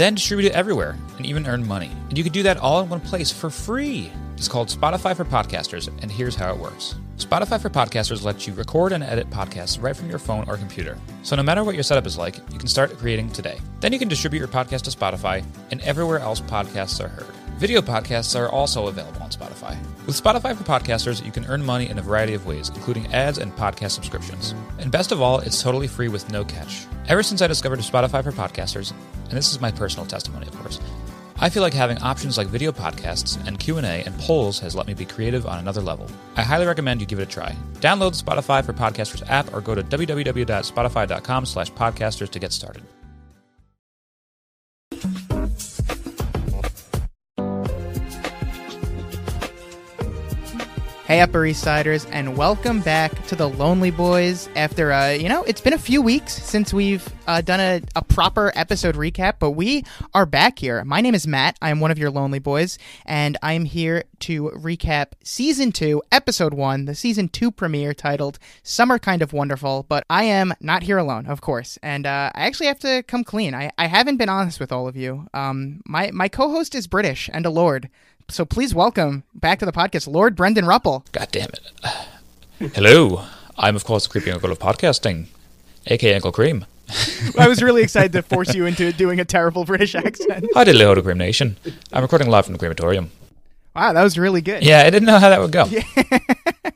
then distribute it everywhere and even earn money. And you can do that all in one place for free. It's called Spotify for Podcasters, and here's how it works. Spotify for Podcasters lets you record and edit podcasts right from your phone or computer. So no matter what your setup is like, you can start creating today. Then you can distribute your podcast to Spotify and everywhere else podcasts are heard. Video podcasts are also available on Spotify. With Spotify for Podcasters, you can earn money in a variety of ways, including ads and podcast subscriptions. And best of all, it's totally free with no catch. Ever since I discovered Spotify for Podcasters, and this is my personal testimony, of course, I feel like having options like video podcasts and Q&A and polls has let me be creative on another level. I highly recommend you give it a try. Download the Spotify for Podcasters app or go to www.spotify.com slash podcasters to get started. Hey, Upper East Siders, and welcome back to the Lonely Boys. After, uh, you know, it's been a few weeks since we've uh, done a, a proper episode recap, but we are back here. My name is Matt. I am one of your Lonely Boys, and I am here to recap Season 2, Episode 1, the Season 2 premiere titled Summer Kind of Wonderful. But I am not here alone, of course, and uh, I actually have to come clean. I, I haven't been honest with all of you. Um, my, my co host is British and a lord. So please welcome back to the podcast, Lord Brendan Ruppel. God damn it. Hello. I'm, of course, the creepy uncle of podcasting, aka Uncle Cream. I was really excited to force you into doing a terrible British accent. Hi, diddly ho to Cream Nation. I'm recording live from the crematorium. Wow, that was really good. Yeah, I didn't know how that would go.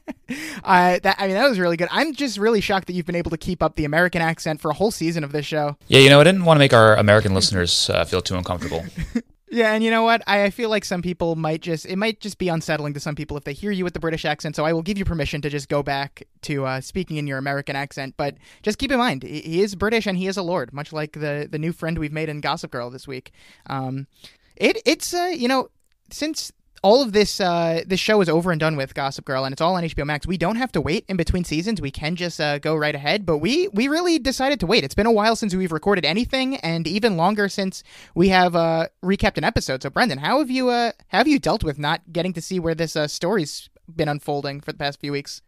Uh, that I mean, that was really good. I'm just really shocked that you've been able to keep up the American accent for a whole season of this show. Yeah, you know, I didn't want to make our American listeners uh, feel too uncomfortable. Yeah, and you know what? I, I feel like some people might just it might just be unsettling to some people if they hear you with the British accent. So I will give you permission to just go back to uh, speaking in your American accent. But just keep in mind, he, he is British and he is a lord, much like the the new friend we've made in Gossip Girl this week. Um, it it's uh, you know since all of this uh, this show is over and done with Gossip Girl, and it's all on HBO Max. We don't have to wait in between seasons. We can just uh, go right ahead. But we we really decided to wait. It's been a while since we've recorded anything, and even longer since we have uh, recapped an episode. So, Brendan, how have you uh, have you dealt with not getting to see where this uh, story's been unfolding for the past few weeks?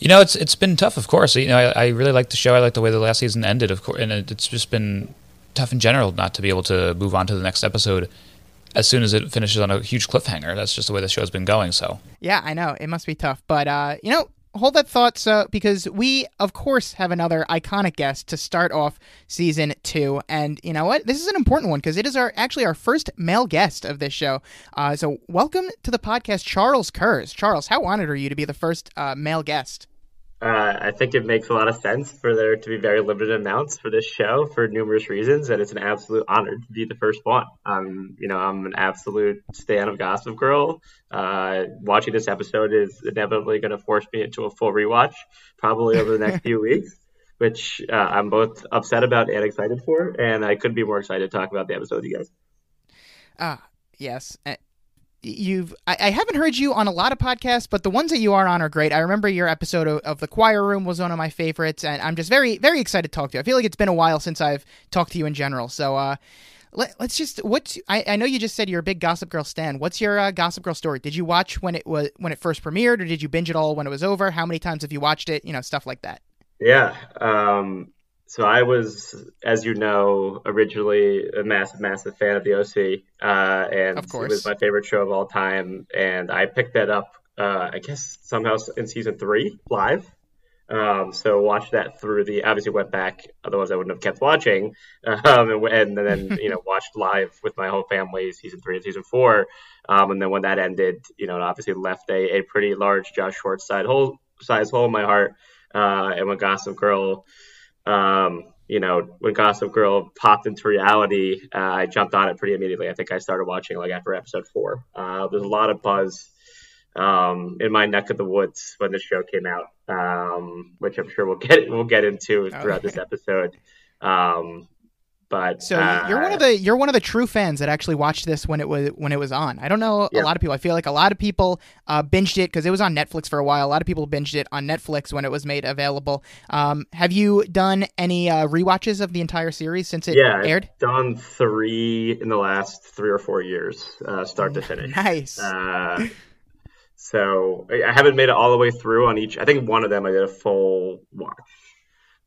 You know, it's it's been tough, of course. You know, I, I really like the show. I like the way the last season ended, of course, and it's just been tough in general not to be able to move on to the next episode as soon as it finishes on a huge cliffhanger. That's just the way the show's been going. So Yeah, I know it must be tough, but uh, you know. Hold that thought, so because we, of course, have another iconic guest to start off season two, and you know what? This is an important one because it is our actually our first male guest of this show. Uh, so, welcome to the podcast, Charles Kurz. Charles, how honored are you to be the first uh, male guest? Uh, I think it makes a lot of sense for there to be very limited amounts for this show for numerous reasons, and it's an absolute honor to be the first one. Um, you know, I'm an absolute stan of Gossip Girl. Uh, watching this episode is inevitably going to force me into a full rewatch, probably over the next few weeks, which uh, I'm both upset about and excited for, and I couldn't be more excited to talk about the episode with you guys. Ah, yes. You've I, I, haven't heard you on a lot of podcasts but the ones that you are on are great. I remember your episode of, of, the choir room was one of my favorites and i'm just very very excited to talk to you. I feel like it's been a while since i've talked to you in general so uh let, us just what's I, I know you just said you're a big gossip girl stan. What's your uh, gossip girl story? Did you watch when it was when it first premiered or did you binge it all when it was over? How many times have you watched it? You know stuff like that. Yeah um so I was, as you know, originally a massive, massive fan of the OC, uh, and it was my favorite show of all time. And I picked that up, uh, I guess somehow in season three live. Um, so watched that through the. Obviously went back, otherwise I wouldn't have kept watching. Um, and, and, then you know watched live with my whole family season three and season four. Um, and then when that ended, you know, it obviously left a, a pretty large Josh Schwartz side hole, size hole in my heart. Uh, and when Gossip Girl um, you know, when Gossip Girl popped into reality, uh, I jumped on it pretty immediately. I think I started watching like after episode four. Uh, there's a lot of buzz um, in my neck of the woods when the show came out. um, which I'm sure we'll get we'll get into throughout okay. this episode. Um, but so uh, you're one of the you're one of the true fans that actually watched this when it was when it was on. I don't know yeah. a lot of people. I feel like a lot of people uh, binged it because it was on Netflix for a while. A lot of people binged it on Netflix when it was made available. Um, have you done any uh, re-watches of the entire series since it yeah, aired? done three in the last three or four years, uh, start to finish. Nice. Uh, so I haven't made it all the way through on each. I think one of them I did a full watch.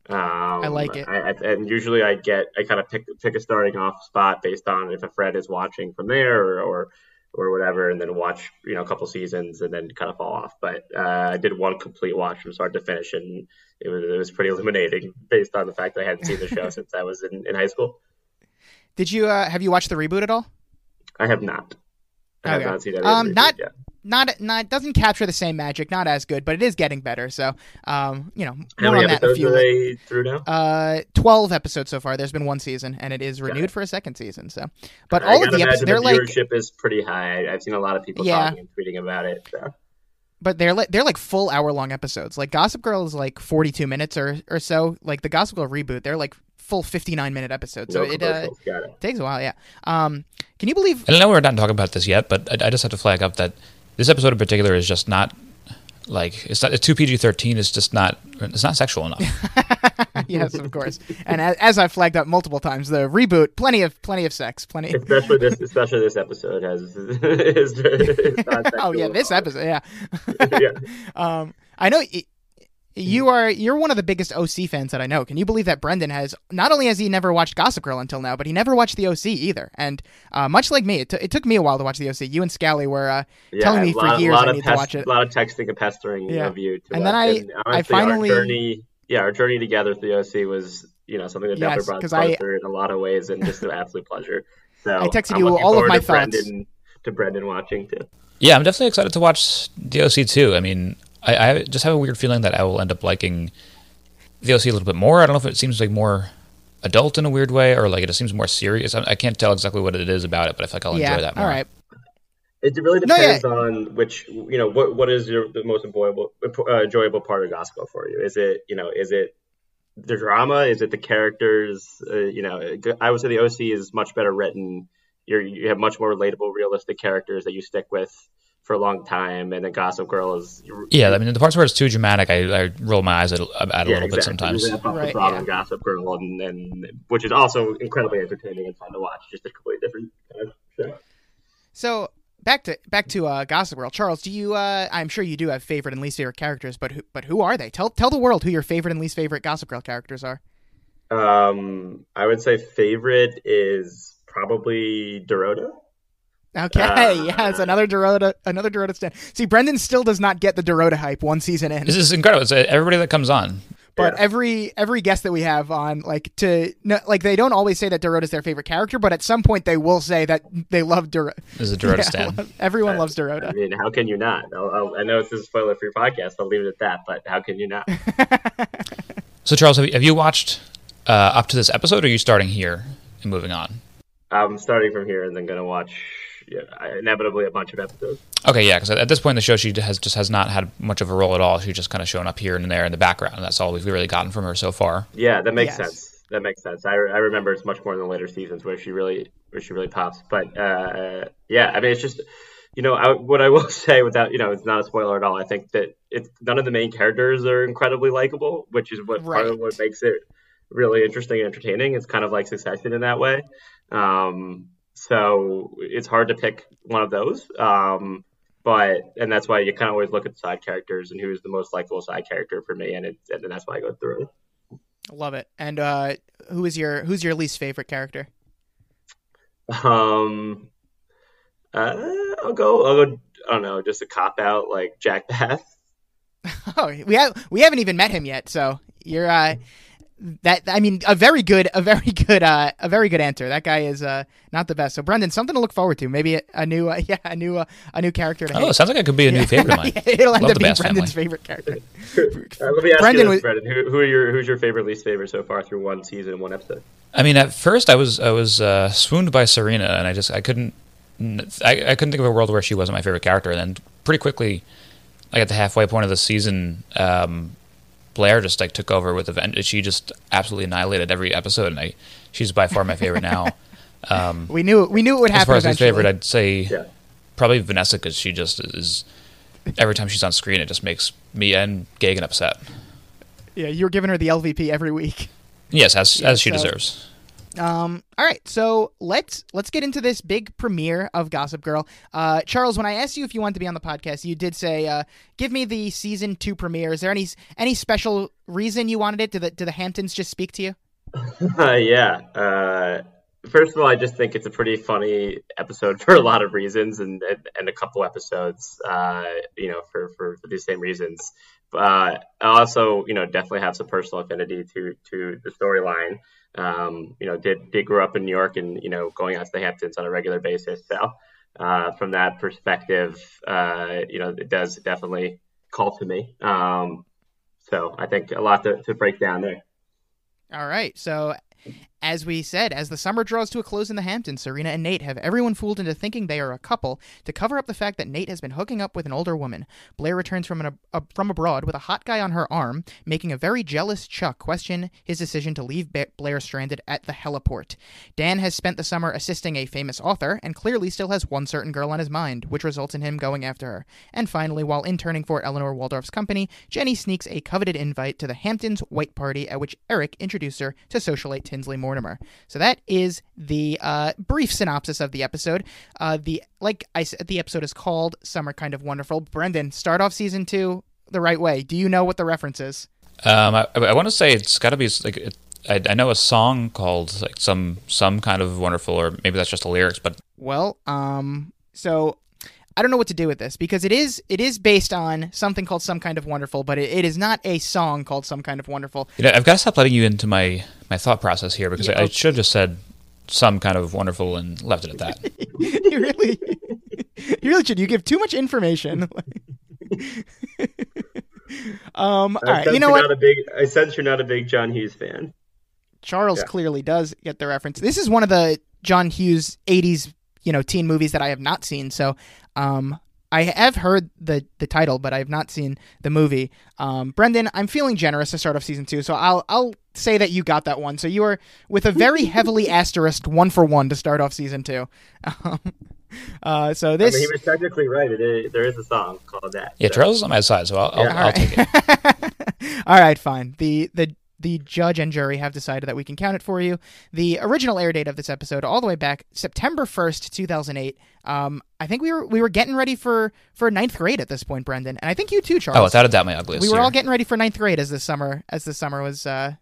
Um, I like it. I, and usually I get I kind of pick pick a starting off spot based on if a friend is watching from there or, or or whatever, and then watch you know a couple seasons and then kind of fall off. But uh, I did one complete watch from start to finish, and it was it was pretty illuminating based on the fact that I hadn't seen the show since I was in, in high school. Did you uh, have you watched the reboot at all? I have not. I okay. have not seen Um, not yet not not doesn't capture the same magic, not as good, but it is getting better. So, um, you know, how many episodes are they through now? Uh, twelve episodes so far. There's been one season, and it is renewed for a second season. So, but all of the episodes, they're like viewership is pretty high. I've seen a lot of people yeah. talking and tweeting about it. So. But they're like they're like full hour long episodes. Like Gossip Girl is like forty two minutes or or so. Like the Gossip Girl reboot, they're like full 59 minute episode. So no it, uh, it, takes a while, yeah. Um, can you believe? I know we're not talking about this yet, but I, I, just have to flag up that this episode in particular is just not like it's not it's two PG thirteen. It's just not it's not sexual enough. yes, of course. And as, as I've flagged up multiple times, the reboot plenty of plenty of sex, plenty. Especially this, especially this episode has. is, is oh yeah, this episode, yeah. yeah. Um, I know. It, you are you're one of the biggest OC fans that I know. Can you believe that Brendan has not only has he never watched Gossip Girl until now, but he never watched the OC either. And uh, much like me, it, t- it took me a while to watch the OC. You and Scally were uh, yeah, telling me lot, for years I need pest- to watch it. A lot of texting and pestering yeah. of you. and then I and I finally our journey, yeah, our journey together through the OC was you know something that yes, definitely brought us closer in a lot of ways and just an absolute pleasure. So I texted I'm you all of my to thoughts. Brendan, to Brendan watching too. Yeah, I'm definitely excited to watch the OC too. I mean, I, I just have a weird feeling that I will end up liking the OC a little bit more. I don't know if it seems like more adult in a weird way or like it just seems more serious. I, I can't tell exactly what it is about it, but I feel like I'll yeah, enjoy that more. All right. It really depends no, yeah. on which you know what what is your the most enjoyable uh, enjoyable part of gospel for you. Is it you know is it the drama? Is it the characters? Uh, you know, I would say the OC is much better written. You're, you have much more relatable, realistic characters that you stick with for a long time, and then Gossip Girl is. Yeah, I mean the parts where it's too dramatic, I, I roll my eyes at, at a little exactly. bit sometimes. right, yeah. Gossip Girl, and, and which is also incredibly entertaining and fun to watch. Just a completely different kind of show. So back to back to uh, Gossip Girl. Charles, do you? Uh, I'm sure you do have favorite and least favorite characters, but who, but who are they? Tell tell the world who your favorite and least favorite Gossip Girl characters are. Um, I would say favorite is probably Dorota. Okay, uh, yeah, it's another Dorota, another Dorota stand. See, Brendan still does not get the Dorota hype one season in. This is incredible. It's uh, everybody that comes on. But yeah. every every guest that we have on, like to no, like, they don't always say that Dorota is their favorite character, but at some point they will say that they love Dorota. This is a Dorota yeah, stand. Everyone uh, loves Dorota. I mean, how can you not? I'll, I'll, i know this is a spoiler for your podcast. I'll leave it at that. But how can you not? so, Charles, have you, have you watched uh, up to this episode, or are you starting here and moving on? I'm starting from here and then going to watch yeah, inevitably a bunch of episodes. Okay, yeah, because at this point in the show, she has just has not had much of a role at all. She's just kind of shown up here and there in the background. and That's all we've really gotten from her so far. Yeah, that makes yes. sense. That makes sense. I, I remember it's much more in the later seasons where she really where she really pops. But uh, yeah, I mean, it's just you know I, what I will say without you know it's not a spoiler at all. I think that it's none of the main characters are incredibly likable, which is what right. part of what makes it really interesting and entertaining. It's kind of like Succession in that way. Um, so it's hard to pick one of those. Um, but and that's why you kind of always look at the side characters and who's the most likable side character for me, and it, and then that's why I go through. Love it. And uh, who is your who's your least favorite character? Um, uh, I'll go. I'll go. I don't know, just a cop out like Jack Bass. Oh, we have we haven't even met him yet, so you're uh, that I mean a very good a very good uh, a very good answer. That guy is uh, not the best. So Brendan, something to look forward to. Maybe a, a new uh, yeah a new uh, a new character. To oh, it sounds like it could be a new favorite of mine. It'll end Love up being Brendan's family. favorite character. Uh, let me ask Brendan you this, Brendan. Who, who, are your who's your favorite least favorite so far through one season and one episode? I mean, at first I was I was uh, swooned by Serena, and I just I couldn't I, I couldn't think of a world where she wasn't my favorite character. And then pretty quickly like at the halfway point of the season, um, Blair just like took over with event. She just absolutely annihilated every episode, and I she's by far my favorite now. Um, we knew we knew it would happen. As far as my favorite, I'd say yeah. probably Vanessa because she just is. Every time she's on screen, it just makes me and Gagan upset. Yeah, you're giving her the LVP every week. Yes, as yeah, as she so, deserves. Um, all right, so let's let's get into this big premiere of Gossip Girl. Uh, Charles, when I asked you if you wanted to be on the podcast, you did say, uh, "Give me the season two premiere." Is there any any special reason you wanted it? Do the do the Hamptons just speak to you? Uh, yeah. Uh, first of all, I just think it's a pretty funny episode for a lot of reasons, and and, and a couple episodes, uh, you know, for, for for these same reasons. Uh, I also, you know, definitely have some personal affinity to to the storyline um, you know, did did grow up in New York and you know going out to the Hamptons on a regular basis. So uh, from that perspective, uh, you know, it does definitely call to me. Um, so I think a lot to, to break down there. All right. So as we said, as the summer draws to a close in the Hamptons, Serena and Nate have everyone fooled into thinking they are a couple to cover up the fact that Nate has been hooking up with an older woman. Blair returns from an, a, from abroad with a hot guy on her arm, making a very jealous Chuck question his decision to leave ba- Blair stranded at the heliport. Dan has spent the summer assisting a famous author and clearly still has one certain girl on his mind, which results in him going after her. And finally, while interning for Eleanor Waldorf's company, Jenny sneaks a coveted invite to the Hamptons white party at which Eric introduced her to socialite Tinsley Moore. Mortimer. So that is the uh, brief synopsis of the episode. Uh, the like I said, the episode is called "Summer Kind of Wonderful." Brendan, start off season two the right way. Do you know what the reference is? Um, I, I want to say it's got to be like it, I, I, know a song called like some some kind of wonderful, or maybe that's just the lyrics. But well, um, so I don't know what to do with this because it is it is based on something called Some Kind of Wonderful, but it, it is not a song called Some Kind of Wonderful. You know, I've got to stop letting you into my my thought process here because yeah, I, I should have just said some kind of wonderful and left it at that. you really, you really should. You give too much information. um, all right, you know what? A big, I sense you're not a big John Hughes fan. Charles yeah. clearly does get the reference. This is one of the John Hughes '80s you know teen movies that I have not seen. So um, I have heard the the title, but I have not seen the movie. Um, Brendan, I'm feeling generous to start off season two, so I'll I'll say that you got that one. So you are with a very heavily asterisked one for one to start off season two. Um, uh, so this I mean, he was technically right. It is, there is a song called that. Yeah, so. Charles is on my side, so I'll, I'll, yeah. I'll take it. All right, fine. The the the judge and jury have decided that we can count it for you. The original air date of this episode, all the way back September first, two thousand eight. Um, I think we were we were getting ready for for ninth grade at this point, Brendan, and I think you too, Charles. Oh, without a doubt, my ugliest. We were year. all getting ready for ninth grade as this summer as this summer was uh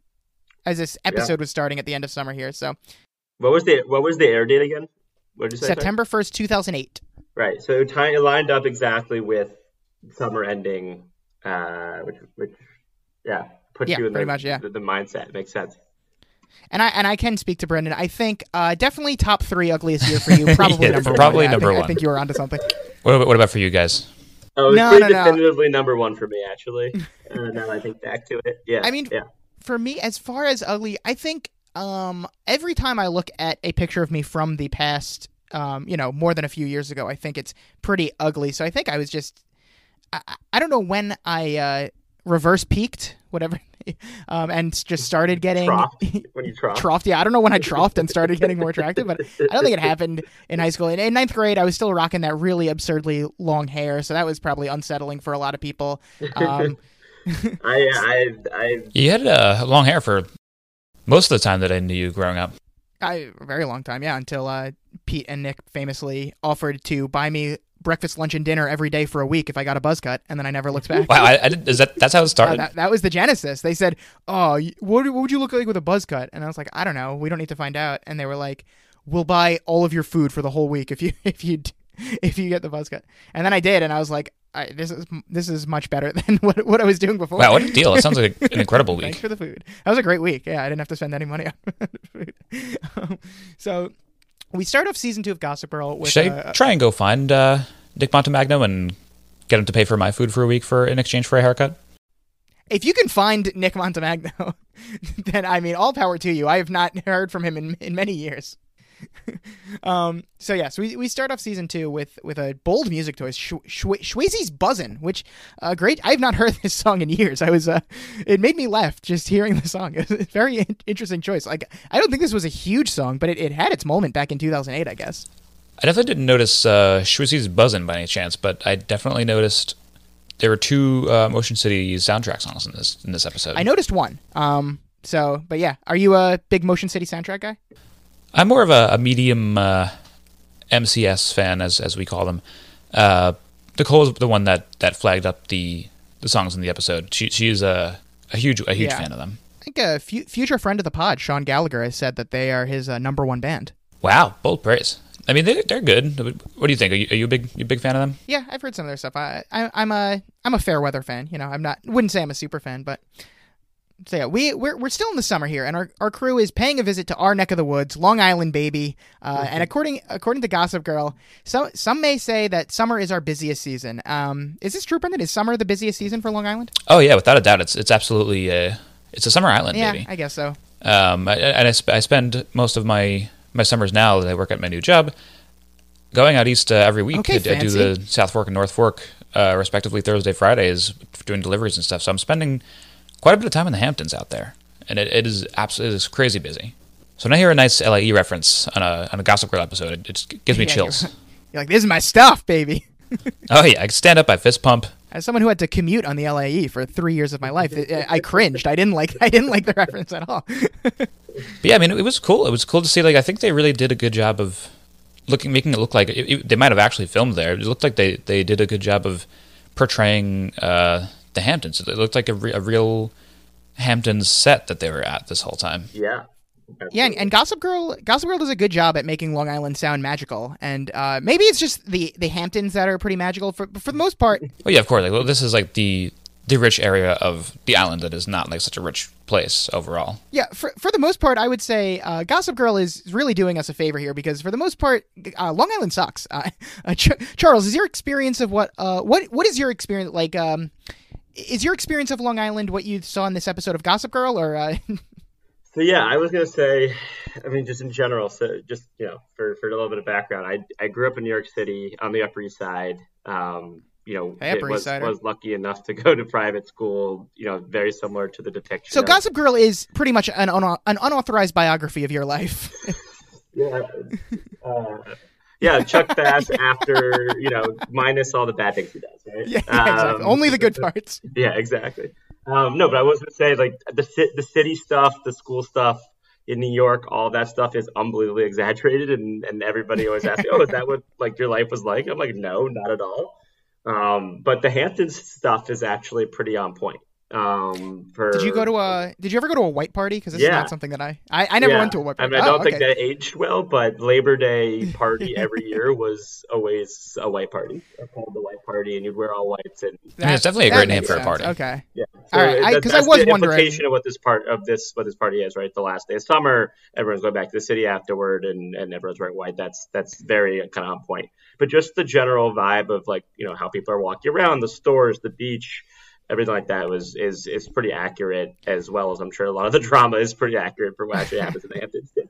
as this episode yeah. was starting at the end of summer here. So, what was the what was the air date again? What did you say? September first, two thousand eight. Right. So it lined up exactly with summer ending, uh, which which yeah puts yeah, you in the, much, yeah. the, the mindset. makes sense. And I and I can speak to Brendan. I think uh, definitely top three ugliest year for you. Probably yeah, number probably one. number I think, one. I think you were onto something. What about, what about for you guys? Oh, it's no, pretty no, definitively no. number one for me, actually. uh, now I think back to it, yeah. I mean, yeah. for me, as far as ugly, I think um, every time I look at a picture of me from the past, um, you know, more than a few years ago, I think it's pretty ugly. So I think I was just, I, I don't know when I uh, reverse peaked, whatever um, and just started getting troughed when you troughed. troughed. Yeah, I don't know when I troughed and started getting more attractive, but I don't think it happened in high school. In, in ninth grade, I was still rocking that really absurdly long hair, so that was probably unsettling for a lot of people. Um, I, I, I, you had uh, long hair for most of the time that I knew you growing up. I, a very long time, yeah, until uh, Pete and Nick famously offered to buy me breakfast, lunch, and dinner every day for a week if I got a buzz cut, and then I never looked back. wow, I, I did, is that that's how it started? Uh, that, that, was the genesis. They said, "Oh, what, what would you look like with a buzz cut?" And I was like, "I don't know. We don't need to find out." And they were like, "We'll buy all of your food for the whole week if you if you if you get the buzz cut." And then I did, and I was like, I, "This is this is much better than what what I was doing before." Wow, what a deal! It sounds like an incredible week. Thanks for the food. That was a great week. Yeah, I didn't have to spend any money on food. Um, so we start off season two of Gossip Girl with. Should I try and go find uh, Nick Montemagno and get him to pay for my food for a week for in exchange for a haircut? If you can find Nick Montemagno, then I mean, all power to you. I have not heard from him in in many years. um, so yeah, so we, we start off season two with with a bold music choice, Sh- Sh- Shwayze's "Buzzin'," which uh, great. I have not heard this song in years. I was uh, it made me laugh just hearing the song. It's a very in- interesting choice. Like I don't think this was a huge song, but it, it had its moment back in 2008, I guess. I definitely didn't notice uh, Shwayze's "Buzzin'" by any chance, but I definitely noticed there were two uh, Motion City soundtrack songs in this in this episode. I noticed one. Um, so, but yeah, are you a big Motion City soundtrack guy? I'm more of a, a medium uh, MCS fan, as as we call them. Uh, Nicole is the one that, that flagged up the, the songs in the episode. She she's a a huge a huge yeah. fan of them. I think a future friend of the pod, Sean Gallagher, has said that they are his uh, number one band. Wow, bold praise. I mean, they, they're good. What do you think? Are you, are you a big you a big fan of them? Yeah, I've heard some of their stuff. I, I I'm a I'm a fair weather fan. You know, I'm not wouldn't say I'm a super fan, but so yeah, we we're, we're still in the summer here, and our, our crew is paying a visit to our neck of the woods, Long Island, baby. Uh, mm-hmm. And according according to Gossip Girl, some some may say that summer is our busiest season. Um, is this true, Brendan? Is summer the busiest season for Long Island? Oh yeah, without a doubt, it's it's absolutely uh, it's a summer island, yeah, baby. I guess so. Um, and I, sp- I spend most of my my summers now that I work at my new job going out east uh, every week. Okay, I, I do the South Fork and North Fork, uh, respectively, Thursday, Fridays, doing deliveries and stuff. So I'm spending quite a bit of time in the Hamptons out there and it, it is absolutely it is crazy busy. So when I hear a nice LIE reference on a on a Gossip Girl episode, it, it gives me yeah, chills. You're, you're, like, this is my stuff, baby. oh yeah, I stand up, I fist pump. As someone who had to commute on the LIE for three years of my life, I cringed. I didn't like I didn't like the reference at all. but yeah, I mean, it was cool. It was cool to see. Like, I think they really did a good job of looking, making it look like it, it, they might have actually filmed there. It looked like they they did a good job of portraying uh, the Hamptons. It looked like a, re- a real Hampton's set that they were at this whole time. Yeah. Absolutely. Yeah, and, and, Gossip Girl, Gossip Girl does a good job at making Long Island sound magical, and uh, maybe it's just the the Hamptons that are pretty magical for for the most part. Well, yeah, of course. Like, well, this is like the the rich area of the island that is not like such a rich place overall. Yeah, for for the most part, I would say uh, Gossip Girl is really doing us a favor here because for the most part, uh, Long Island sucks. Uh, uh Ch- Charles, is your experience of what uh, what what is your experience like? Um, is your experience of Long Island what you saw in this episode of Gossip Girl, or? Uh... so yeah, I was gonna say, I mean, just in general. So just you know, for for a little bit of background, I I grew up in New York City on the Upper East Side. Um, you know, hey, was, was lucky enough to go to private school. You know, very similar to the depiction. So of... Gossip Girl is pretty much an un- an unauthorized biography of your life. yeah. Uh, yeah, Chuck Bass after you know minus all the bad things he does, right? Yeah, um, exactly. Only the good parts. Yeah, exactly. Um, no, but I was gonna say like the the city stuff, the school stuff in New York, all that stuff is unbelievably exaggerated, and and everybody always asks me, "Oh, is that what like your life was like?" I'm like, "No, not at all." Um, but the Hamptons stuff is actually pretty on point. Um, for did you go to a? Did you ever go to a white party? Because this yeah. is not something that I I, I never yeah. went to a white party. I, mean, I don't oh, think that aged well, but Labor Day party every year was always a white party, called the white party, and you'd wear all whites. And that, I mean, it's definitely a great name for a party. Okay, yeah. So all right, because I, I, was the wondering implication of what this part of this what this party is, right? The last day of summer, everyone's going back to the city afterward, and and everyone's wearing white. That's that's very kind of on point. But just the general vibe of like you know how people are walking around the stores, the beach everything like that was is is pretty accurate as well as I'm sure a lot of the drama is pretty accurate for what actually happens in the Hamptons.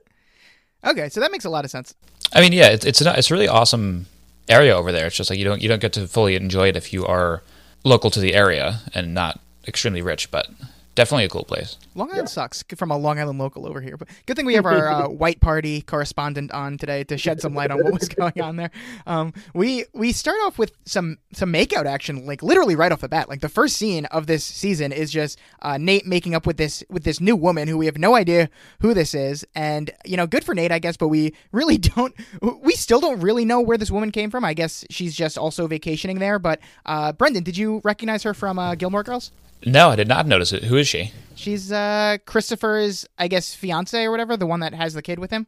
Okay, so that makes a lot of sense. I mean, yeah, it's it's a, it's a really awesome area over there. It's just like you don't you don't get to fully enjoy it if you are local to the area and not extremely rich, but definitely a cool place. Long Island yeah. sucks from a Long Island local over here, but good thing we have our uh, white party correspondent on today to shed some light on what was going on there. Um, we we start off with some some makeout action, like literally right off the bat. Like the first scene of this season is just uh, Nate making up with this with this new woman who we have no idea who this is, and you know, good for Nate, I guess, but we really don't. We still don't really know where this woman came from. I guess she's just also vacationing there. But uh, Brendan, did you recognize her from uh, Gilmore Girls? No, I did not notice it. Who is she? She's uh Christopher's, I guess, fiance or whatever, the one that has the kid with him.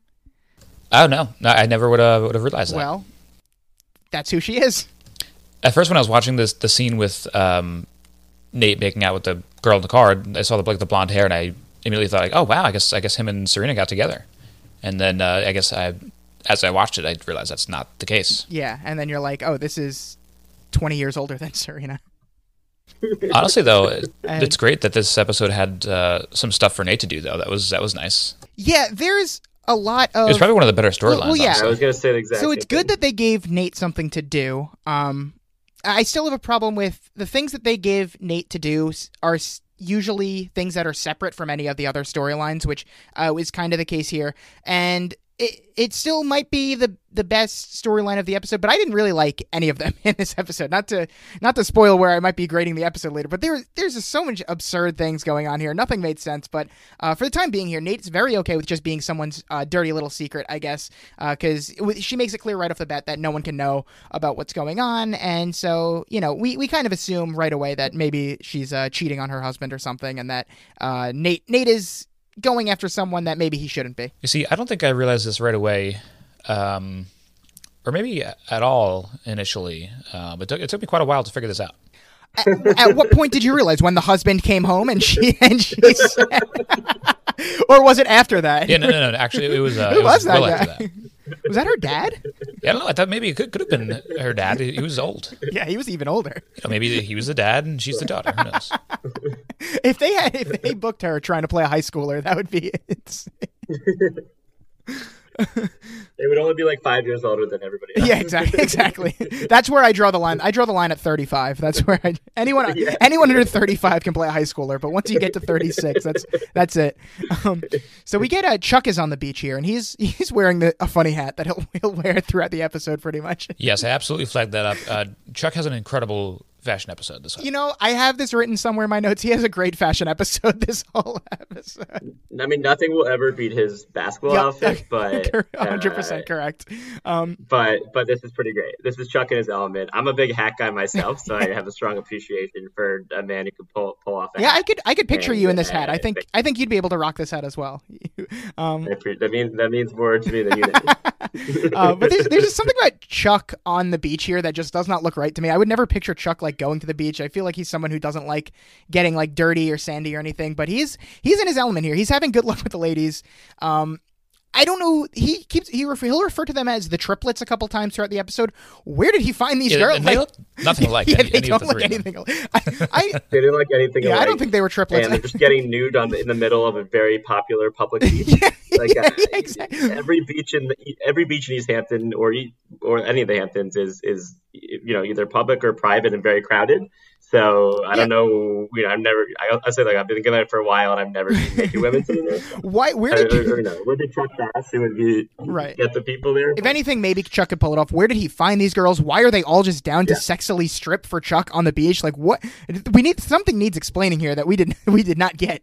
Oh no, no I never would have would have realized that. Well, that's who she is. At first, when I was watching this, the scene with um, Nate making out with the girl in the car, I saw the like the blonde hair, and I immediately thought like, oh wow, I guess I guess him and Serena got together. And then uh, I guess I, as I watched it, I realized that's not the case. Yeah, and then you're like, oh, this is twenty years older than Serena. Honestly, though, and, it's great that this episode had uh, some stuff for Nate to do. Though that was that was nice. Yeah, there's a lot of. It's probably one of the better storylines. Well, well, yeah, I was gonna say the exact. So it's thing. good that they gave Nate something to do. Um, I still have a problem with the things that they give Nate to do are usually things that are separate from any of the other storylines, which uh, is kind of the case here. And it, it still might be the the best storyline of the episode, but I didn't really like any of them in this episode. Not to not to spoil where I might be grading the episode later, but there there's just so much absurd things going on here. Nothing made sense, but uh, for the time being here, Nate's very okay with just being someone's uh, dirty little secret, I guess, because uh, she makes it clear right off the bat that no one can know about what's going on, and so you know we we kind of assume right away that maybe she's uh, cheating on her husband or something, and that uh, Nate Nate is going after someone that maybe he shouldn't be. You see, I don't think I realized this right away, um, or maybe at all initially, uh, but it took me quite a while to figure this out. At, at, what point did you realize when the husband came home and she and she said, or was it after that? Yeah, no, no, no. Actually, it was. Uh, it was, was that well guy? That. Was that her dad? Yeah, I don't know. I thought maybe it could, could have been her dad. He was old. Yeah, he was even older. You know, maybe he was the dad and she's the daughter. Who knows? if they had, if they booked her trying to play a high schooler, that would be insane. They would only be like five years older than everybody else. Yeah, exactly. Exactly. That's where I draw the line. I draw the line at 35. That's where I, anyone yeah. anyone under 35 can play a high schooler, but once you get to 36, that's that's it. Um, so we get uh, Chuck is on the beach here, and he's he's wearing the, a funny hat that he'll he'll wear throughout the episode, pretty much. Yes, I absolutely flagged that up. Uh, Chuck has an incredible fashion episode this week. You know, I have this written somewhere in my notes. He has a great fashion episode this whole episode. I mean, nothing will ever beat his basketball yep. outfit, but 100% uh, correct. Um, but but this is pretty great. This is Chuck in his element. I'm a big hat guy myself, so I have a strong appreciation for a man who can pull pull off. yeah, hat. I could I could picture and, you in this hat. I think I think you'd be able to rock this hat as well. um, that means that means more to me than you. uh, but there's there's just something about Chuck on the beach here that just does not look right to me. I would never picture Chuck like going to the beach. I feel like he's someone who doesn't like getting like dirty or sandy or anything. But he's he's in his element here. He's having good luck with the ladies. Um, I don't know. He keeps he refer, he'll refer to them as the triplets a couple times throughout the episode. Where did he find these yeah, girls? They look nothing like. yeah, any, they any don't the look anything. I, I, they didn't like anything. Yeah, alike. I don't think they were triplets. And they're just getting nude on the, in the middle of a very popular public beach. yeah, like yeah, uh, exactly. every beach in the, every beach in East Hampton or or any of the Hamptons is is you know either public or private and very crowded. So I yeah. don't know. You know, I've never. I, I say like I've been thinking about it for a while, and I've never seen naked women sitting there. Why? Where did I, you? Or, or, no, where did Chuck Bass? It would be right. Get the people there. If anything, maybe Chuck could pull it off. Where did he find these girls? Why are they all just down to yeah. sexily strip for Chuck on the beach? Like what? We need something needs explaining here that we did we did not get.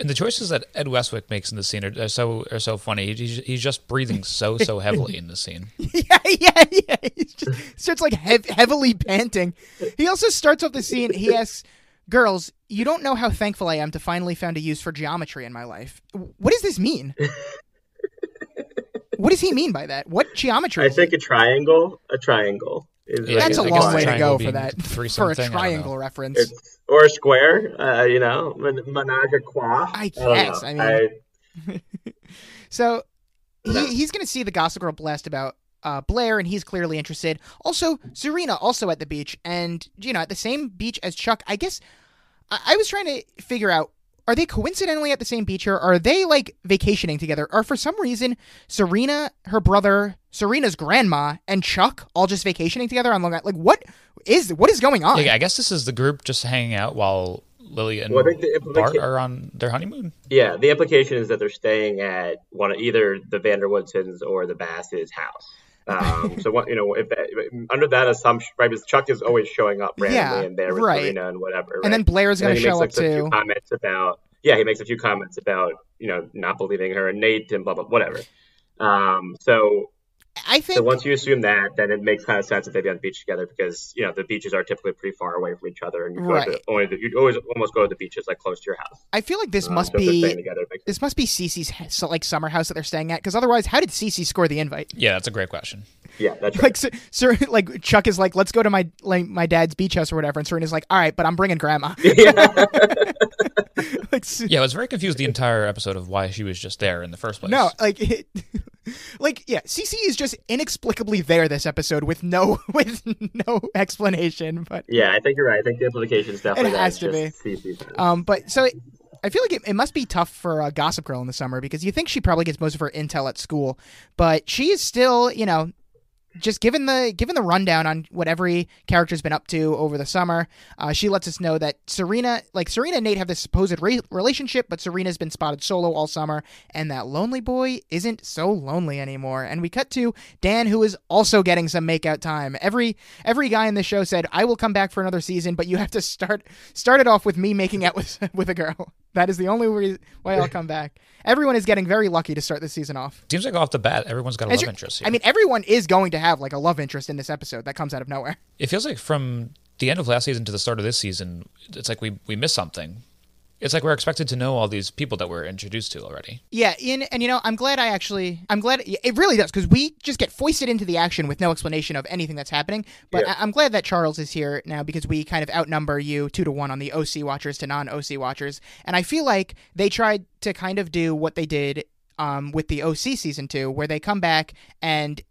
And the choices that Ed Westwick makes in the scene are, are so are so funny. He's, he's just breathing so so heavily in the scene. yeah, yeah, yeah. He just starts like hev- heavily panting. He also starts off the scene. He asks, "Girls, you don't know how thankful I am to finally found a use for geometry in my life. What does this mean? what does he mean by that? What geometry? I think a triangle. A triangle. Is yeah, that's like, a long way to go for that. For a triangle reference. It's, or a square, uh, you know, menage a trois. I guess. I, I mean, I... so he, he's going to see the Gossip Girl blast about uh, Blair, and he's clearly interested. Also, Serena also at the beach, and you know, at the same beach as Chuck. I guess I, I was trying to figure out are they coincidentally at the same beach or are they like vacationing together? Or for some reason, Serena, her brother, Serena's grandma, and Chuck all just vacationing together on Long Island? Like, what is what is going on? Yeah, I guess this is the group just hanging out while Lily and well, Bart are on their honeymoon. Yeah, the implication is that they're staying at one of either the Van der Woodsens or the Basses' house. Um, so what you know, if that, under that assumption, right? Because Chuck is always showing up randomly yeah, in there with right. And whatever. Right? And then Blair's going to show makes, up like, too. A few comments about yeah, he makes a few comments about you know not believing her and Nate and blah blah whatever. Um, so I think so once you assume that, then it makes kind of sense that they'd be on the beach together because you know the beaches are typically pretty far away from each other, and you right. to, only you always almost go to the beaches like close to your house. I feel like this um, must so be together, this must be Cece's like summer house that they're staying at because otherwise, how did Cece score the invite? Yeah, that's a great question. Yeah, that's right. Like, so, so, like Chuck is like, let's go to my like my dad's beach house or whatever, and Serena's like, all right, but I'm bringing grandma. Yeah. like, yeah, I was very confused the entire episode of why she was just there in the first place. No, like, it, like yeah, Cece is just inexplicably there this episode with no with no explanation. But yeah, I think you're right. I think the implication is definitely it has to be. Um, but so. It, I feel like it, it must be tough for uh, Gossip Girl in the summer because you think she probably gets most of her intel at school, but she is still, you know, just given the given the rundown on what every character's been up to over the summer, uh, she lets us know that Serena, like Serena and Nate, have this supposed re- relationship, but Serena's been spotted solo all summer, and that lonely boy isn't so lonely anymore. And we cut to Dan, who is also getting some makeout time. Every every guy in the show said, "I will come back for another season, but you have to start start it off with me making out with with a girl." That is the only way I'll come back. Everyone is getting very lucky to start the season off. Seems like off the bat, everyone's got a love interest. Here. I mean, everyone is going to have like a love interest in this episode that comes out of nowhere. It feels like from the end of last season to the start of this season, it's like we we missed something it's like we're expected to know all these people that we're introduced to already. Yeah, and, and you know, I'm glad I actually, I'm glad it really does because we just get foisted into the action with no explanation of anything that's happening. But yeah. I, am glad that Charles is here now because we kind of outnumber you two to one on the OC watchers to non OC watchers, and I feel like they tried to kind of do what they did um, with the OC season two, where they come back and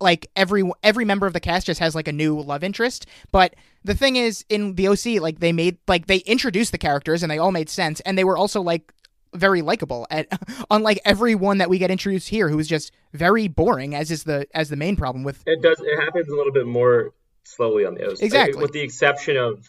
like every every member of the cast just has like a new love interest but the thing is in the OC like they made like they introduced the characters and they all made sense and they were also like very likable at unlike everyone that we get introduced here who is just very boring as is the as the main problem with it does it happens a little bit more slowly on the OC exactly. with the exception of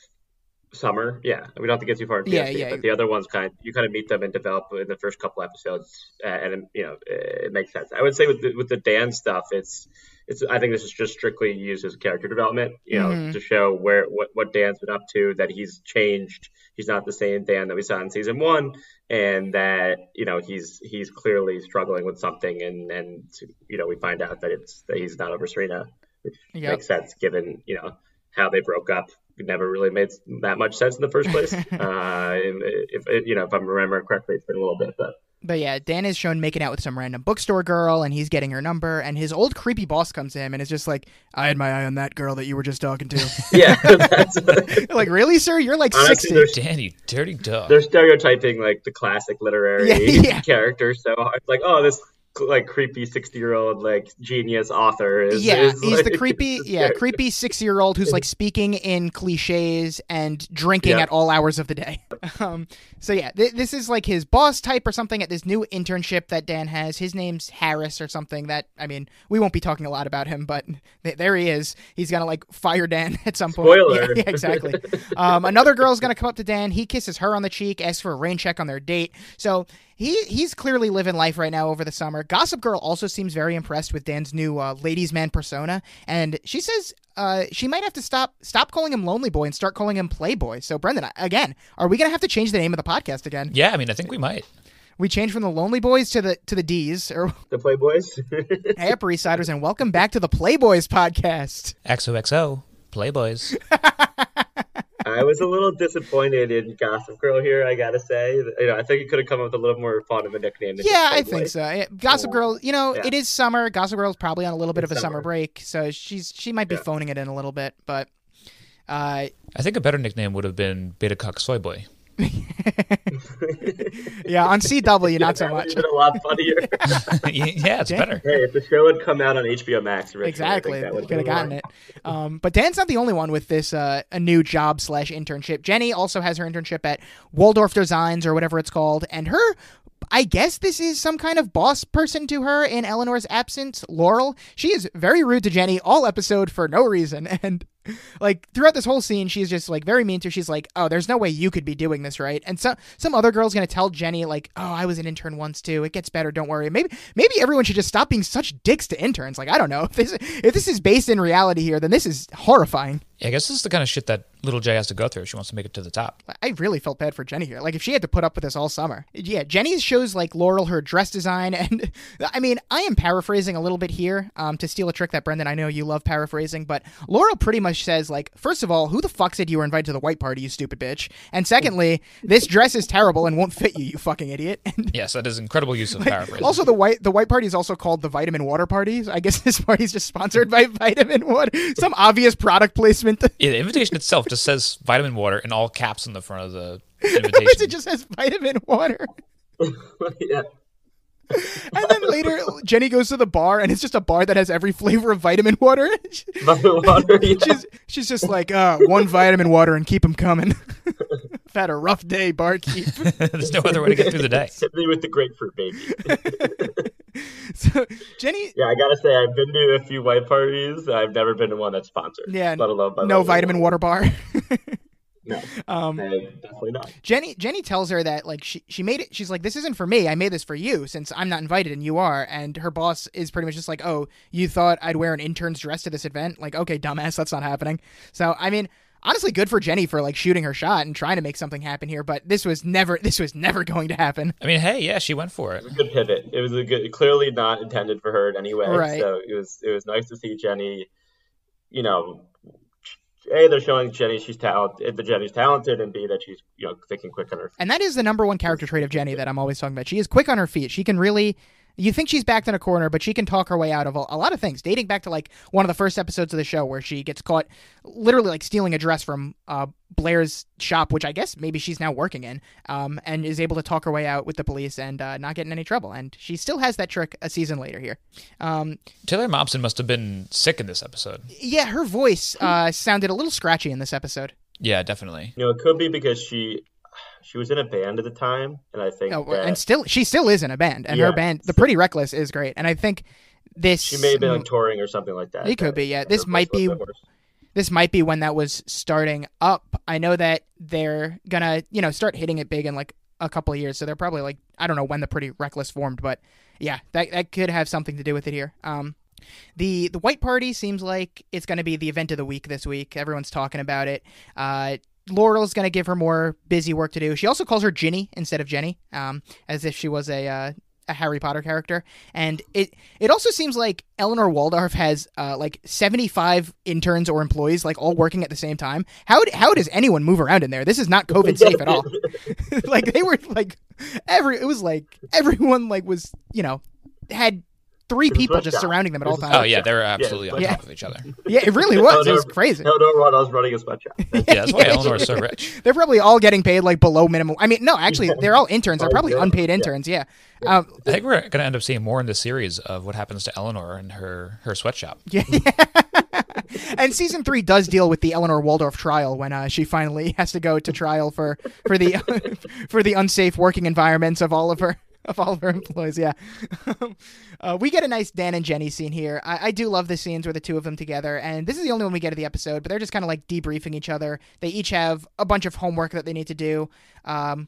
summer. Yeah, we don't have to get too far into yeah, yeah. but the other ones kind of, you kind of meet them and develop in the first couple episodes, uh, and you know it, it, makes sense. I would say with the, with the Dan stuff, it's it's I think this is just strictly used as character development, you know, mm-hmm. to show where what what Dan's been up to, that he's changed, he's not the same Dan that we saw in season one, and that you know he's he's clearly struggling with something, and and you know we find out that it's that he's not over Serena, which yep. makes sense given you know how they broke up never really made that much sense in the first place. uh, if, if, you know, if I'm remembering correctly, it's been a little bit, but. But yeah, Dan is shown making out with some random bookstore girl, and he's getting her number. And his old creepy boss comes to him and is just like, "I had my eye on that girl that you were just talking to." yeah, like really, sir? You're like Honestly, sixty. Dan, you dirty dog. They're stereotyping like the classic literary yeah, yeah. character so It's like, oh, this like creepy 60 year old like genius author is, yeah is, he's like, the creepy yeah creepy 60 year old who's like speaking in cliches and drinking at all hours of the day. Um so yeah th- this is like his boss type or something at this new internship that dan has. His name's harris or something that i mean we won't be talking a lot about him but th- there he is. He's gonna like fire dan at some point. Spoiler. Yeah, yeah exactly. Um another girl's gonna come up to dan. He kisses her on the cheek asks for a rain check on their date. So he he's clearly living life right now over the summer. Gossip Girl also seems very impressed with Dan's new uh, ladies' man persona, and she says uh, she might have to stop stop calling him Lonely Boy and start calling him Playboy. So, Brendan, again, are we gonna have to change the name of the podcast again? Yeah, I mean, I think we might. We changed from the Lonely Boys to the to the D's or the Playboys. hey, Upper East Siders, and welcome back to the Playboys podcast. XOXO Playboys. I was a little disappointed in Gossip Girl here. I gotta say, you know, I think it could have come up with a little more fun of a nickname. yeah, I think so. Gossip Girl, you know, yeah. it is summer. Gossip Girl is probably on a little bit it's of a summer. summer. break, so she's she might be yeah. phoning it in a little bit. But uh, I think a better nickname would have been Beta Cock Soy Boy. yeah, on CW, not so much. a lot funnier. yeah, it's Dan, better. Hey, if the show had come out on HBO Max, exactly, could have gotten it. Um, but Dan's not the only one with this uh, a new job slash internship. Jenny also has her internship at Waldorf Designs or whatever it's called, and her I guess this is some kind of boss person to her in Eleanor's absence, Laurel. She is very rude to Jenny all episode for no reason. And like throughout this whole scene, she's just like very mean to her. She's like, "Oh, there's no way you could be doing this, right?" And some some other girl's gonna tell Jenny like, "Oh, I was an intern once too. It gets better. Don't worry." Maybe maybe everyone should just stop being such dicks to interns. Like I don't know if this if this is based in reality here, then this is horrifying. Yeah, I guess this is the kind of shit that little Jay has to go through if she wants to make it to the top. I really felt bad for Jenny here. Like if she had to put up with this all summer. Yeah, Jenny shows like Laurel her dress design, and I mean I am paraphrasing a little bit here um, to steal a trick that Brendan I know you love paraphrasing, but Laurel pretty much says like first of all, who the fuck said you were invited to the white party, you stupid bitch, and secondly, this dress is terrible and won't fit you, you fucking idiot. And, yes, that is incredible use of like, paraphrasing. Also, the white the white party is also called the vitamin water party. I guess this party is just sponsored by vitamin water. Some obvious product placement. Yeah, the invitation itself just says vitamin water in all caps on the front of the invitation. it just says vitamin water. yeah. And then later, Jenny goes to the bar and it's just a bar that has every flavor of vitamin water. vitamin water. Yeah. she's, she's just like, uh, one vitamin water and keep them coming. I've had a rough day, barkeep. There's no other way to get through the day. Hit me with the grapefruit, baby. so Jenny, yeah, I gotta say, I've been to a few white parties. I've never been to one that's sponsored. Yeah, let alone by no vitamin water bar. No, um, definitely not. Jenny Jenny tells her that like she she made it. She's like, this isn't for me. I made this for you since I'm not invited and you are. And her boss is pretty much just like, oh, you thought I'd wear an intern's dress to this event? Like, okay, dumbass, that's not happening. So I mean. Honestly, good for Jenny for like shooting her shot and trying to make something happen here, but this was never this was never going to happen. I mean, hey, yeah, she went for it. It was a good pivot. It was a good, clearly not intended for her in any way. Right. So it was it was nice to see Jenny, you know, a they're showing Jenny she's talented, uh, the Jenny's talented, and b that she's you know thinking quick on her. Feet. And that is the number one character trait of Jenny that I'm always talking about. She is quick on her feet. She can really you think she's backed in a corner, but she can talk her way out of a, a, lot of things, dating back to like one of the first episodes of the show where she gets caught literally like stealing a dress from uh, Blair's shop, which I guess maybe she's now working in, um, and is able to talk her way out with the police and uh, not get in any trouble. And she still has that trick a season later here. Um, Taylor Momsen must have been sick in this episode. Yeah, her voice uh, sounded a little scratchy in this episode. Yeah, definitely. You know, it could be because she she was in a band at the time, and I think oh, that, and still she still is in a band, and yeah, her band, The Pretty Reckless, is great, and I think this she may have been like touring or something like that. It could be, yeah. This might be this might be when that was starting up. I know that they're gonna you know start hitting it big in like a couple of years, so they're probably like I don't know when the Pretty Reckless formed, but yeah, that that could have something to do with it here. Um, the the White Party seems like it's going to be the event of the week this week. Everyone's talking about it. Uh, Laurel's going to give her more busy work to do. She also calls her Ginny instead of Jenny, um, as if she was a uh, a Harry Potter character. And it it also seems like Eleanor Waldorf has uh, like seventy five interns or employees like all working at the same time. How how does anyone move around in there? This is not COVID safe at all. like they were like every it was like everyone like was you know had three people just surrounding them at all times. Oh yeah, they're absolutely yeah. on top of each other. Yeah, it really was. Eleanor, it was crazy. Eleanor was running a sweatshop. yeah, that's why Eleanor's so rich. They're probably all getting paid like below minimum. I mean, no, actually, they're all interns. They're probably unpaid interns. Yeah. yeah. Um, I think we're going to end up seeing more in the series of what happens to Eleanor and her her sweatshop. Yeah. and season three does deal with the Eleanor Waldorf trial when uh, she finally has to go to trial for for the for the unsafe working environments of all of her of all of her employees. Yeah, uh, we get a nice Dan and Jenny scene here. I, I, do love the scenes where the two of them together, and this is the only one we get of the episode. But they're just kind of like debriefing each other. They each have a bunch of homework that they need to do. Um,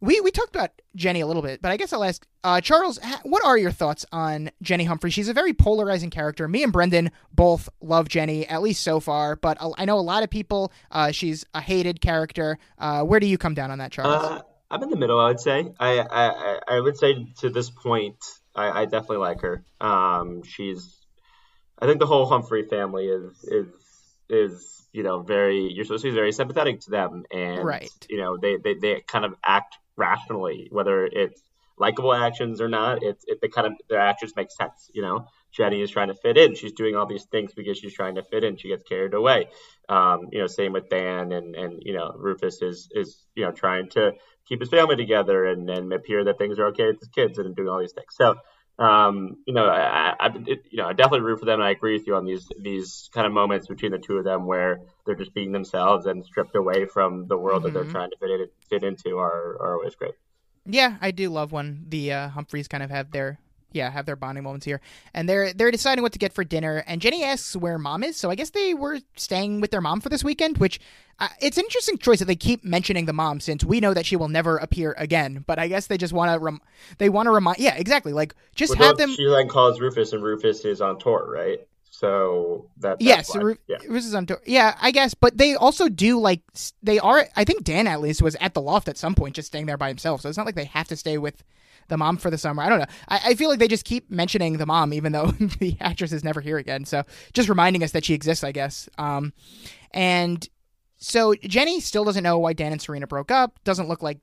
we we talked about Jenny a little bit, but I guess I'll ask uh, Charles. What are your thoughts on Jenny Humphrey? She's a very polarizing character. Me and Brendan both love Jenny, at least so far. But I know a lot of people. Uh, she's a hated character. Uh, where do you come down on that, Charles? I'm in the middle. I would say. I I, I would say to this point, I, I definitely like her. Um, she's. I think the whole Humphrey family is is is you know very you're supposed to be very sympathetic to them and right. you know they, they they kind of act rationally whether it's likable actions or not it's it, they kind of their actions make sense you know Jenny is trying to fit in. She's doing all these things because she's trying to fit in. She gets carried away. Um, you know, same with Dan and and you know Rufus is is you know trying to keep his family together and and appear that things are okay with his kids and doing all these things. So um, you know, I, I it, you know I definitely root for them. And I agree with you on these these kind of moments between the two of them where they're just being themselves and stripped away from the world mm-hmm. that they're mm-hmm. trying to fit in, fit into are are always great. Yeah, I do love when the uh, Humphreys kind of have their yeah, have their bonding moments here. And they're they're deciding what to get for dinner. And Jenny asks where mom is. So I guess they were staying with their mom for this weekend, which uh, it's an interesting choice that they keep mentioning the mom since we know that she will never appear again. But I guess they just want to rem- they want to remind yeah, exactly. Like just well, have them She then calls Rufus and Rufus is on tour, right? So that yes, Ru- yeah. Rufus is on tour. Yeah, I guess. But they also do like they are. I think Dan at least was at the loft at some point, just staying there by himself. So it's not like they have to stay with the mom for the summer. I don't know. I, I feel like they just keep mentioning the mom, even though the actress is never here again. So just reminding us that she exists, I guess. Um, and so Jenny still doesn't know why Dan and Serena broke up. Doesn't look like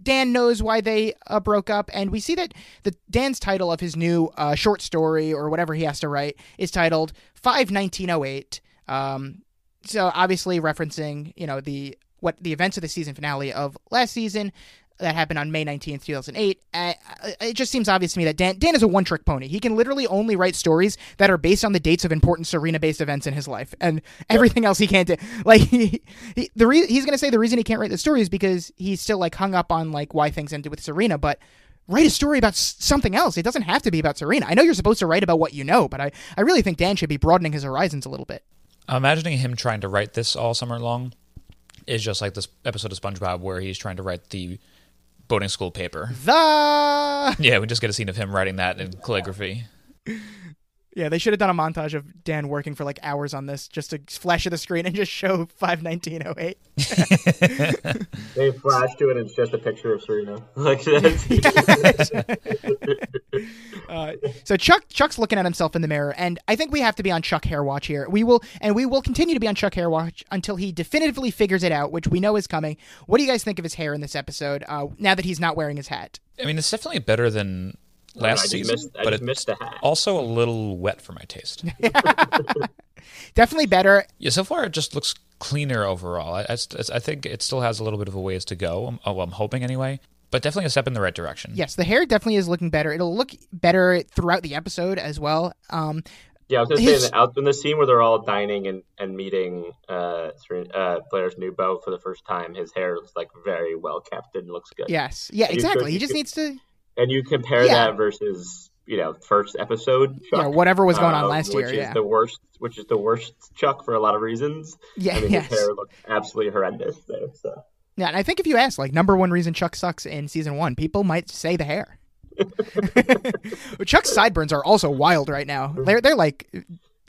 Dan knows why they uh, broke up, and we see that the Dan's title of his new uh, short story or whatever he has to write is titled Five Nineteen Oh Eight. Um, so obviously referencing you know the what the events of the season finale of last season. That happened on May 19th, 2008. Uh, it just seems obvious to me that Dan, Dan is a one trick pony. He can literally only write stories that are based on the dates of important Serena based events in his life, and everything else he can't do. Like, he, he the re- he's going to say the reason he can't write the story is because he's still like hung up on like why things ended with Serena, but write a story about something else. It doesn't have to be about Serena. I know you're supposed to write about what you know, but I, I really think Dan should be broadening his horizons a little bit. I'm Imagining him trying to write this all summer long is just like this episode of SpongeBob where he's trying to write the boating school paper. The yeah, we just get a scene of him writing that in calligraphy. Yeah, they should have done a montage of Dan working for like hours on this just to flash at the screen and just show 51908. they flash to it and it's just a picture of Serena. Like uh, so Chuck Chuck's looking at himself in the mirror and I think we have to be on Chuck hair watch here. We will and we will continue to be on Chuck hair watch until he definitively figures it out, which we know is coming. What do you guys think of his hair in this episode uh, now that he's not wearing his hat? I mean, it's definitely better than last season, missed, but it's also a little wet for my taste. Definitely better. Yeah, so far it just looks cleaner overall. I, I, I, think it still has a little bit of a ways to go. I'm, oh, I'm hoping anyway. But definitely a step in the right direction. Yes, the hair definitely is looking better. It'll look better throughout the episode as well. Um, yeah, I was going to say out in the scene where they're all dining and, and meeting uh, uh, Blair's new beau for the first time, his hair is like very well kept and looks good. Yes, yeah, exactly. He just needs to and you compare yeah. that versus you know first episode Chuck, yeah whatever was going on uh, last year yeah. the worst which is the worst chuck for a lot of reasons. Yeah I mean, yes. his hair looked absolutely horrendous there so. Yeah and i think if you ask like number one reason chuck sucks in season one people might say the hair. Chuck's sideburns are also wild right now. They're, they're like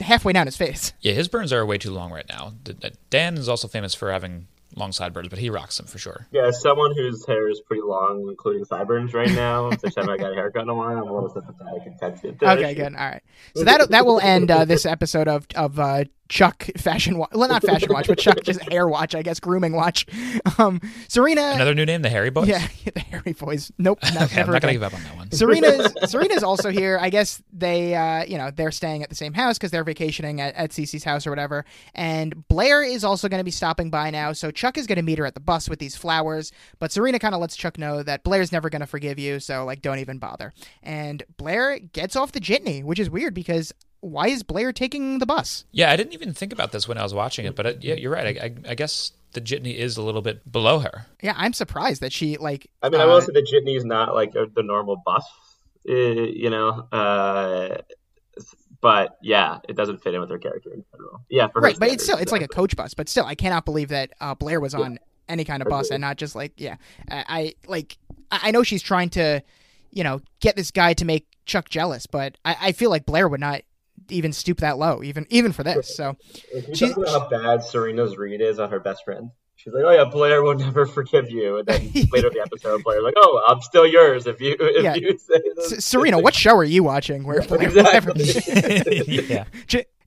halfway down his face. Yeah his burns are way too long right now. Dan is also famous for having long sideburns, but he rocks them for sure. Yeah, as someone whose hair is pretty long, including sideburns right now, since I haven't got a haircut in a while, I'm a little sympathetic and sensitive. Okay, good. All right. So that that will end uh, this episode of of uh, Chuck fashion watch. Well, not fashion watch, but Chuck just hair watch, I guess, grooming watch. Um, Serena. Another new name, the Harry Boys. Yeah, the Harry Boys. Nope, not, okay, I'm not gonna give up on that one. Serena's Serena's also here. I guess they, uh, you know, they're staying at the same house because they're vacationing at, at Cece's house or whatever. And Blair is also going to be stopping by now, so Chuck is going to meet her at the bus with these flowers. But Serena kind of lets Chuck know that Blair's never going to forgive you, so like, don't even bother. And Blair gets off the jitney, which is weird because why is Blair taking the bus? Yeah, I didn't even think about this when I was watching it, but it, yeah, you're right. I, I, I, guess the jitney is a little bit below her. Yeah, I'm surprised that she like. I mean, uh, I will uh, say the jitney is not like the normal bus, uh, you know. Uh, but yeah, it doesn't fit in with her character in general. Yeah, right, but it's still it's like a coach bus. But still, I cannot believe that uh, Blair was on yeah. any kind of bus and not just like yeah. I, I like I know she's trying to, you know, get this guy to make Chuck jealous, but I, I feel like Blair would not even stoop that low, even even for this. So, she, how bad Serena's read is on her best friend. She's like, "Oh yeah, Blair will never forgive you." And then later in the episode, Blair like, "Oh, I'm still yours if you if yeah. you say this." Serena, what show are you watching? Where Blair exactly. yeah.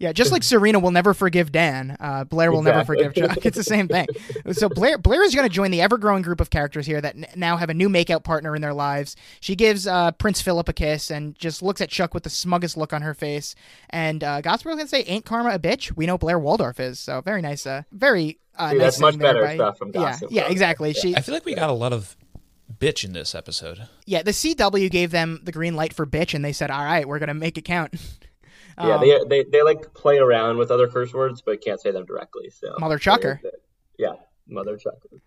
Yeah, just like Serena will never forgive Dan, uh, Blair will exactly. never forgive Chuck. It's the same thing. So Blair Blair is going to join the ever growing group of characters here that n- now have a new makeout partner in their lives. She gives uh, Prince Philip a kiss and just looks at Chuck with the smuggest look on her face. And uh, Gosper's going to say, "Ain't karma a bitch?" We know Blair Waldorf is. So very nice, uh, very uh, Dude, nice that's much better by, stuff from Gossip. Yeah, yeah, exactly. Yeah. She. I feel like we got a lot of bitch in this episode. Yeah, the CW gave them the green light for bitch, and they said, "All right, we're gonna make it count." Yeah, um, they, they they like play around with other curse words, but can't say them directly. So mother chucker. Yeah, mother chucker.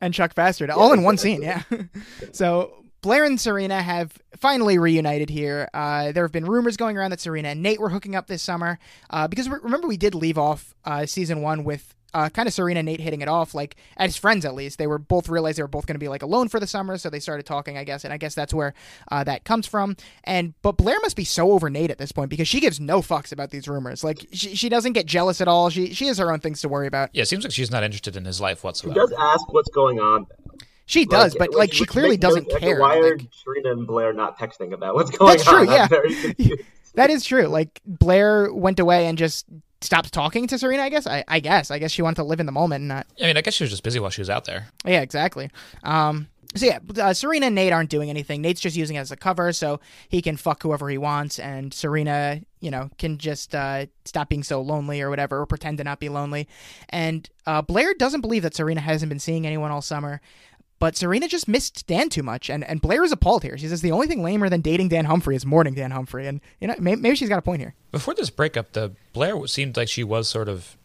And Chuck Bastard, yeah, all in one scene. Yeah. so Blair and Serena have finally reunited here. Uh, there have been rumors going around that Serena and Nate were hooking up this summer uh, because remember we did leave off uh, season one with uh, kind of Serena and Nate hitting it off, like as friends at least. They were both realized they were both going to be like alone for the summer, so they started talking, I guess, and I guess that's where uh, that comes from. And but Blair must be so over Nate at this point because she gives no fucks about these rumors. Like she, she doesn't get jealous at all. She she has her own things to worry about. Yeah, it seems like she's not interested in his life whatsoever. She does ask what's going on. She does, like, but like, she clearly doesn't care. Why are like, Serena and Blair not texting about what's going that's on? That's true. Yeah. that is true. Like Blair went away and just stopped talking to Serena. I guess. I, I guess. I guess she wanted to live in the moment and not. I mean, I guess she was just busy while she was out there. Yeah, exactly. Um, so yeah, uh, Serena and Nate aren't doing anything. Nate's just using it as a cover, so he can fuck whoever he wants, and Serena, you know, can just uh, stop being so lonely or whatever, or pretend to not be lonely. And uh, Blair doesn't believe that Serena hasn't been seeing anyone all summer, but Serena just missed Dan too much, and, and Blair is appalled here. She says the only thing lamer than dating Dan Humphrey is mourning Dan Humphrey, and you know maybe, maybe she's got a point here. Before this breakup, the Blair seemed like she was sort of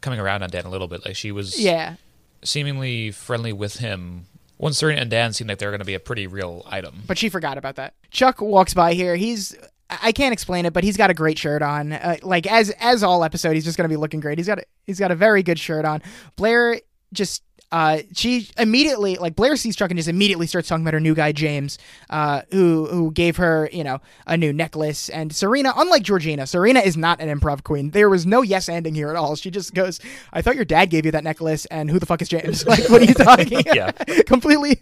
coming around on Dan a little bit. Like she was yeah seemingly friendly with him when Serena and Dan seemed like they were going to be a pretty real item. But she forgot about that. Chuck walks by here. He's I can't explain it, but he's got a great shirt on. Uh, like as as all episode, he's just going to be looking great. He's got a, he's got a very good shirt on. Blair just uh, she immediately like Blair sees Chuck and just immediately starts talking about her new guy James, uh, who who gave her you know a new necklace. And Serena, unlike Georgina, Serena is not an improv queen. There was no yes ending here at all. She just goes, "I thought your dad gave you that necklace, and who the fuck is James? Like, what are you talking? yeah, completely."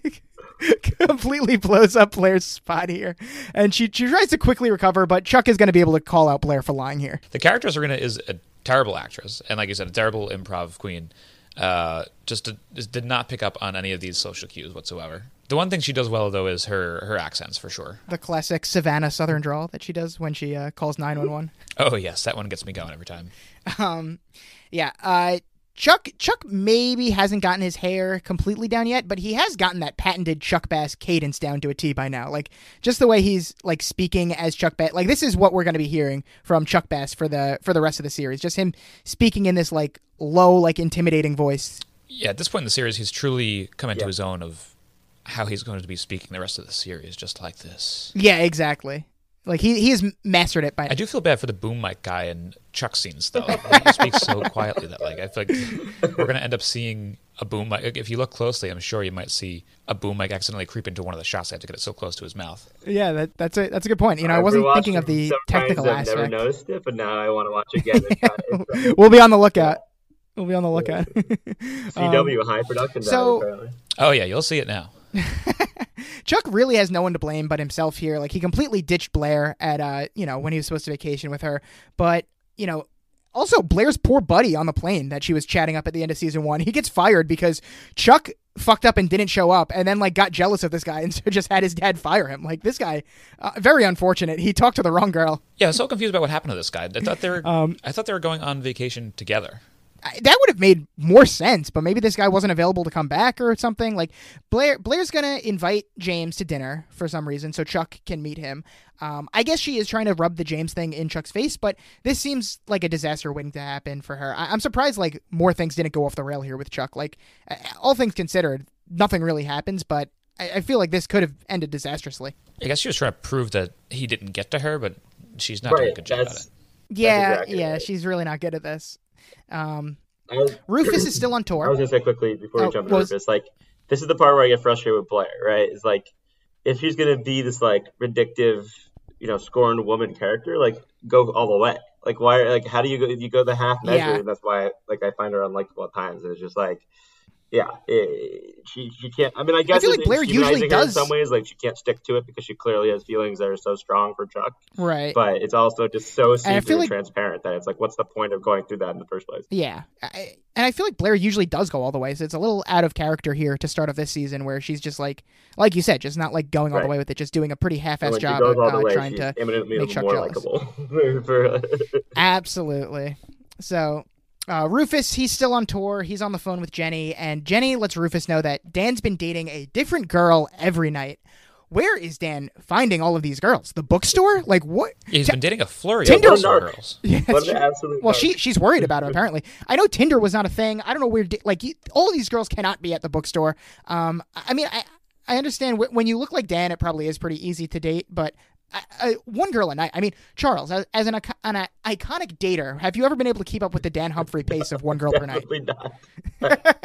completely blows up Blair's spot here. And she, she tries to quickly recover, but Chuck is going to be able to call out Blair for lying here. The character Serena is a terrible actress, and like you said, a terrible improv queen uh, just, did, just did not pick up on any of these social cues whatsoever. The one thing she does well though is her her accents for sure. The classic Savannah Southern drawl that she does when she uh, calls nine one one. Oh yes, that one gets me going every time. Um, yeah. Uh, Chuck Chuck maybe hasn't gotten his hair completely down yet, but he has gotten that patented Chuck Bass cadence down to a T by now. Like just the way he's like speaking as Chuck Bass. Like this is what we're going to be hearing from Chuck Bass for the for the rest of the series. Just him speaking in this like low, like intimidating voice. Yeah, at this point in the series, he's truly come into his own of how he's going to be speaking the rest of the series, just like this. Yeah, exactly. Like he he has mastered it by. I do feel bad for the boom mic guy in Chuck scenes though. he speaks so quietly that like I feel like we're gonna end up seeing a boom mic. If you look closely, I'm sure you might see a boom mic accidentally creep into one of the shots. I have to get it so close to his mouth. Yeah, that, that's a that's a good point. You know, I wasn't thinking of the technical I've aspect. Never noticed it, but now I want to watch again. we'll be on the lookout. We'll be on the lookout. CW um, high production. So, oh yeah, you'll see it now. Chuck really has no one to blame but himself here. Like he completely ditched Blair at uh, you know, when he was supposed to vacation with her. But, you know, also Blair's poor buddy on the plane that she was chatting up at the end of season 1. He gets fired because Chuck fucked up and didn't show up and then like got jealous of this guy and so just had his dad fire him. Like this guy uh, very unfortunate. He talked to the wrong girl. Yeah, I was so confused about what happened to this guy. I thought they were um, I thought they were going on vacation together that would have made more sense, but maybe this guy wasn't available to come back or something. Like Blair, Blair's gonna invite James to dinner for some reason, so Chuck can meet him. Um, I guess she is trying to rub the James thing in Chuck's face, but this seems like a disaster waiting to happen for her. I- am surprised like more things didn't go off the rail here with Chuck. Like all things considered, nothing really happens, but I, I feel like this could have ended disastrously. I guess she was trying to prove that he didn't get to her, but she's not right, doing a good job at it. Yeah, exactly yeah, right. she's really not good at this. Um, was, Rufus is still on tour. I was gonna say quickly before oh, we jump into was, Rufus, like this is the part where I get frustrated with Blair, right? Is like if she's gonna be this like vindictive, you know, scorned woman character, like go all the way. Like why? Like how do you go? You go the half measure, yeah. and that's why like I find her unlikable at times. And it's just like yeah, it, she she can't. I mean, I guess I feel like Blair usually does in some ways. Like she can't stick to it because she clearly has feelings that are so strong for Chuck. Right. But it's also just so and like, transparent that it's like, what's the point of going through that in the first place? Yeah, I, and I feel like Blair usually does go all the way. So it's a little out of character here to start off this season, where she's just like, like you said, just not like going all right. the way with it, just doing a pretty half-assed job of uh, way, trying to make Chuck jealous. for... Absolutely. So uh, Rufus, he's still on tour. He's on the phone with Jenny, and Jenny lets Rufus know that Dan's been dating a different girl every night. Where is Dan finding all of these girls? The bookstore? Like what? He's T- been dating a flurry Tinder of girls. Yeah, well, she she's worried about him apparently. I know Tinder was not a thing. I don't know where. Like all of these girls cannot be at the bookstore. Um, I mean, I I understand when you look like Dan, it probably is pretty easy to date, but one girl a night. I mean, Charles, as, as an, an iconic dater, have you ever been able to keep up with the Dan Humphrey pace of one girl per night? not.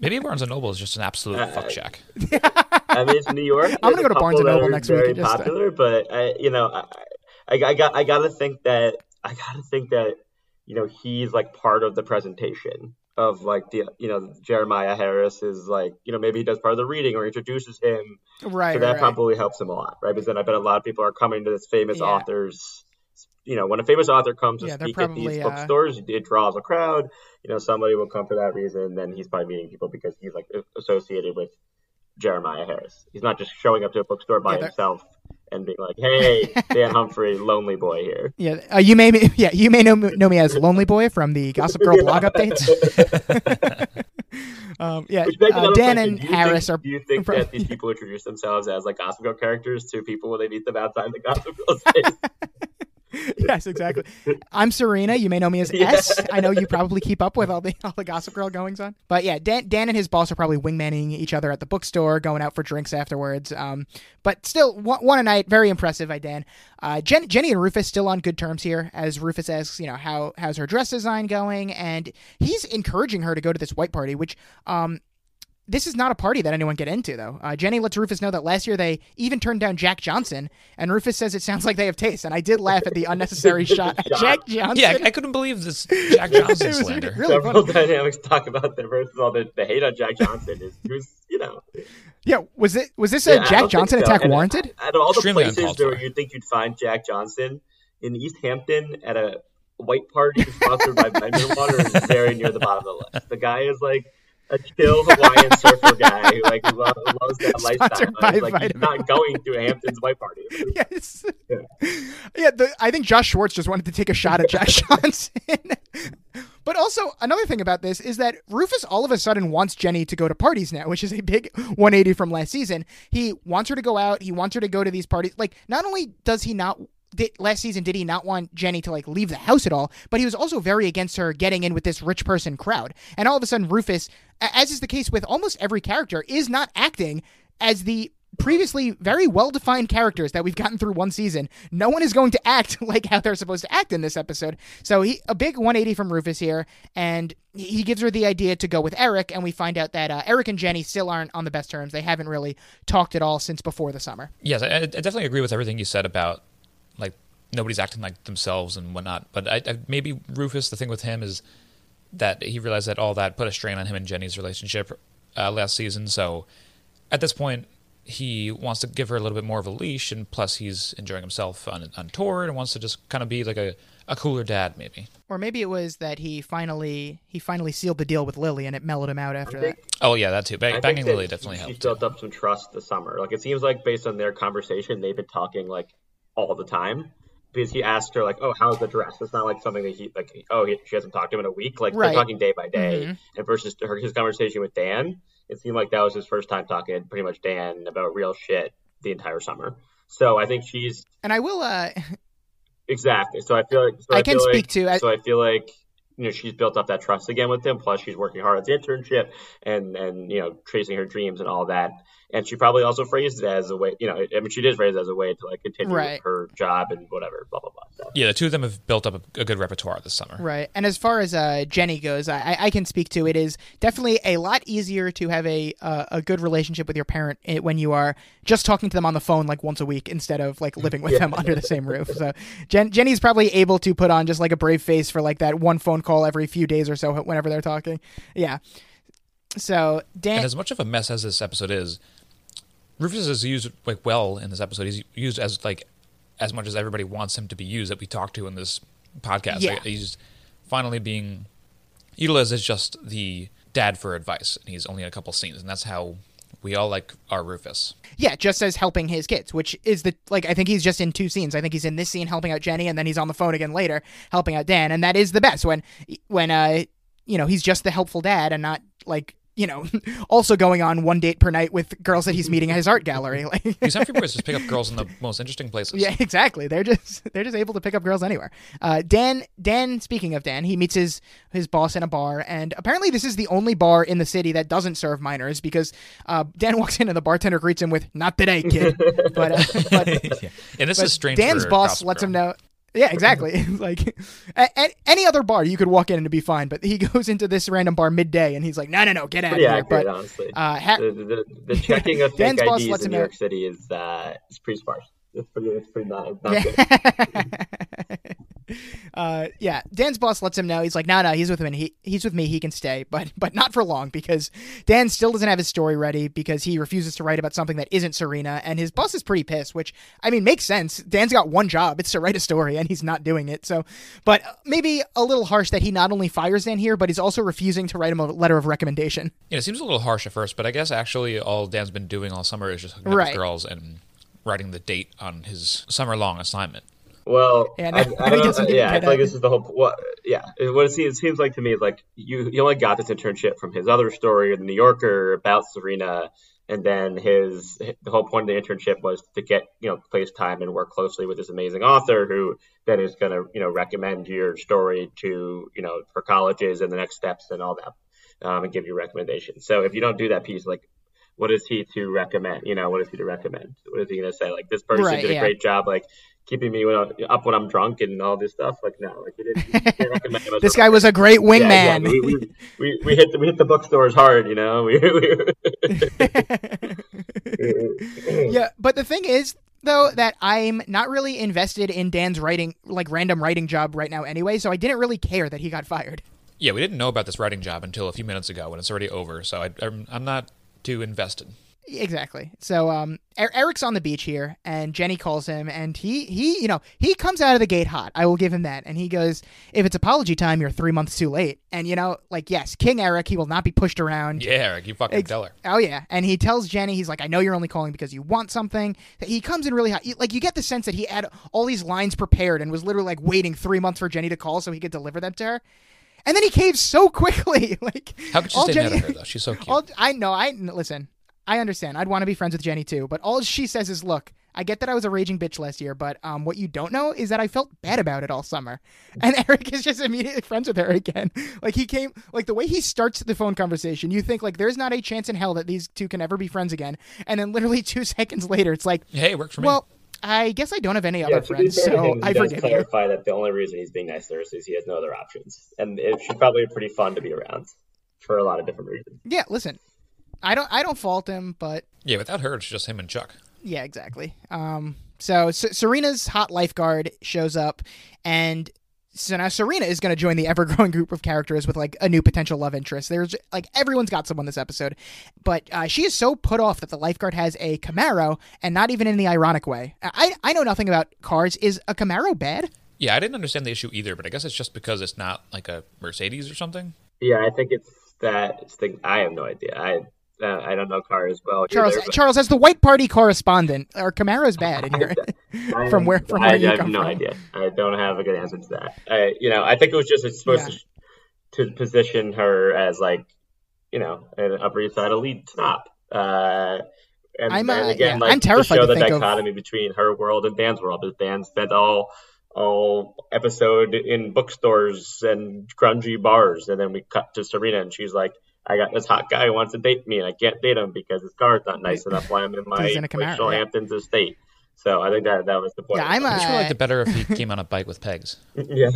Maybe Barnes and Noble is just an absolute uh, fuck shack. I mean, it's New York. I'm gonna go to Barnes and Noble next very week. Just, popular, but I, you know, I, I, I got, I got to think that, I got to think that, you know, he's like part of the presentation of like the you know Jeremiah Harris is like you know maybe he does part of the reading or introduces him. Right so that right. probably helps him a lot right? Because then I bet a lot of people are coming to this famous yeah. authors you know when a famous author comes to yeah, speak probably, at these uh... bookstores it draws a crowd. You know somebody will come for that reason then he's probably meeting people because he's like associated with Jeremiah Harris. He's not just showing up to a bookstore by yeah, himself and being like, "Hey, Dan Humphrey, Lonely Boy here." Yeah, uh, you may yeah you may know know me as Lonely Boy from the Gossip Girl blog updates. Um, yeah, uh, Dan and Harris think, are. Do you think that these people introduce themselves as like Gossip Girl characters to people when they meet them outside the Gossip Girl space? yes, exactly. I'm Serena. You may know me as yeah. S. I know you probably keep up with all the all the Gossip Girl goings on. But yeah, Dan, Dan and his boss are probably wingmanning each other at the bookstore, going out for drinks afterwards. Um, but still, one, one a night, very impressive by Dan. Uh, Jen, Jenny and Rufus still on good terms here, as Rufus asks, you know, how how's her dress design going, and he's encouraging her to go to this white party, which um, this is not a party that anyone get into, though. Uh, Jenny lets Rufus know that last year they even turned down Jack Johnson, and Rufus says it sounds like they have taste. And I did laugh at the unnecessary shot at Jack Johnson. Yeah, I couldn't believe this Jack Johnson slander. Really Several funny. dynamics talk about that. first of all the, the hate on Jack Johnson is who's you know. Yeah, was it was this a yeah, Jack Johnson so. attack and warranted? Out of all the Extremely places where you'd think you'd find Jack Johnson in East Hampton at a white party sponsored by Vitamin Water is very near the bottom of the list. The guy is like a chill Hawaiian surfer guy who like loves, loves that lifestyle. Like he's not going to a Hamptons white party. Yes. Yeah. yeah the, I think Josh Schwartz just wanted to take a shot at Jack Johnson. but also another thing about this is that Rufus all of a sudden wants Jenny to go to parties now, which is a big 180 from last season. He wants her to go out. He wants her to go to these parties. Like, not only does he not did, last season did he not want Jenny to like leave the house at all, but he was also very against her getting in with this rich person crowd. And all of a sudden, Rufus, as is the case with almost every character, is not acting as the previously very well defined characters that we've gotten through one season. No one is going to act like how they're supposed to act in this episode. So he a big 180 from Rufus here, and he gives her the idea to go with Eric, and we find out that uh, Eric and Jenny still aren't on the best terms. They haven't really talked at all since before the summer. Yes, I, I definitely agree with everything you said about like nobody's acting like themselves and whatnot. But I, I, maybe Rufus, the thing with him is that he realized that all that put a strain on him and Jenny's relationship uh, last season. So at this point, he wants to give her a little bit more of a leash, and plus he's enjoying himself on, on tour and wants to just kind of be like a, a cooler dad, maybe. Or maybe it was that he finally he finally sealed the deal with Lily, and it mellowed him out after think, that. Oh yeah, that too. Bang, banging Lily definitely helped. He's built up some trust this summer. Like it seems like based on their conversation, they've been talking like all the time because he asked her like, "Oh, how's the dress?" It's not like something that he like. Oh, he, she hasn't talked to him in a week. Like right. they're talking day by day. Mm-hmm. And versus her, his conversation with Dan, it seemed like that was his first time talking to pretty much Dan about real shit the entire summer. So I think she's. And I will. uh Exactly. So I feel like so I, I can speak like, to. I... So I feel like you know she's built up that trust again with him. Plus she's working hard at the internship and and you know tracing her dreams and all that and she probably also phrased it as a way, you know, I mean, she did phrase it as a way to like continue right. her job and whatever, blah blah blah. So. Yeah, the two of them have built up a, a, good repertoire this summer. Right, and as far as uh, Jenny goes, I, I can speak to it is definitely a lot easier to have a uh, a good relationship with your parent when you are just talking to them on the phone like once a week instead of like living with yeah. them under the same roof. So Jen, Jenny's probably able to put on just like a brave face for like that one phone call every few days or so whenever they're talking. Yeah. So Dan, and as much of a mess as this episode is, Rufus is used like well in this episode. He's used as like as much as everybody wants him to be used that we talked to in this podcast. Yeah. Like, he's finally being utilized as just the dad for advice, and he's only in a couple scenes, and that's how we all like our Rufus. Yeah, just as helping his kids, which is the like I think he's just in two scenes. I think he's in this scene helping out Jenny, and then he's on the phone again later helping out Dan, and that is the best when when uh you know he's just the helpful dad and not like you know, also going on one date per night with girls that he's meeting at his art gallery. Like these boys just pick up girls in the most interesting places. Yeah, exactly. They're just they're just able to pick up girls anywhere. Uh, Dan Dan, speaking of Dan, he meets his his boss in a bar, and apparently this is the only bar in the city that doesn't serve minors because uh, Dan walks in and the bartender greets him with "Not today, kid." but uh, but yeah. and this is strange. Dan's boss lets him know. Yeah, exactly. like at, any other bar, you could walk in and be fine, but he goes into this random bar midday, and he's like, "No, no, no, get out of here!" Accurate, but honestly, uh, ha- the, the, the, checking of fake IDs in New York City is uh, is pretty sparse. It's pretty, it's pretty not, not good. uh, yeah, Dan's boss lets him know. He's like, no, no, he's with me. He, he's with me. He can stay, but but not for long because Dan still doesn't have his story ready because he refuses to write about something that isn't Serena, and his boss is pretty pissed. Which I mean makes sense. Dan's got one job; it's to write a story, and he's not doing it. So, but maybe a little harsh that he not only fires Dan here, but he's also refusing to write him a letter of recommendation. Yeah, it seems a little harsh at first, but I guess actually all Dan's been doing all summer is just hooking right. up with girls and writing the date on his summer long assignment. Well, yeah, I, I, I yeah, I feel like this is the whole. What yeah, what it seems, it seems like to me is like you he only got this internship from his other story in the New Yorker about Serena, and then his the whole point of the internship was to get you know place time and work closely with this amazing author who then is going to you know recommend your story to you know for colleges and the next steps and all that, um, and give you recommendations. So if you don't do that piece, like what is he to recommend? You know, what is he to recommend? What is he going to say? Like this person right, did a great job. Like keeping me when up when I'm drunk and all this stuff. Like no, like he didn't. He didn't this guy was a great wingman. Yeah, we, we, we, we, hit the, we hit the bookstores hard, you know. yeah, but the thing is though that I'm not really invested in Dan's writing like random writing job right now anyway, so I didn't really care that he got fired. Yeah, we didn't know about this writing job until a few minutes ago when it's already over, so I, I'm, I'm not too invested. Exactly. So um, er- Eric's on the beach here, and Jenny calls him, and he he you know he comes out of the gate hot. I will give him that, and he goes, "If it's apology time, you're three months too late." And you know, like yes, King Eric, he will not be pushed around. Yeah, Eric, you fucking Ex- tell her. Oh yeah, and he tells Jenny, he's like, "I know you're only calling because you want something." He comes in really hot. Like you get the sense that he had all these lines prepared and was literally like waiting three months for Jenny to call so he could deliver them to her and then he caves so quickly. like how could you stay Jenny, mad at her though? She's so cute. All, I know. I listen. I understand. I'd want to be friends with Jenny too, but all she says is, "Look, I get that I was a raging bitch last year, but um, what you don't know is that I felt bad about it all summer." And Eric is just immediately friends with her again. Like he came, like the way he starts the phone conversation, you think like there's not a chance in hell that these two can ever be friends again, and then literally two seconds later, it's like, "Hey, works for me." Well, I guess I don't have any other friends, so I forgive clarify you. that the only reason he's being nice to her is he has no other options, and it, she's probably be pretty fun to be around for a lot of different reasons. Yeah, listen, I don't I don't fault him, but yeah, without her, it's just him and Chuck. Yeah, exactly. Um, so S- Serena's hot lifeguard shows up, and so now Serena is going to join the ever growing group of characters with like a new potential love interest. There's like everyone's got someone this episode, but uh, she is so put off that the lifeguard has a Camaro, and not even in the ironic way. I I know nothing about cars. Is a Camaro bad? Yeah, I didn't understand the issue either, but I guess it's just because it's not like a Mercedes or something. Yeah, I think it's that. It's the, I have no idea. I uh, I don't know cars well. Charles, either, Charles, as the white party correspondent, are Camaros bad in your, from where from where I, you I come no from? idea. I don't have a good answer to that. I, you know, I think it was just supposed yeah. to, to position her as like, you know, an Upper East Side elite snap. Uh, and, I'm, uh, and again, yeah, like, I'm terrified to show to the dichotomy of... between her world and Dan's world. Because Dan spent all all episode in bookstores and grungy bars, and then we cut to Serena, and she's like I got this hot guy who wants to date me, and I can't date him because his car's not nice enough when I'm in my in Camaro, yeah. Hamptons estate. So I think that that was the point. Yeah, I'm. I just liked it better if he came on a bike with pegs. yeah.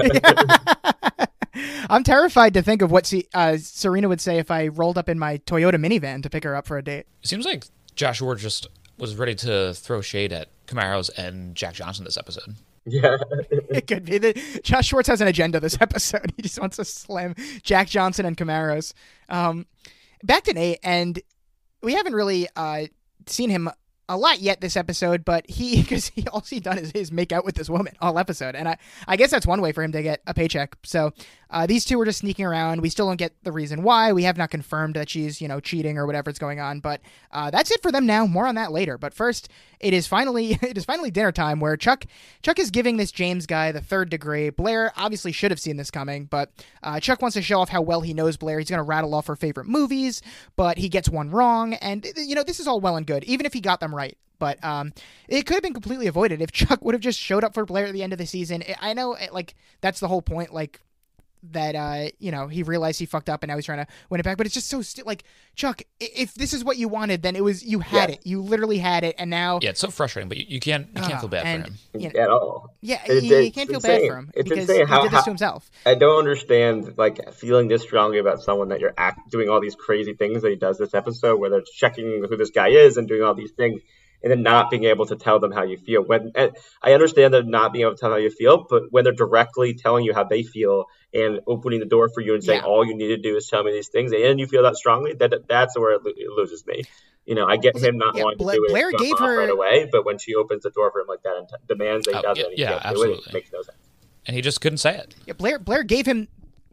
I'm terrified to think of what C- uh, Serena would say if I rolled up in my Toyota minivan to pick her up for a date. It seems like Josh Schwartz just was ready to throw shade at Camaros and Jack Johnson this episode. Yeah, it could be that Josh Schwartz has an agenda this episode. He just wants to slam Jack Johnson and Camaros. Um, back to Nate, and we haven't really uh, seen him a lot yet this episode, but he because he all he done is, is make out with this woman all episode, and I I guess that's one way for him to get a paycheck. So uh, these two were just sneaking around. We still don't get the reason why. We have not confirmed that she's you know cheating or whatever's going on, but uh, that's it for them now. More on that later. But first, it is finally it is finally dinner time where Chuck Chuck is giving this James guy the third degree. Blair obviously should have seen this coming, but uh, Chuck wants to show off how well he knows Blair. He's going to rattle off her favorite movies, but he gets one wrong, and you know this is all well and good, even if he got them right. But um, it could have been completely avoided if Chuck would have just showed up for Blair at the end of the season. I know, like that's the whole point. Like that uh you know he realized he fucked up and now he's trying to win it back. But it's just so st- like chuck if this is what you wanted then it was you had it. You literally had it. And now yeah it's so frustrating but you, you can't you can't uh, feel bad and, for him. you know, at all. Yeah it, you, you, can't feel insane. bad for him it's because insane. he did this to himself. I don't understand like feeling this strongly about someone that you're act doing all these crazy things that he does this episode where they're checking who this guy is and doing all these things and then not being able to tell them how you feel. When I understand that not being able to tell how you feel, but when they're directly telling you how they feel and opening the door for you and saying yeah. all you need to do is tell me these things, and you feel that strongly, that that's where it, loses me. You know, I get him not yeah, wanting Bla- to do it Blair gave her right away, but when she opens the door for him like that and t- demands that he oh, does yeah, it, yeah, absolutely. It, it makes no sense. And he just couldn't say it. Yeah, Blair Blair gave him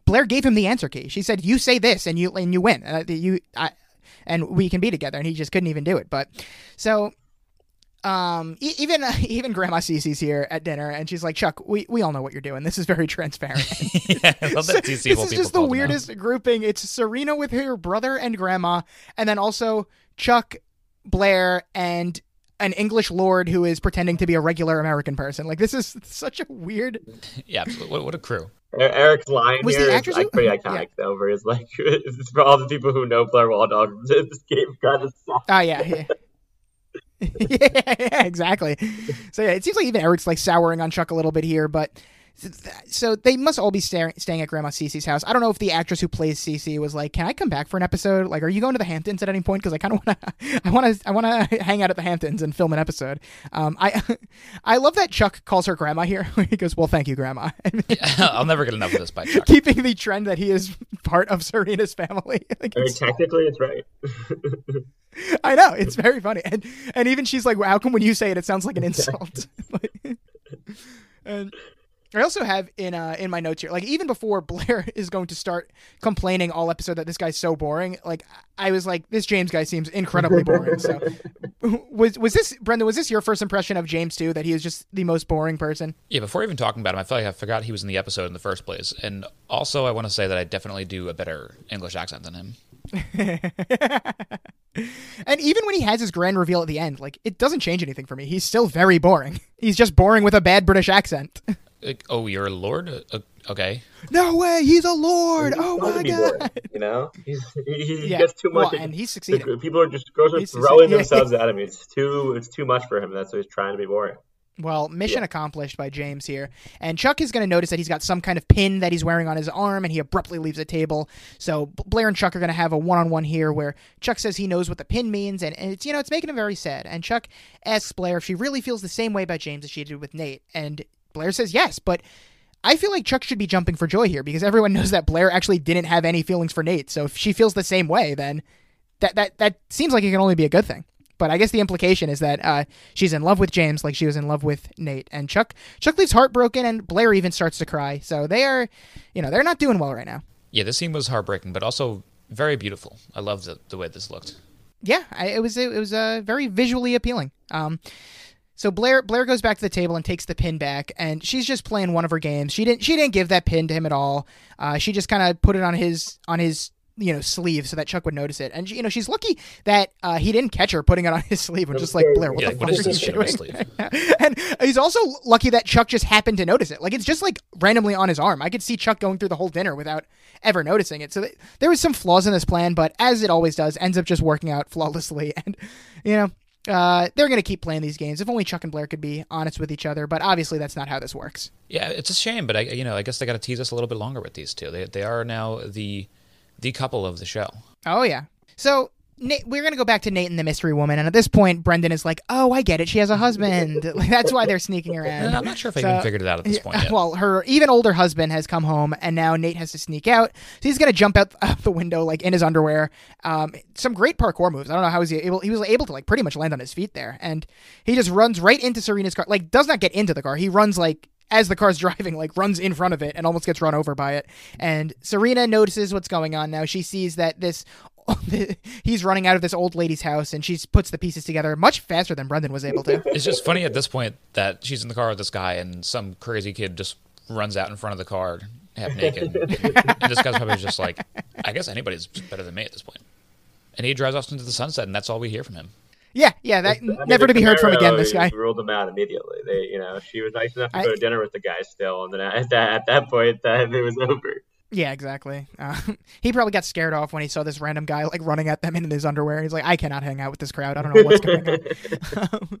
Blair gave him the answer key. She said, "You say this, and you and you win. Uh, you I, and we can be together." And he just couldn't even do it. But so um, e- even uh, even Grandma Cece's here at dinner, and she's like, "Chuck, we, we all know what you're doing. This is very transparent." yeah, I love that this is just the weirdest grouping. It's Serena with her brother and grandma, and then also Chuck, Blair, and an English lord who is pretending to be a regular American person. Like this is such a weird. Yeah, absolutely. What, what a crew. Eric's line was here is like pretty iconic yeah. though, where he's like, for all the people who know Blair Waldorf, this game kind of sucks. Oh yeah. yeah. yeah, exactly. So yeah, it seems like even Eric's like souring on Chuck a little bit here, but so they must all be staying staying at Grandma Cece's house. I don't know if the actress who plays Cece was like, "Can I come back for an episode? Like, are you going to the Hamptons at any point? Because I kind of want to, I want to, I want to hang out at the Hamptons and film an episode." Um, I, I love that Chuck calls her Grandma here. he goes, "Well, thank you, Grandma." I'll never get enough of this by Chuck. Keeping the trend that he is part of Serena's family. like, I mean, technically, it's right. I know it's very funny, and and even she's like, well, "How come when you say it, it sounds like an insult?" and I also have in uh, in my notes here, like even before Blair is going to start complaining all episode that this guy's so boring, like I was like, this James guy seems incredibly boring. so was was this Brendan? Was this your first impression of James too? That he was just the most boring person? Yeah. Before even talking about him, I feel like I forgot he was in the episode in the first place, and also I want to say that I definitely do a better English accent than him. and even when he has his grand reveal at the end, like it doesn't change anything for me. He's still very boring. He's just boring with a bad British accent. Oh, you're a lord? Uh, okay. No way, he's a lord. He's oh my god. Boring, you know, he's, he, he yeah. gets too much. Well, and he's succeeding. People are just girls are he's throwing themselves at him. It's too it's too much for him. That's why he's trying to be boring. Well, mission yeah. accomplished by James here. And Chuck is going to notice that he's got some kind of pin that he's wearing on his arm, and he abruptly leaves the table. So Blair and Chuck are going to have a one-on-one here, where Chuck says he knows what the pin means, and, and, it's you know it's making him very sad. And Chuck asks Blair if she really feels the same way about James as she did with Nate, and Blair says yes, but I feel like Chuck should be jumping for joy here because everyone knows that Blair actually didn't have any feelings for Nate. So if she feels the same way, then that that that seems like it can only be a good thing. But I guess the implication is that uh, she's in love with James, like she was in love with Nate. And Chuck Chuck leaves heartbroken, and Blair even starts to cry. So they are, you know, they're not doing well right now. Yeah, this scene was heartbreaking, but also very beautiful. I love the the way this looked. Yeah, I, it was it was uh, very visually appealing. Um, so Blair Blair goes back to the table and takes the pin back, and she's just playing one of her games. She didn't she didn't give that pin to him at all. Uh, she just kind of put it on his on his you know sleeve so that Chuck would notice it. And you know she's lucky that uh, he didn't catch her putting it on his sleeve and just like Blair, what yeah, the fuck are you doing? and he's also lucky that Chuck just happened to notice it. Like it's just like randomly on his arm. I could see Chuck going through the whole dinner without ever noticing it. So th- there was some flaws in this plan, but as it always does, ends up just working out flawlessly. And you know uh, they're going to keep playing these games. If only Chuck and Blair could be honest with each other, but obviously that's not how this works. Yeah, it's a shame, but I, you know, I guess they got to tease us a little bit longer with these two. They they are now the the couple of the show. Oh yeah. So Nate, we're gonna go back to Nate and the mystery woman, and at this point, Brendan is like, "Oh, I get it. She has a husband. That's why they're sneaking around." I'm not sure if I even figured it out at this point. Yet. Well, her even older husband has come home, and now Nate has to sneak out. So he's gonna jump out, out the window like in his underwear. Um, some great parkour moves. I don't know how he able. He was able to like pretty much land on his feet there, and he just runs right into Serena's car. Like, does not get into the car. He runs like as the car's driving, like runs in front of it and almost gets run over by it. And Serena notices what's going on now. She sees that this he's running out of this old lady's house and she puts the pieces together much faster than Brendan was able to. It's just funny at this point that she's in the car with this guy and some crazy kid just runs out in front of the car half naked. and this guy's probably just like, I guess anybody's better than me at this point. And he drives off into the sunset and that's all we hear from him. Yeah, yeah, that I mean, never to be heard from again. This guy ruled him out immediately. They, you know, she was nice enough to I, go to dinner with the guy still, and then at that at that point, that it was over. Yeah, exactly. Uh, he probably got scared off when he saw this random guy like running at them in his underwear. He's like, I cannot hang out with this crowd. I don't know what's going on.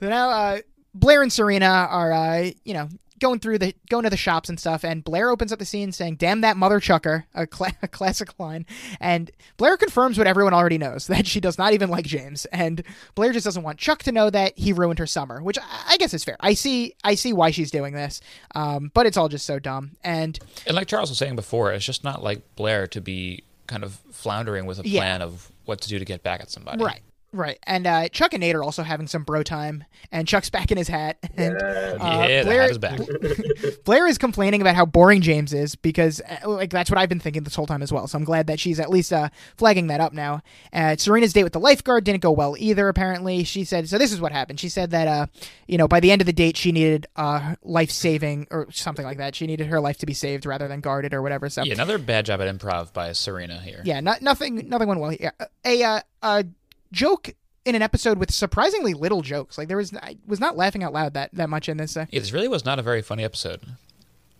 so now, uh, Blair and Serena are, uh, you know, going through the going to the shops and stuff, and Blair opens up the scene saying, "Damn that mother chucker," a, cl- a, classic line. And Blair confirms what everyone already knows that she does not even like James, and Blair just doesn't want Chuck to know that he ruined her summer, which I, I guess is fair. I see, I see why she's doing this, um, but it's all just so dumb. And and like Charles was saying before, it's just not like Blair to be kind of floundering with a plan yeah. of what to do to get back at somebody. Right. Right, and uh, Chuck and Nate are also having some bro time, and Chuck's back in his hat. And, uh, yeah, Blair, is back. Blair is complaining about how boring James is because, uh, like, that's what I've been thinking this whole time as well. So I'm glad that she's at least uh, flagging that up now. Uh, Serena's date with the lifeguard didn't go well either. Apparently, she said. So this is what happened. She said that, uh, you know, by the end of the date, she needed uh, life saving or something like that. She needed her life to be saved rather than guarded or whatever. So yeah, another bad job at improv by Serena here. Yeah, not, nothing, nothing went well. Yeah, a uh, a joke in an episode with surprisingly little jokes. Like there was, I was not laughing out loud that that much in this. Uh... Yeah, this really was not a very funny episode,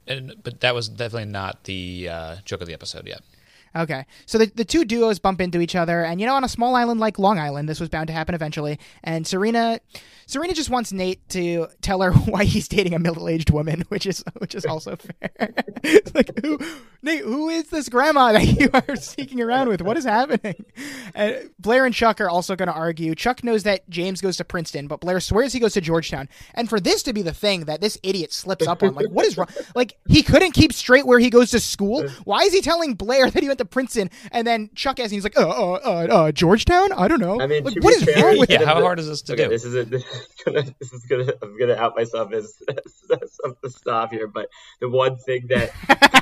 and but that was definitely not the uh, joke of the episode yet. Okay, so the the two duos bump into each other, and you know, on a small island like Long Island, this was bound to happen eventually. And Serena, Serena just wants Nate to tell her why he's dating a middle aged woman, which is which is also fair. like who, Nate, who is this grandma that you are sneaking around with? What is happening? And Blair and Chuck are also going to argue. Chuck knows that James goes to Princeton, but Blair swears he goes to Georgetown. And for this to be the thing that this idiot slips up on, like what is wrong? Like he couldn't keep straight where he goes to school. Why is he telling Blair that he went to Princeton, and then Chuck asks, he's like, uh, uh, uh, uh, Georgetown? I don't know. I mean, like, what is fair, wrong with yeah, how hard is this to okay, do? This is, a, this is gonna, this is gonna, I'm gonna out myself as, as, as something stop here, but the one thing that,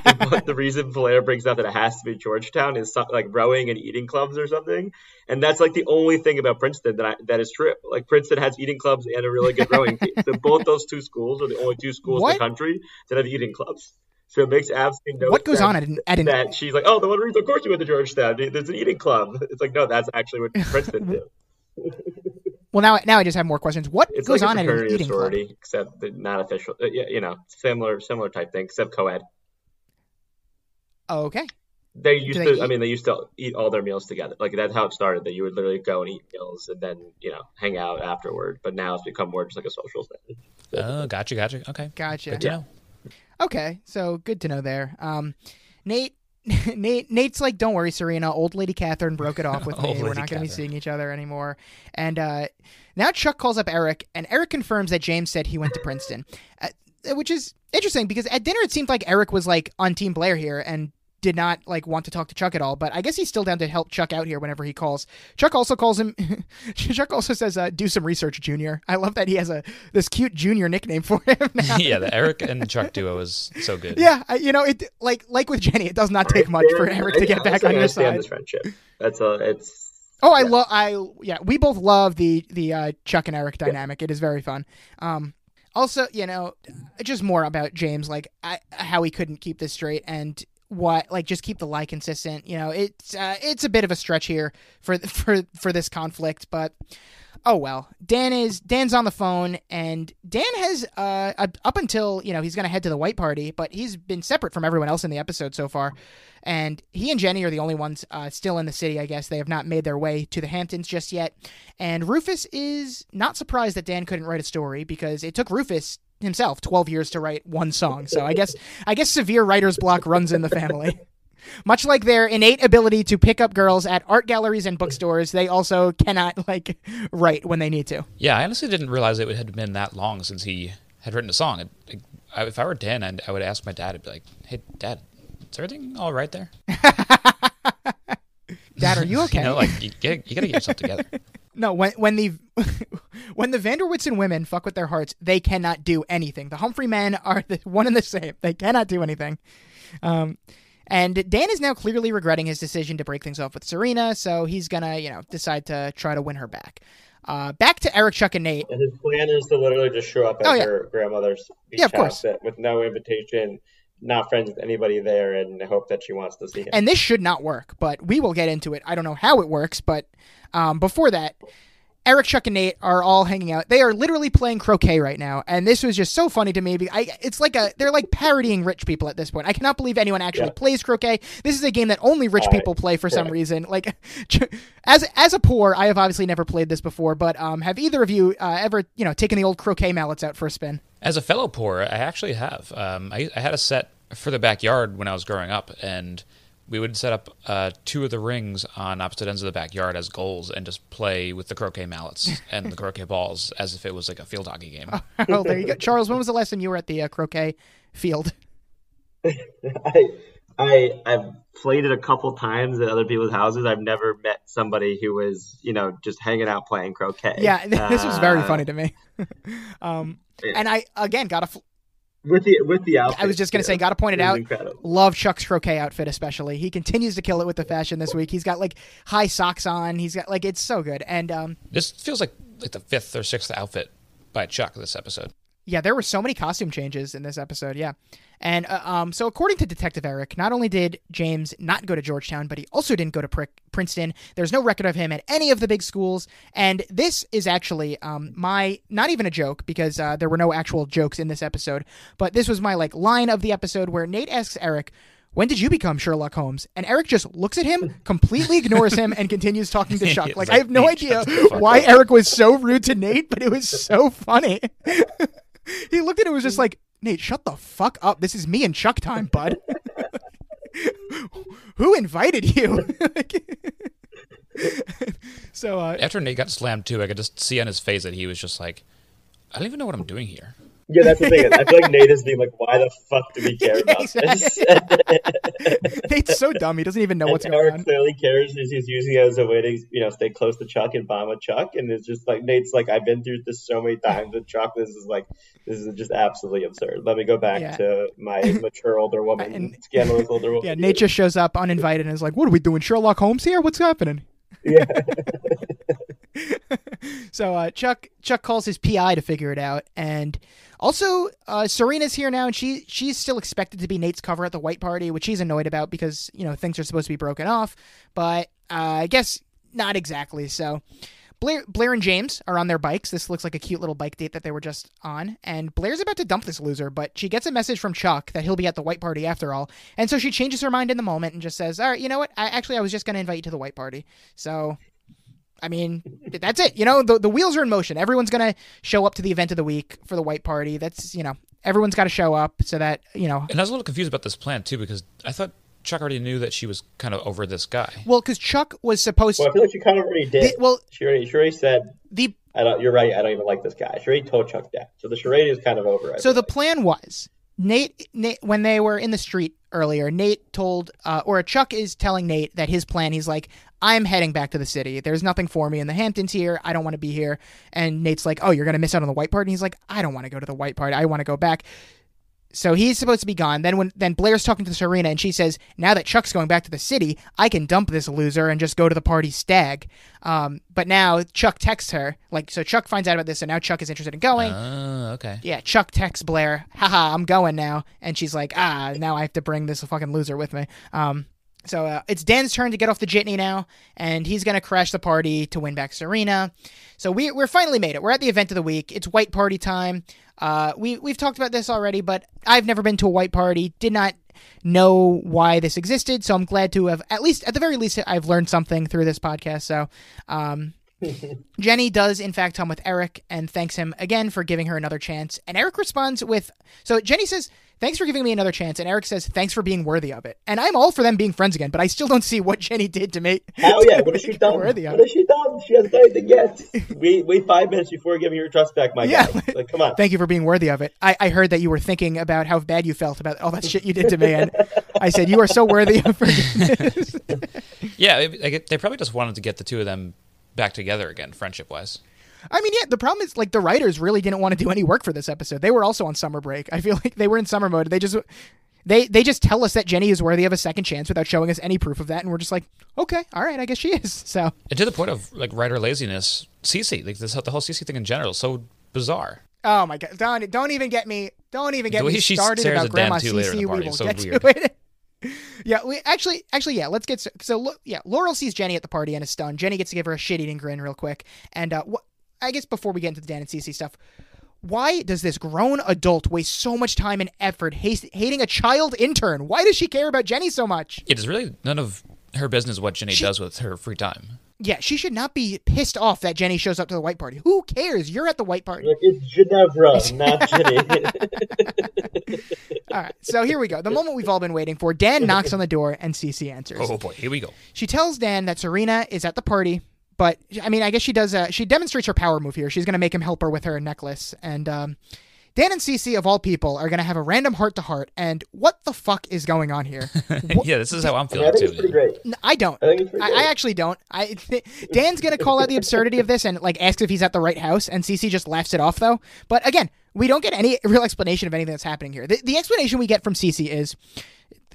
the, the, reason Blair brings up that it has to be Georgetown is something like rowing and eating clubs or something, and that's like the only thing about Princeton that I, that is true. Like Princeton has eating clubs and a really good rowing team. So both those two schools are the only two schools what? in the country that have eating clubs. So it makes absolutely no What goes on at an, at an that she's like, oh, the one reason, of course, you went to Georgetown. There's an eating club. It's like, no, that's actually what Princeton did. well, now, now I just have more questions. What it's goes like on at an eating sorority, club? Except not official. Uh, you know, similar, similar type thing, except co-ed. Oh, okay. They used to. I mean, they used to eat all their meals together. Like that's how it started. That you would literally go and eat meals and then you know hang out afterward. But now it's become more just like a social thing. Oh, gotcha, gotcha. Okay, gotcha. Good to know. Okay, so good to know there. Um, Nate, Nate, Nate's like, don't worry, Serena. Old lady Catherine broke it off with me. We're not going to be seeing each other anymore. And uh, now Chuck calls up Eric, and Eric confirms that James said he went to Princeton, uh, which is interesting because at dinner it seemed like Eric was like on Team Blair here, and did not like want to talk to Chuck at all, but I guess he's still down to help Chuck out here whenever he calls. Chuck also calls him. Chuck also says, uh, "Do some research, Junior." I love that he has a this cute Junior nickname for him. yeah, the Eric and Chuck duo is so good. Yeah, you know it. Like like with Jenny, it does not take much for Eric to get back on your side. This friendship. That's a it's. Oh, I love I yeah. We both love the the uh, Chuck and Eric dynamic. Yeah. It is very fun. Um, also, you know, just more about James, like I, how he couldn't keep this straight, and what like just keep the lie consistent. You know, it's uh, it's a bit of a stretch here for for for this conflict, but oh well. Dan is Dan's on the phone, and Dan has uh up until you know he's gonna head to the white party, but he's been separate from everyone else in the episode so far. And he and Jenny are the only ones uh, still in the city, I guess. They have not made their way to the Hamptons just yet. And Rufus is not surprised that Dan couldn't write a story because it took Rufus himself 12 years to write one song. So I guess I guess severe writer's block runs in the family. Much like their innate ability to pick up girls at art galleries and bookstores, they also cannot like write when they need to. Yeah, I honestly didn't realize it had been that long since he had written a song. It, it, if I were Dan, I'd, I would ask my dad. I'd be like, "Hey, Dad, is everything all right there?" Dad, are you okay? you know, like you, get, you got to get yourself together. No, when when the when the van der Woodsen women fuck with their hearts, they cannot do anything. The Humphrey men are the one and the same. They cannot do anything. Um, and Dan is now clearly regretting his decision to break things off with Serena, so he's gonna, you know, decide to try to win her back. Uh, back to Eric, Chuck, and Nate. And his plan is to literally just show up at oh, yeah. her grandmother's beach yeah, of course. with no invitation, not friends with anybody there, and hope that she wants to see him. And this should not work, but we will get into it. I don't know how it works, but um, before that, Eric, Chuck, and Nate are all hanging out. They are literally playing croquet right now, and this was just so funny to me. I, it's like a they're like parodying rich people at this point. I cannot believe anyone actually yeah. plays croquet. This is a game that only rich all people play for yeah. some reason. Like, as as a poor, I have obviously never played this before. But um, have either of you uh, ever you know taken the old croquet mallets out for a spin? As a fellow poor, I actually have. Um, I, I had a set for the backyard when I was growing up, and we would set up uh, two of the rings on opposite ends of the backyard as goals and just play with the croquet mallets and the croquet balls as if it was like a field hockey game. oh, there you go. Charles, when was the last time you were at the uh, croquet field? I, I I've played it a couple times at other people's houses. I've never met somebody who was you know just hanging out playing croquet. Yeah, this was very uh, funny to me. um, and I again got a. Fl- with the with the outfit, I was just gonna say, got to point it, it out. Incredible. Love Chuck's croquet outfit, especially. He continues to kill it with the fashion this week. He's got like high socks on. He's got like it's so good. And um, this feels like like the fifth or sixth outfit by Chuck this episode. Yeah, there were so many costume changes in this episode. Yeah. And uh, um, so, according to Detective Eric, not only did James not go to Georgetown, but he also didn't go to Princeton. There's no record of him at any of the big schools. And this is actually um, my not even a joke because uh, there were no actual jokes in this episode, but this was my like line of the episode where Nate asks Eric, when did you become Sherlock Holmes? And Eric just looks at him, completely ignores him, and continues talking to Chuck. Like, I have no idea why Eric was so rude to Nate, but it was so funny. he looked at it and was just like, Nate, shut the fuck up. This is me and Chuck time, bud. Who invited you? so uh, after Nate got slammed too, I could just see on his face that he was just like, I don't even know what I'm doing here. Yeah, that's the thing. I feel like Nate is being like, "Why the fuck do we care about this?" Nate's so dumb; he doesn't even know and what's Eric going on. clearly cares. He's using it as a way to, you know, stay close to Chuck and bomb a Chuck. And it's just like Nate's like, "I've been through this so many times with Chuck. This is like, this is just absolutely absurd." Let me go back yeah. to my mature older woman, and, scandalous older woman. Yeah, Nate just shows up uninvited and is like, "What are we doing, Sherlock Holmes here? What's happening?" Yeah. so uh, Chuck Chuck calls his PI to figure it out, and also, uh, Serena's here now, and she she's still expected to be Nate's cover at the white party, which she's annoyed about because you know things are supposed to be broken off. But uh, I guess not exactly. So Blair Blair and James are on their bikes. This looks like a cute little bike date that they were just on. And Blair's about to dump this loser, but she gets a message from Chuck that he'll be at the white party after all. And so she changes her mind in the moment and just says, "All right, you know what? I actually I was just going to invite you to the white party." So I mean, that's it. You know, the the wheels are in motion. Everyone's gonna show up to the event of the week for the white party. That's you know, everyone's got to show up so that you know. And I was a little confused about this plan too because I thought Chuck already knew that she was kind of over this guy. Well, because Chuck was supposed. Well, I feel like she kind of already did. The, well, she already, she already said the. I don't. You're right. I don't even like this guy. She already told Chuck that. So the charade is kind of over. I so the plan was Nate, Nate, when they were in the street earlier, Nate told, uh, or Chuck is telling Nate that his plan. He's like, I'm heading back to the city. There's nothing for me in the Hamptons here. I don't want to be here. And Nate's like, Oh, you're going to miss out on the white party? And he's like, I don't want to go to the white party. I want to go back. So he's supposed to be gone. Then when then Blair's talking to Serena and she says, "Now that Chuck's going back to the city, I can dump this loser and just go to the party stag." Um, but now Chuck texts her, like so. Chuck finds out about this, and now Chuck is interested in going. Oh, okay. Yeah, Chuck texts Blair, "Haha, I'm going now," and she's like, "Ah, now I have to bring this fucking loser with me." Um, so uh, it's Dan's turn to get off the jitney now, and he's going to crash the party to win back Serena. So we, we're finally made it. We're at the event of the week. It's white party time. Uh, we, we've talked about this already, but I've never been to a white party, did not know why this existed, so I'm glad to have, at least, at the very least, I've learned something through this podcast. So um, Jenny does, in fact, come with Eric and thanks him again for giving her another chance. And Eric responds with, so Jenny says, thanks for giving me another chance. And Eric says, thanks for being worthy of it. And I'm all for them being friends again, but I still don't see what Jenny did to make. Hell yeah, what has she done? Worthy what has she done? She hasn't done anything yet. wait, wait five minutes before giving your trust back, my yeah. guy. Like, come on. Thank you for being worthy of it. I, I heard that you were thinking about how bad you felt about all that shit you did to me. And I said, you are so worthy of forgiveness. yeah, they probably just wanted to get the two of them back together again, friendship wise. I mean, yeah, the problem is like the writers really didn't want to do any work for this episode. They were also on summer break. I feel like they were in summer mode. They just they they just tell us that Jenny is worthy of a second chance without showing us any proof of that, and we're just like, okay, all right, I guess she is. So and to the point of like writer laziness, Cece, like this the whole Cece thing in general, is so bizarre. Oh my god! Don't don't even get me don't even get me started about Grandma Cece. We will so get weird. to it. Yeah, we actually, actually, yeah. Let's get so, so. Yeah, Laurel sees Jenny at the party and is stunned. Jenny gets to give her a shit-eating grin real quick. And uh, wh- I guess before we get into the Dan and Cece stuff, why does this grown adult waste so much time and effort hating a child intern? Why does she care about Jenny so much? It is really none of her business what Jenny she, does with her free time. Yeah, she should not be pissed off that Jenny shows up to the white party. Who cares? You're at the white party. It's Ginevra, not Jenny. all right, so here we go. The moment we've all been waiting for. Dan knocks on the door and Cece answers. Oh boy, here we go. She tells Dan that Serena is at the party, but I mean, I guess she does. Uh, she demonstrates her power move here. She's going to make him help her with her necklace, and um, Dan and Cece of all people are going to have a random heart to heart, and what the fuck is going on here? yeah, this is how I'm feeling I think too. It's pretty great. I don't. I, think I, I actually don't. I Dan's going to call out the absurdity of this and like ask if he's at the right house, and Cece just laughs it off though. But again, we don't get any real explanation of anything that's happening here. The, the explanation we get from Cece is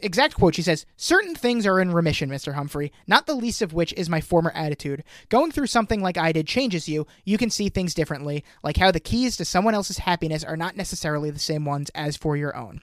exact quote she says certain things are in remission mr humphrey not the least of which is my former attitude. Going through something like i did changes you. You can see things differently like how the keys to someone else's happiness are not necessarily the same ones as for your own.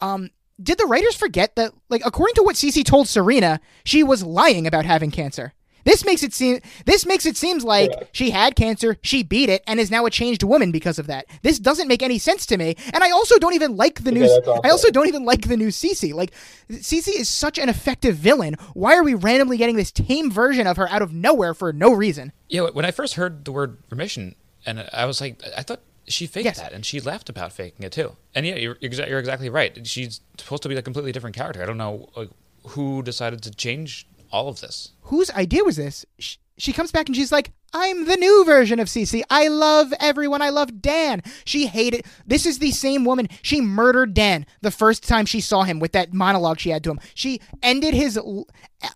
Um did the writers forget that like according to what Cece told Serena, she was lying about having cancer? This makes it seem this makes it seems like she had cancer, she beat it, and is now a changed woman because of that. This doesn't make any sense to me, and I also don't even like the Okay, new. I also don't even like the new Cece. Like Cece is such an effective villain. Why are we randomly getting this tame version of her out of nowhere for no reason? Yeah, when I first heard the word remission, and I was like, I thought she faked Yes. that, and she laughed about faking it too. And yeah, you're, you're exactly right. She's supposed to be a completely different character. I don't know like, who decided to change all of this. Whose idea was this? She, she comes back and she's like, I'm the new version of Cece. I love everyone. I love Dan. She hated. This is the same woman. She murdered Dan the first time she saw him with that monologue she had to him. She ended his l-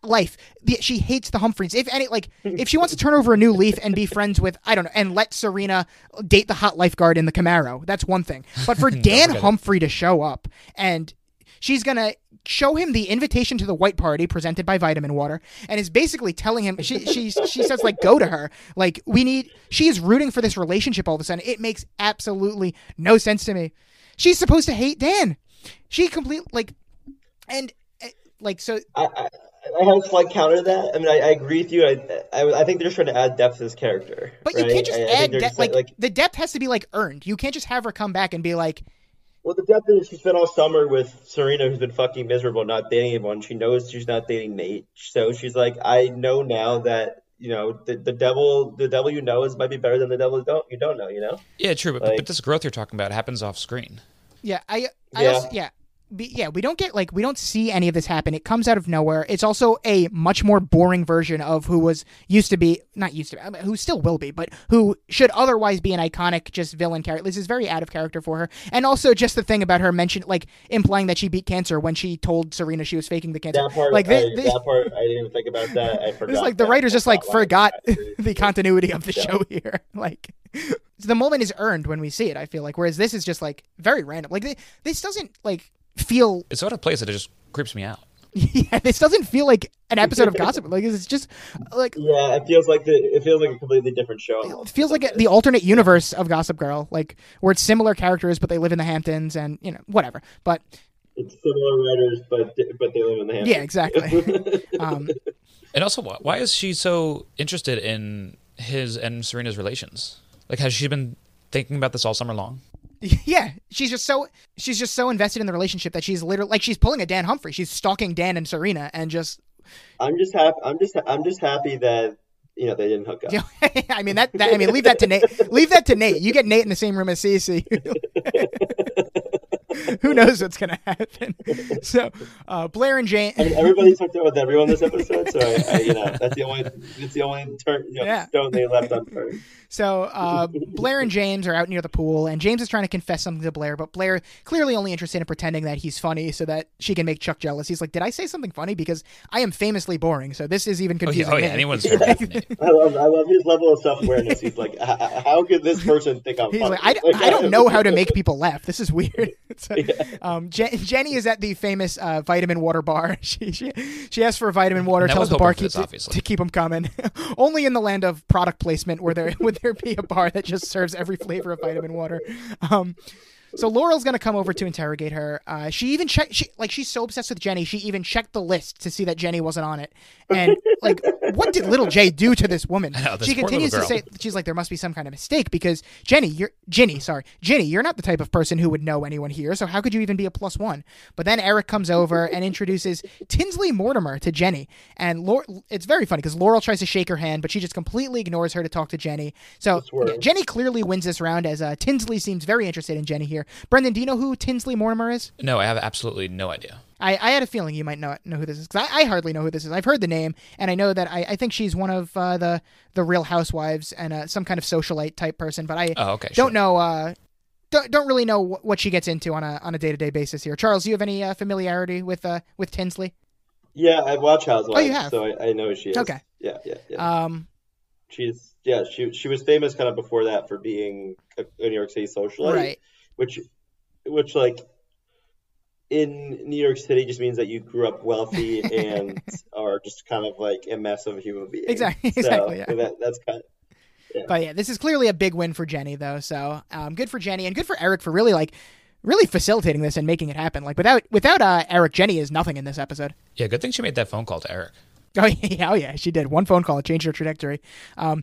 life. The- She hates the Humphreys. If any, like, if she wants to turn over a new leaf and be friends with, I don't know, and let Serena date the hot lifeguard in the Camaro, that's one thing. But for Dan. Humphrey to show up and she's gonna show him the invitation to the white party presented by vitamin water and is basically telling him she she she says like go to her like we need she is rooting for this relationship all of a sudden it makes absolutely no sense to me she's supposed to hate dan she complete like and eh, like so I, I, I have a slight counter to that. I mean, I, I agree with you. I, I, I think they're just trying to add depth to this character. but you can't just I- add think they're de- just like, like the depth has to be like earned you can't just have her come back and be like Well, the depth is she spent all summer with Serena, who's been fucking miserable, not dating anyone. She knows she's not dating Nate, so she's like, I know now that you know the, the devil, the devil you know is might be better than the devil you don't you don't know. You know, Yeah, true. But, Like- but this growth you're talking about happens off screen. Yeah, I, I Yeah. Also, yeah. Be, yeah, we don't get like we don't see any of this happen. It comes out of nowhere. It's also a much more boring version of who was used to be, not used to, be, I mean, who still will be, but who should otherwise be an iconic just villain character. This is very out of character for her, and also just the thing about her mention, like implying that she beat cancer when she told Serena she was faking the cancer. that part, like I, thi- thi- that part, I didn't even think about that. I forgot. it's like the writers just like forgot the continuity of the Yeah. show here. Like the moment is earned when we see it. I feel like, whereas this is just like very random. Like thi- this doesn't like feel It's sort of place that it just creeps me out. yeah, this doesn't feel like an episode of Gossip. Like it's just like Yeah, it feels like the it feels like a completely different show. it feels like the alternate universe of Gossip Girl, like where it's similar characters but they live in the Hamptons and you know whatever. But It's similar writers, but but they live in the Hamptons. yeah, exactly. um, And also, why, why is she so interested in his and Serena's relations? Like, has she been thinking about this all summer long? Yeah, she's just so she's just so invested in the relationship that she's literally like she's pulling a Dan Humphrey. She's stalking Dan and Serena and just I'm just happy. I'm just I'm just happy that you know they didn't hook up. I mean that, that I mean leave that to Nate. Leave that to Nate. You get Nate in the same room as Cece. Who knows what's gonna happen? So uh, Blair and Jane. I mean, everybody's hooked up with everyone this episode, so I, I, you know that's the only it's the only turn you know, Yeah. stone they left unturned. So uh, Blair and James are out near the pool, and James is trying to confess something to Blair, but Blair clearly only interested in pretending that he's funny so that she can make Chuck jealous. He's like, "Did I say something funny? Because I am famously boring, so this is even Oh yeah, confusing." oh yeah. Anyone's favorite I love I love his level of self awareness. He's like, "H- h- how could this person think I'm He's funny? like, I, I don't know how to make people laugh. This is weird. So, um, Je- Jenny is at the famous uh, vitamin water bar. She, she she asks for vitamin water, tells the barkeep this, to, to keep them coming. Only in the land of product placement where there would there be a bar that just serves every flavor of vitamin water. Um, so Laurel's gonna come over to interrogate her. Uh, she even checked, she, like she's so obsessed with Jenny, she even checked the list to see that Jenny wasn't on it. And like, what did little J do to this woman? know, this she continues to say, she's like, there must be some kind of mistake because Jenny, you're Ginny, sorry, Ginny, you're not the type of person who would know anyone here. So how could you even be a plus one? But then Eric comes over and introduces Tinsley Mortimer to Jenny, and Laur- it's very funny because Laurel tries to shake her hand, but she just completely ignores her to talk to Jenny. So Jenny clearly wins this round as uh, Tinsley seems very interested in Jenny here. Brendan, do you know who Tinsley Mortimer is? No, I have absolutely no idea. I, I had a feeling you might not know who this is because I, I hardly know who this is. I've heard the name, and I know that I, I think she's one of uh, the the Real Housewives and uh, some kind of socialite type person. But I Oh, okay, don't sure. know uh, don't, don't really know what she gets into on a on a day to day basis here. Charles, do you have any uh, familiarity with uh, with Tinsley? Yeah, I watch Housewives. Oh, you have? So I, I know who she is. Okay. Yeah, yeah, yeah. Um, she's yeah she she was famous kind of before that for being a, a New York City socialite, right? Which which like in New York City just means that you grew up wealthy and are just kind of like a mess of a human being. Exactly. So exactly. Yeah. That, that's kind. Of, yeah. But yeah, this is clearly a big win for Jenny, though. So um, good for Jenny and good for Eric for really like really facilitating this and making it happen. Like without without uh, Eric, Jenny is nothing in this episode. Yeah, good thing she made that phone call to Eric. Oh yeah, oh yeah, she did. One phone call it changed her trajectory. Um,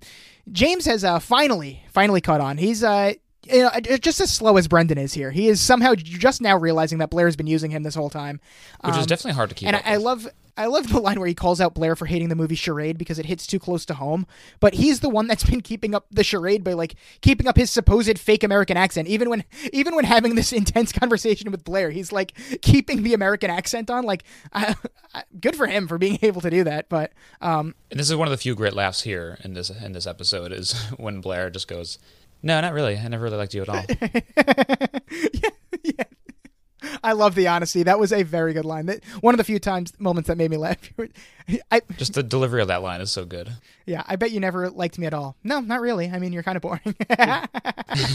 James has uh, finally finally caught on. He's uh, you know, just as slow as Brendan is here. He is somehow just now realizing that Blair's been using him this whole time, which um, is definitely hard to keep. Up. And I, I, love I love the line where he calls out Blair for hating the movie Charade because it hits too close to home. But he's the one that's been keeping up the charade by like keeping up his supposed fake American accent. Even when even when having this intense conversation with Blair, he's like keeping the American accent on. Like, I, I, good for him for being able to do that. But um, and this is one of the few great laughs here in this in this episode is when Blair just goes, "No, not really. I never really liked you at all." yeah, yeah. I love the honesty. That was a very good line. That one of the few times moments that made me laugh. I, Just the delivery of that line is so good. Yeah, I bet you never liked me at all. No, not really. I mean, you're kind of boring.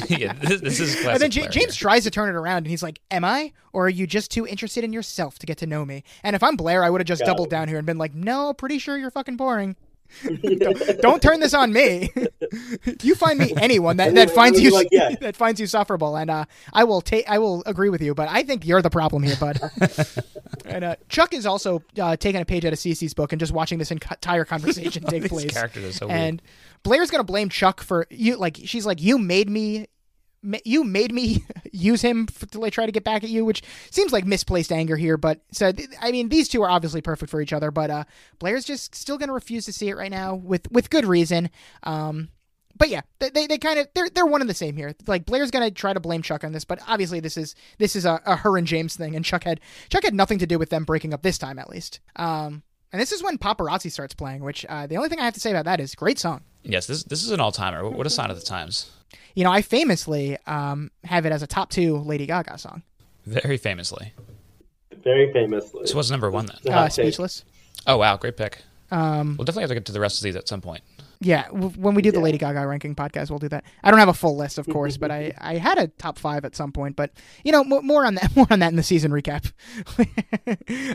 yeah, this, this is classic. And then J- James tries to turn it around, and he's like, "Am I, or are you just too interested in yourself to get to know me?" And if I'm Blair, I would have just Got doubled it. down here and been like, "No, pretty sure you're fucking boring." Don't, don't, turn this on me. you find me anyone that, that finds you like, yeah. that finds you sufferable, and uh, I will take I will agree with you. But I think you're the problem here, bud. and uh, Chuck is also uh, taking a page out of Cece's book and just watching this entire conversation take place. Characters so and Blair's gonna blame Chuck for you. Like she's like, you made me you made me use him to like try to get back at you, which seems like misplaced anger here. But so I mean, these two are obviously perfect for each other. But uh, Blair's just still going to refuse to see it right now with with good reason. Um, but yeah, they, they, they, kind of they're they're one and the same here. Like Blair's gonna try to blame Chuck on this, but obviously this is this is a, a her and James thing, and Chuck had Chuck had nothing to do with them breaking up this time at least. Um, and this is when Paparazzi starts playing, which uh, the only thing I have to say about that is great song. Yes, this this is an all timer. What a sign of the times. You know, I famously um, have it as a top two Lady Gaga song. Very famously. Very famously. So what's number one then? Uh, Speechless. Oh wow, great pick. Um, we'll definitely have to get to the rest of these at some point. Yeah, when we do the yeah. Lady Gaga ranking podcast, we'll do that. I don't have a full list, of course, but I, I had a top five at some point. But you know, more on that more on that in the season recap.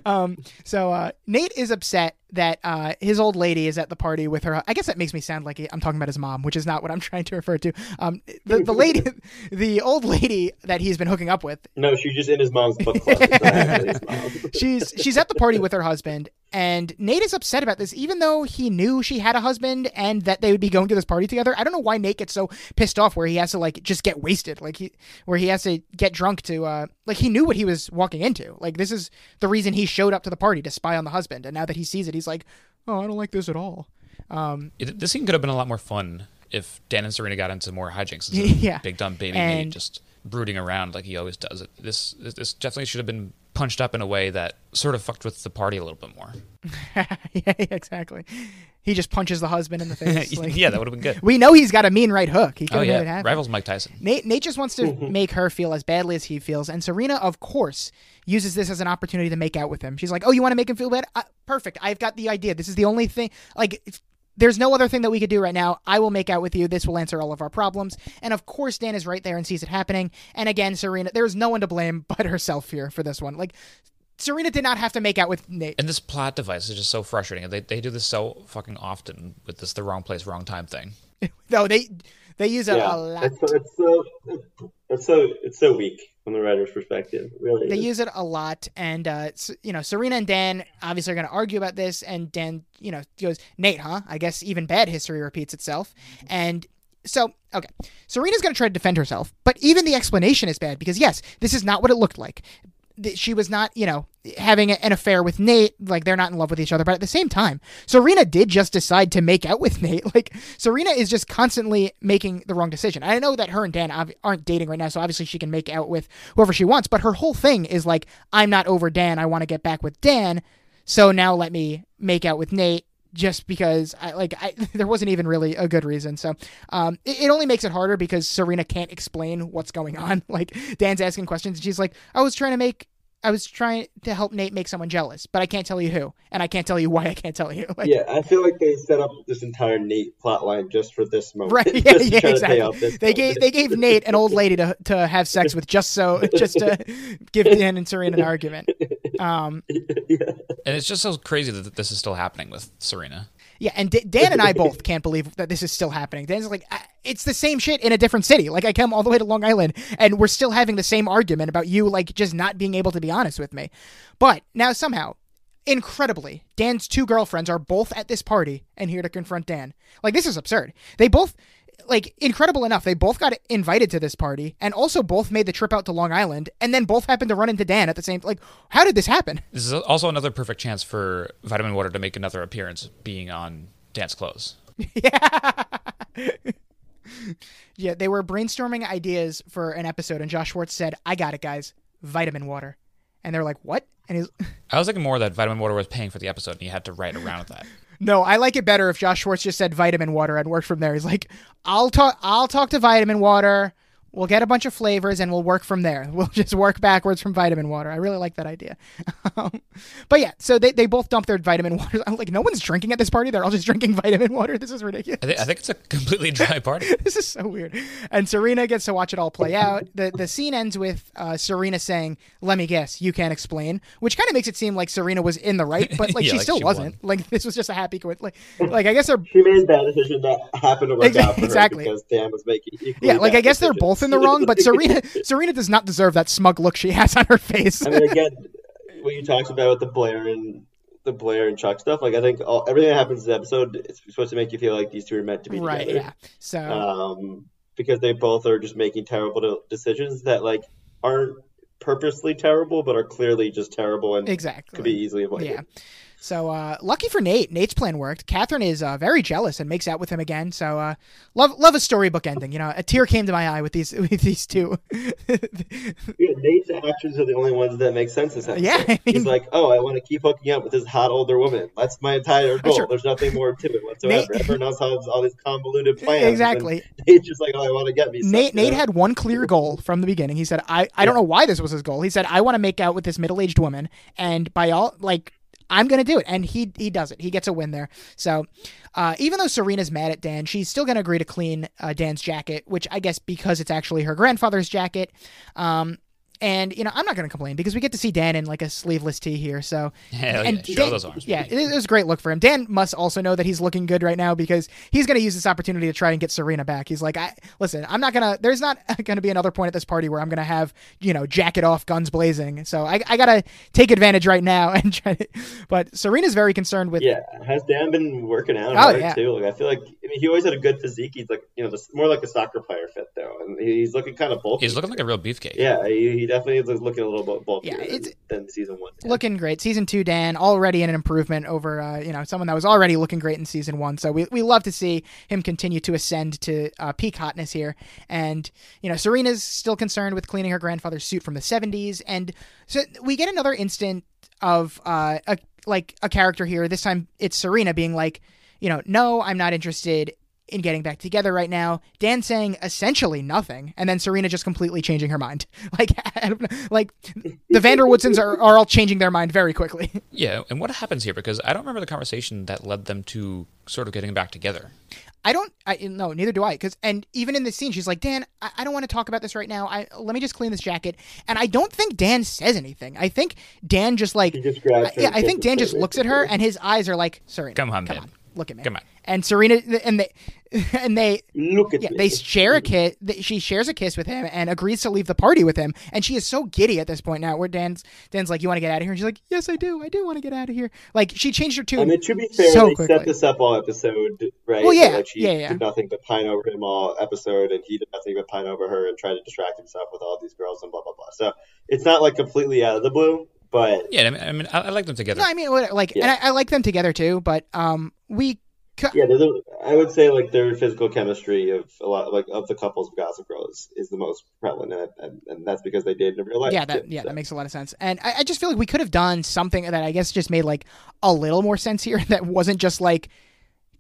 um, so uh, Nate is upset that uh, his old lady is at the party with her. I guess that makes me sound like I'm talking about his mom, which is not what I'm trying to refer to. Um, the, the lady, the old lady that he's been hooking up with. No, she's just in his mom's book club. she's she's at the party with her husband, and Nate is upset about this, even though he knew she had a husband and that they would be going to this party together. I don't know why Nate gets so pissed off where he has to like just get wasted, like he where he has to get drunk to uh like he knew what he was walking into. Like this is the reason he showed up to the party to spy on the husband, and now that he sees it, he's like, "Oh, I don't like this at all." Um, this scene could have been a lot more fun if Dan and Serena got into more hijinks. yeah, big dumb baby and, Nate just brooding around like he always does. This this definitely should have been punched up in a way that sort of fucked with the party a little bit more. yeah, exactly. He just punches the husband in the face. Like, yeah, that would have been good. We know he's got a mean right hook. He oh yeah, rivals Mike Tyson. Nate, Nate just wants to make her feel as badly as he feels, and Serena, of course, uses this as an opportunity to make out with him. She's like, "Oh, you want to make him feel bad? Uh, perfect. I've got the idea. This is the only thing. Like, there's no other thing that we could do right now. I will make out with you. This will answer all of our problems. And of course, Dan is right there and sees it happening. And again, Serena, there's no one to blame but herself here for this one. Like, Serena did not have to make out with Nate. And this plot device is just so frustrating. They, they do this so fucking often with this the wrong place, wrong time thing. no, they they use it yeah, a lot. It's, it's so it's so it's so weak from the writer's perspective. Really, they is. use it a lot, and uh, you know, Serena and Dan obviously are going to argue about this, and Dan, you know, goes, "Nate, huh? I guess even bad history repeats itself." And so, okay, Serena's going to try to defend herself, but even the explanation is bad because yes, this is not what it looked like she was not, you know, having an affair with Nate. Like they're not in love with each other, but at the same time, Serena did just decide to make out with Nate. Like Serena is just constantly making the wrong decision. I know that her and Dan aren't dating right now, so obviously she can make out with whoever she wants. But her whole thing is like, I'm not over Dan. I want to get back with Dan. So now let me make out with Nate just because I like I there wasn't even really a good reason. So um, it, it, only makes it harder because Serena can't explain what's going on. Like Dan's asking questions, and she's like, "I was trying to make I was trying to help Nate make someone jealous, but I can't tell you who, and I can't tell you why I can't tell you. Like, yeah, I feel like they set up this entire Nate plotline just for this moment. Right? Yeah, yeah exactly. They gave they gave Nate an old lady to to have sex with just so just to give Dan and Serena an argument. Um, yeah. and it's just so crazy that this is still happening with Serena. Yeah, and D- Dan and I both can't believe that this is still happening. Dan's like, it's the same shit in a different city. Like I come all the way to Long Island, and we're still having the same argument about you, like just not being able to be honest with me. But now somehow, incredibly, Dan's two girlfriends are both at this party and here to confront Dan. Like this is absurd. They both like incredible enough, they both got invited to this party and also both made the trip out to Long Island and then both happened to run into Dan at the same like how did this happen? This is also another perfect chance for Vitamin Water to make another appearance being on Dan's clothes. yeah. yeah, they were brainstorming ideas for an episode and Josh Schwartz said, "I got it, guys. Vitamin Water." And they're like, "What?" And he's I was thinking more that Vitamin Water was paying for the episode and he had to write around that. No, I like it better if Josh Schwartz just said vitamin water and worked from there. He's like, I'll talk I'll talk to vitamin water. We'll get a bunch of flavors and we'll work from there. We'll just work backwards from vitamin water. I really like that idea. Um, but yeah, so they, they both dump their vitamin water. I'm like, no one's drinking at this party. They're all just drinking vitamin water. This is ridiculous. I, th- I think it's a completely dry party. this is so weird. And Serena gets to watch it all play out. The the scene ends with uh, Serena saying, "Let me guess, you can't explain," which kind of makes it seem like Serena was in the right, but like yeah, she like still she wasn't. Won. Like this was just a happy coincidence. Like, like I guess they're she made that decision that happened to work exactly, out for exactly. because Dan was making yeah. Like I guess decisions. they're both in the wrong, but Serena. Serena does not deserve that smug look she has on her face. I mean, again, what you talked about with the Blair and the Blair and Chuck stuff, like I think all, everything that happens in this episode is supposed to make you feel like these two are meant to be right, together. Yeah. So um, because they both are just making terrible decisions that like aren't purposely terrible, but are clearly just terrible and exactly could be easily avoided. Yeah. So uh, lucky for Nate, Nate's plan worked. Catherine is uh, very jealous and makes out with him again. So uh, love love a storybook ending. You know, a tear came to my eye with these with these two. yeah, Nate's actions are the only ones that make sense. Yeah, I mean, he's like, oh, I want to keep hooking up with this hot older woman. That's my entire goal. Sure. There's nothing more to it whatsoever. Nate, Everyone else has all these convoluted plans. Exactly. Nate's just like, oh, I want to get me. Nate Nate had one clear goal from the beginning. He said, I I don't know why this was his goal. He said, I want to make out with this middle aged woman, and by all like I'm to do it. And he he does it. He gets a win there. So uh, even though Serena's mad at Dan, she's still to agree to clean uh, Dan's jacket, which I guess because it's actually her grandfather's jacket. Um, and you know, I'm not going to complain because we get to see Dan in like a sleeveless tee here. So Hell and yeah, Dan, those arms. Yeah, it, it was a great look for him. Dan must also know that he's looking good right now because he's going to use this opportunity to try and get Serena back. He's like, I listen, I'm not gonna. There's not going to be another point at this party where I'm going to have you know jacket off, guns blazing. So I, I got to take advantage right now and try. To, but Serena's very concerned with. Yeah, has Dan been working out? Oh yeah. Too? Like I feel like I mean he always had a good physique. He's like you know more like a soccer player fit though, and he's looking kind of bulky. He's looking like a real beefcake. Yeah, he, he definitely is looking a little bit bulkier yeah, it's, than, season one. Looking great. Season two, Dan already in an improvement over uh, you know someone that was already looking great in season one. So we, we love to see him continue to ascend to uh, peak hotness here. And you know Serena's still concerned with cleaning her grandfather's suit from the '70s, and so we get another instant of uh, a like a character here. This time it's Serena being like, you know, no, I'm not interested in getting back together right now. Dan saying essentially nothing, and then Serena just completely changing her mind. Like, like the Van der Woodsens are, are all changing their mind very quickly. Yeah, and what happens here? Because I don't remember the conversation that led them to sort of getting back together. I don't. I no, neither do I. Because and even in this scene, she's like, Dan, I, I don't want to talk about this right now. I let me just clean this jacket. And I don't think Dan says anything. I think Dan just like, just I, yeah, I think Dan just looks at her, and his eyes are like, Serena, come on, come man. on look at me. Come on. And Serena and they and they look at yeah, they share a kiss. She shares a kiss with him and agrees to leave the party with him. And she is so giddy at this point now. Where Dan's Dan's like, "You want to get out of here?" And she's like, "Yes, I do. I do want to get out of here." Like she changed her tune. I mean, to be fair, so they quickly. set this up all episode, right? Well, yeah, so, like she yeah, yeah. did nothing but pine over him all episode, and he did nothing but pine over her and try to distract himself with all these girls and blah blah blah. So it's not like completely out of the blue, but yeah, I mean, I, mean, I, I like them together. No, I mean, like, yeah. and I, I like them together too. But um, we yeah, I would say like their physical chemistry of a lot like of the couples of Gossip Girl is, is the most prevalent, and, and, and that's because they did in real life. Yeah, that yeah, so. that makes a lot of sense. And I, I just feel like we could have done something that I guess just made like a little more sense here. That wasn't just like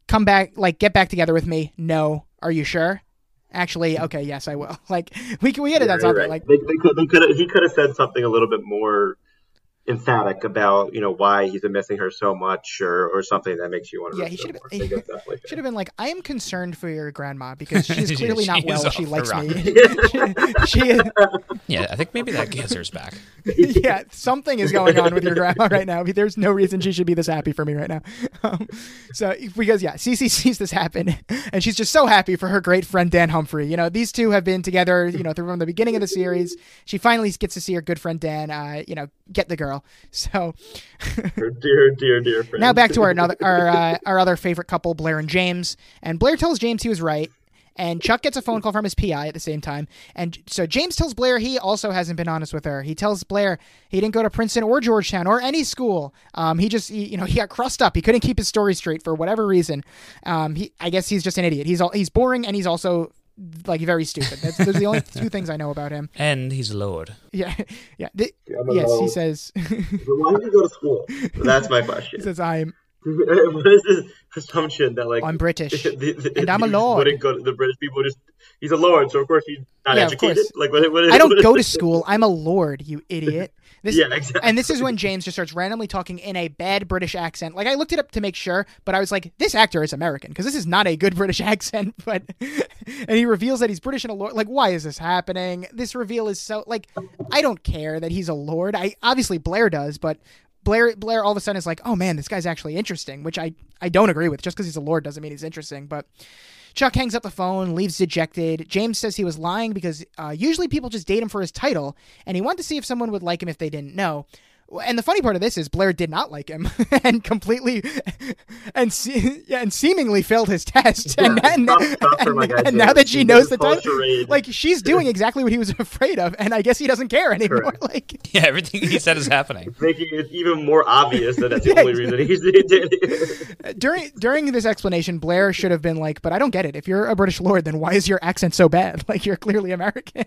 come back, like get back together with me. No, are you sure? Actually, okay, yes, I will. Like we we had it something right. like they, they could they could he could have said something a little bit more emphatic about you know why he's missing her so much or or something that makes you want to yeah he should have been, should have been like i am concerned for your grandma because she's clearly not well. She likes me. she, she yeah i think maybe that gets her back. Yeah something is going on with your grandma right now. There's no reason she should be this happy for me right now. Um, so because yeah Cece sees this happen and she's just so happy for her great friend dan humphrey. You know these two have been together you know from the beginning of the series. She finally gets to see her good friend dan uh, you know get the girl girl. So, dear, dear, dear friend. Now back to our another our uh, our other favorite couple, Blair and James. And Blair tells James he was right. And Chuck gets a phone call from his PI at the same time. And so James tells Blair he also hasn't been honest with her. He tells Blair he didn't go to Princeton or Georgetown or any school. Um, he just, he, you know, he got crossed up. He couldn't keep his story straight for whatever reason. Um, he, I guess he's just an idiot. He's all, he's boring and he's also like very stupid. That's those are the only two things I know about him. And he's a lord. Yeah, yeah. The, yes, he says. why did you go to school? That's my question. He says I'm. what is this assumption that like I'm British the, the, and I'm a lord? Wouldn't go to the British people just he's a lord, so of course he's not yeah, educated. Like what, what, I don't go to school. I'm a lord, you idiot. This, yeah, exactly. And this is when James just starts randomly talking in a bad British accent. Like I looked it up to make sure, but I was like, this actor is American because this is not a good British accent. But and he reveals that he's British and a lord. Like, why is this happening? This reveal is so like I don't care that he's a lord. I obviously Blair does, but Blair Blair all of a sudden is like, oh man, this guy's actually interesting, which I I don't agree with. Just because he's a lord doesn't mean he's interesting, but. Chuck hangs up the phone, leaves dejected. James says he was lying because uh, usually people just date him for his title, and he wanted to see if someone would like him if they didn't know. And the funny part of this is Blair did not like him and completely and se- yeah, and seemingly failed his test. Yeah, and, and, and, and now that she knows the title, like she's doing exactly what he was afraid of, and I guess he doesn't care anymore. Correct. Like yeah, everything he said is happening, making it even more obvious that that's the yeah, only reason he did it. during during this explanation, Blair should have been like, "But I don't get it. If you're a British lord, then why is your accent so bad? Like you're clearly American."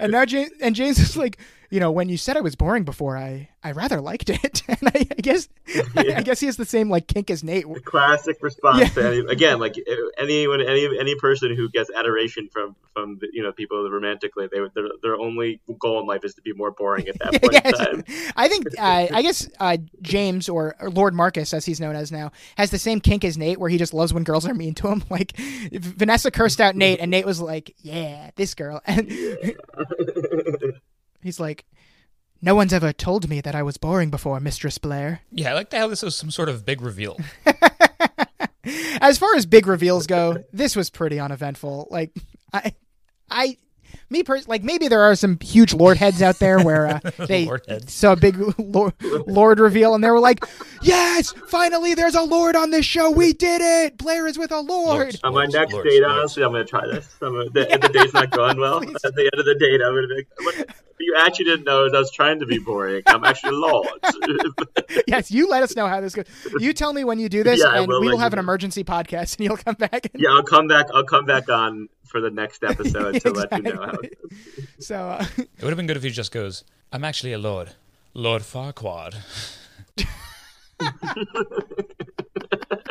and now James and James is like you know, when you said I was boring before, I I rather liked it, and I, I guess yeah. I, guess he has the same like kink as Nate. The classic response yeah. to any, again, like anyone, any any person who gets adoration from from you know people romantically, they their their only goal in life is to be more boring at that point yes. in time. I think uh, I guess uh, James or, or, Lord Marcus, as he's known as now, has the same kink as Nate, where he just loves when girls are mean to him. Like Vanessa cursed out Nate, and Nate was like, "Yeah, this girl," and. Yeah. He's like, no one's ever told me that I was boring before, Mistress Blair. Yeah, I like how this was some sort of big reveal. as far as big reveals go, this was pretty uneventful. Like, I, I, me pers- like maybe there are some huge lord heads out there where uh, they saw a big lord, lord reveal and they were like, "Yes, finally, there's a lord on this show. We did it. Blair is with a lord." On my next lords, date, lords. honestly, I'm gonna try this. Gonna, the, yeah, the date's not going well. Please. At the end of the date, I'm gonna be like, what you actually didn't know is I was trying to be boring. I'm actually a lord. yes, you let us know how this goes. You tell me when you do this, yeah, and will we will have an emergency podcast, and you'll come back. And... Yeah, I'll come back. I'll come back on for the next episode to let you know how it goes. So uh... it would have been good if he just goes, "I'm actually a lord, Lord Farquaad."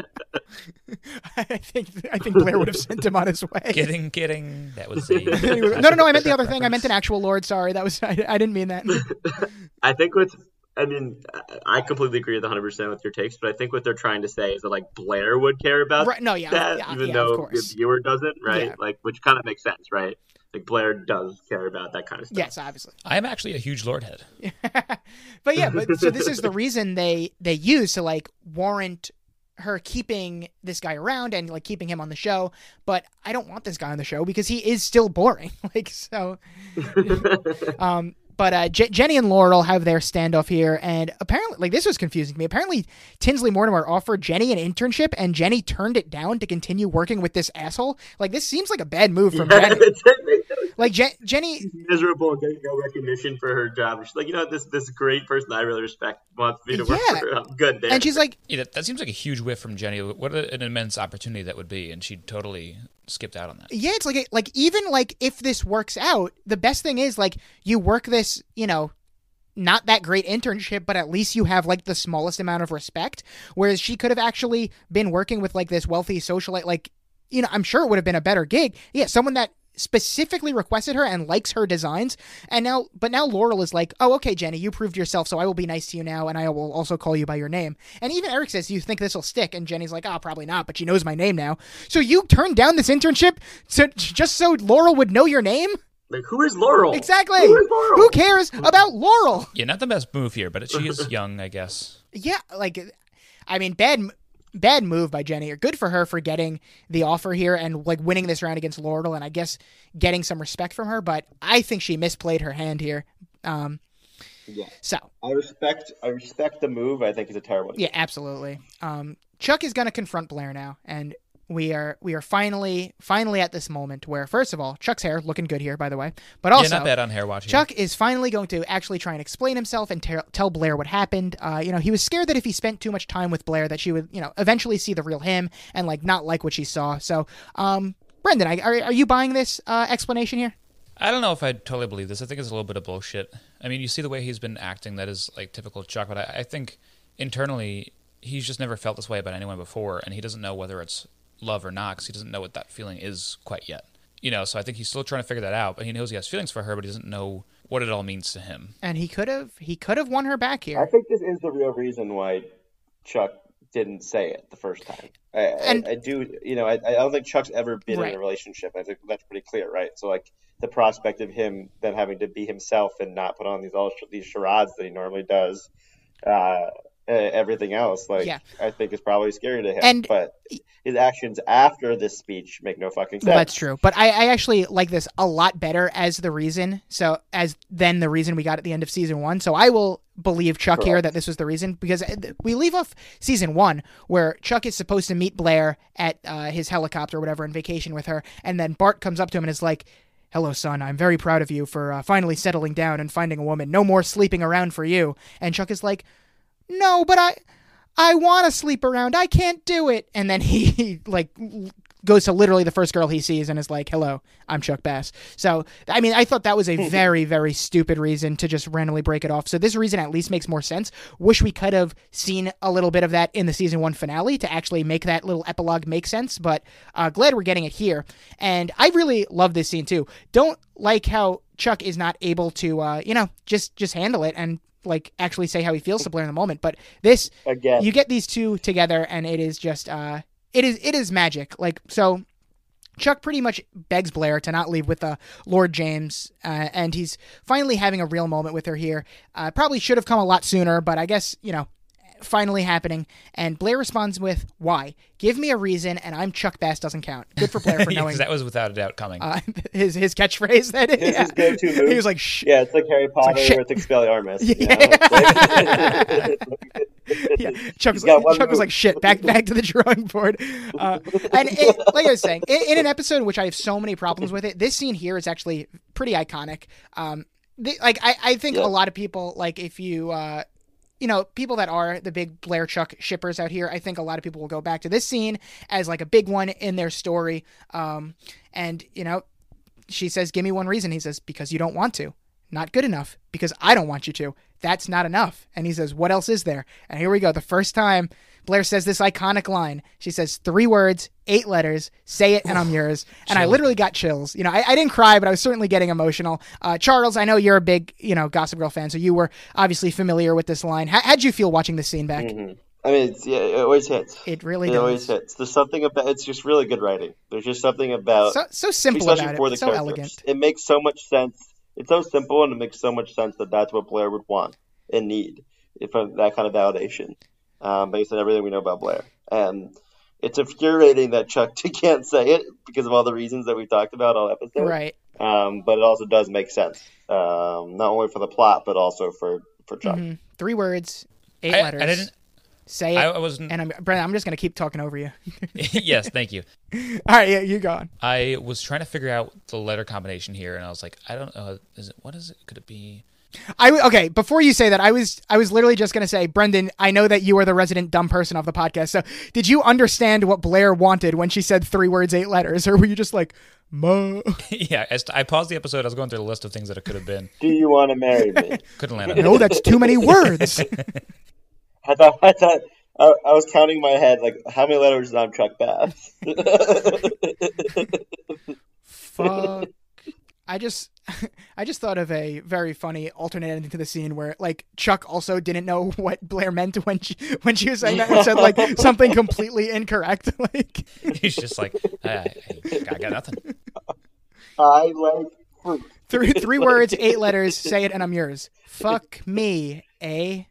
I think I think Blair would have sent him on his way. Kidding, kidding. That was the... no, no, no. I meant the other thing. I meant an actual lord. Sorry, that was I, I didn't mean that. I think what's I mean, I completely agree with 100 percent with your takes, but I think what they're trying to say is that like Blair would care about right, no, yeah, that, yeah, even yeah, though the viewer doesn't, right? Yeah. Like, which kind of makes sense, right? Like Blair does care about that kind of stuff. Yes, obviously. I am actually a huge lord head. but yeah, but so this is the reason they they use to like warrant her keeping this guy around and like keeping him on the show, but I don't want this guy on the show because he is still boring. like so um but uh, J- Jenny and Laurel have their standoff here, and apparently, like this was confusing to me. Apparently, Tinsley Mortimer offered Jenny an internship, and Jenny turned it down to continue working with this asshole. Like this seems like a bad move from yeah, Jenny. Like Je- Jenny She's miserable getting no recognition for her job. She's like, you know, this this great person I really respect wants me to work yeah. for. I'm good. And she's like, yeah, that, that, seems like a huge whiff from Jenny. What an immense opportunity that would be, and she totally skipped out on that. Yeah, it's like like even like if this works out, the best thing is like you work this, you know, not that great internship, but at least you have like the smallest amount of respect. Whereas she could have actually been working with like this wealthy socialite, like, you know, I'm sure it would have been a better gig. Yeah, someone that specifically requested her and likes her designs. And now, but now Laurel is like, oh, okay, Jenny, you proved yourself, so I will be nice to you now, and I will also call you by your name. And even Eric says, do you think this will stick? And Jenny's like, oh, probably not, but she knows my name now. So you turned down this internship so just so Laurel would know your name? Like, who is Laurel? Exactly. Who, is Laurel? who cares about Laurel? Yeah, not the best move here, but she is young, I guess. Yeah, like, I mean, bad bad move by Jenny. Or good for her for getting the offer here and like winning this round against Laurel, and I guess getting some respect from her. But I think she misplayed her hand here. Um, yeah. So I respect I respect the move. I think it's a terrible. Yeah, absolutely. Um, Chuck is going to confront Blair now, and we are we are finally finally at this moment where first of all Chuck's hair looking good here by the way, but also yeah, not bad on hair watching. Chuck is finally going to actually try and explain himself and ter- tell Blair what happened. Uh, you know, he was scared that if he spent too much time with Blair, that she would you know eventually see the real him and like not like what she saw. So, um, Brendan, I, are are you buying this uh, explanation here? I don't know if I totally believe this. I think it's a little bit of bullshit. I mean, you see the way he's been acting. That is like typical Chuck. But I, I think internally he's just never felt this way about anyone before, and he doesn't know whether it's love or not because he doesn't know what that feeling is quite yet. You know, so I think he's still trying to figure that out. But he knows he has feelings for her, but he doesn't know what it all means to him. And he could have he could have won her back here. I think this is the real reason why Chuck didn't say it the first time. I, and, I, I do, you know, I, I, don't think Chuck's ever been right. in a relationship. I think that's pretty clear, right? So like the prospect of him then having to be himself and not put on these all these charades that he normally does, uh, everything else, like yeah. I think is probably scary to him. And but his actions after this speech make no fucking sense. That's true. But I, I actually like this a lot better as the reason. So as then the reason we got at the end of season one. So I will believe Chuck Correct. here that this was the reason because uh, we leave off season one where Chuck is supposed to meet Blair at uh, his helicopter or whatever and vacation with her, and then Bart comes up to him and is like. Hello, son. I'm very proud of you for uh, finally settling down and finding a woman. No more sleeping around for you. And Chuck is like, no, but I I want to sleep around. I can't do it. And then he like goes to literally the first girl he sees and is like, "Hello, I'm Chuck Bass." So, I mean, I thought that was a very very stupid reason to just randomly break it off. So this reason at least makes more sense. Wish we could have seen a little bit of that in the season 1 finale to actually make that little epilogue make sense, but uh, glad we're getting it here. And I really love this scene too. Don't like how Chuck is not able to uh, you know, just just handle it and like actually say how he feels to Blair in the moment. But this again, you get these two together, and it is just uh, it is it is magic. Like so. Chuck pretty much begs Blair to not leave with uh, Lord James, uh, and he's finally having a real moment with her here. Uh, probably should have come a lot sooner, but I guess, you know, finally happening. And Blair responds with, "Why? Give me a reason." And I'm Chuck Bass doesn't count. Good for Blair for knowing. that was without a doubt coming. Uh, his his catchphase. That is yeah. his go-to move. He was like, Shh. "Yeah, it's like Harry Potter like, with Expelliarmus." Yeah. yeah. Chuck, was, Chuck was like, "Shit, back back to the drawing board." Uh, and it, like I was saying, in, in, an episode in which I have so many problems with it, this scene here is actually pretty iconic. Um, the, like I, I think yeah. a lot of people like if you uh, you know, people that are the big Blair Chuck shippers out here, I think a lot of people will go back to this scene as like a big one in their story. Um, and, you know, she says, Give me one reason. He says, Because you don't want to. Not good enough. Because I don't want you to. That's not enough. And he says, What else is there? And here we go. The first time Blair says this iconic line. She says three words, eight letters, say it and I'm yours. And I literally got chills. You know, I, I, didn't cry, but I was certainly getting emotional. Uh, Charles, I know you're a big, you know, Gossip Girl fan, so you were obviously familiar with this line. How, how'd you feel watching this scene back? Mm-hmm. I mean, yeah, it always hits. It really it does. always hits. There's something about it's just really good writing. There's just something about so, so simple about it, so characters. elegant. It makes so much sense. It's so simple, and it makes so much sense that that's what Blair would want and need if that kind of validation um, based on everything we know about Blair. And it's infuriating that Chuck can't say it because of all the reasons that we've talked about all episode. Right. Um, but it also does make sense, um, not only for the plot but also for for Chuck. Mm-hmm. Three words, eight I, letters. I didn't. Say it. I wasn't. And I'm Brendan. I'm just gonna keep talking over you. yes, thank you. All right, yeah, you go on. I was trying to figure out the letter combination here, and I was like, I don't know. Is it what is it? Could it be? I okay. Before you say that, I was I was literally just gonna say, Brendan. I know that you are the resident dumb person of the podcast. So, did you understand what Blair wanted when she said three words, eight letters, or were you just like, "Mo"? yeah, I paused the episode. I was going through the list of things that it could have been. Do you want to marry me? Couldn't land. It. No, that's too many words. I thought I thought I, I, was counting my head like how many letters is on Chuck Bass. Fuck. I just I just thought of a very funny alternate ending to the scene where like Chuck also didn't know what Blair meant when she when she was saying that and said like something completely incorrect. like he's just like I, I, I got nothing. I like fruit. Three three words, eight letters. Say it, and I'm yours. Fuck me, eh?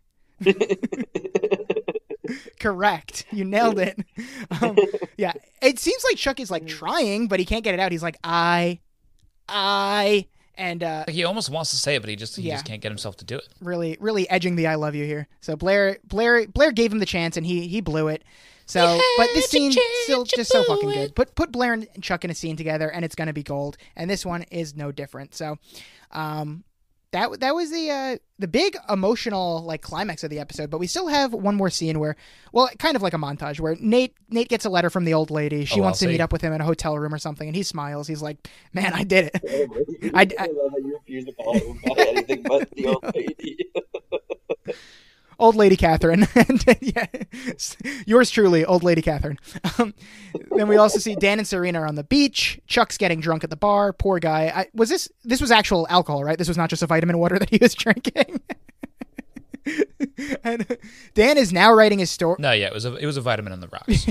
Correct. You nailed it. Um, yeah. It seems like Chuck is like trying, but he can't get it out. He's like, I, I, and uh, he almost wants to say it, but he just he yeah. just can't get himself to do it. Really, really edging the "I love you" here. So Blair, Blair, Blair gave him the chance, and he he blew it. So, but this scene still just so fucking good. Put put Blair and Chuck in a scene together, and it's gonna be gold. And this one is no different. So, um, that that was the uh, the big emotional like climax of the episode. But we still have one more scene where, well, kind of like a montage where Nate Nate gets a letter from the old lady. She oh, wants to meet up with him in a hotel room or something, and he smiles. He's like, "Man, I did it." I, I, I love how you refuse to call anything but the old lady. old lady Catherine, and yeah, yours truly, old lady Catherine. Um, then we also see Dan and Serena are on the beach. Chuck's getting drunk at the bar. Poor guy. I, was this this was actual alcohol, right? This was not just a vitamin water that he was drinking. and Dan is now writing his story. No, yeah, it was a it was a vitamin on the rocks.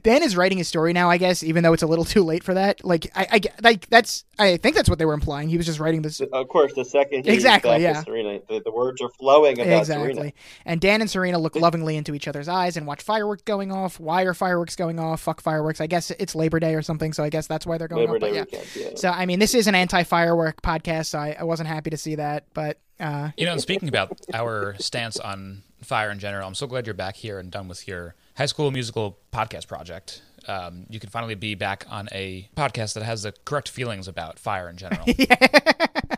Dan is writing his story now, I guess, even though it's a little too late for that. Like, I, I like that's I think that's what they were implying. He was just writing this. Of course, the second exactly, yeah. Serena, the, the, words are flowing about exactly. Serena. And Dan and Serena look lovingly into each other's eyes and watch fireworks going off. Why are fireworks going off? Fuck fireworks. I guess it's Labor Day or something, so I guess that's why they're going Labor off. Day but yeah. Weekend, yeah. So I mean, this is an anti-firework podcast, so I, I wasn't happy to see that, but uh, you know, and speaking about our stance on fire in general, I'm so glad you're back here and done with your high school musical podcast project. Um, you can finally be back on a podcast that has the correct feelings about fire in general. yeah.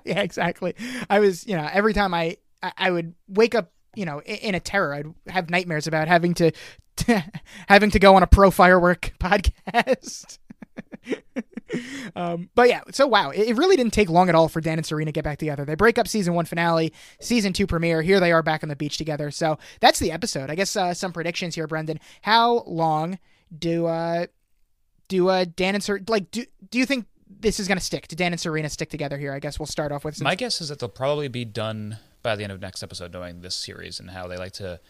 yeah, exactly. I was, you know, every time I, I would wake up, you know, in a terror, I'd have nightmares about having to, to having to go on a pro firework podcast. Um, but yeah, so wow, it, really didn't take long at all for Dan and Serena to get back together. They break up season one finale, season two premiere. Here they are back on the beach together. So that's the episode. I guess uh, some predictions here, Brendan. How long do uh do uh Dan and Serena like do do you think this is going to stick? Do Dan and Serena stick together here? I guess we'll start off with. My guess is that they'll probably be done by the end of next episode, knowing this series and how they like to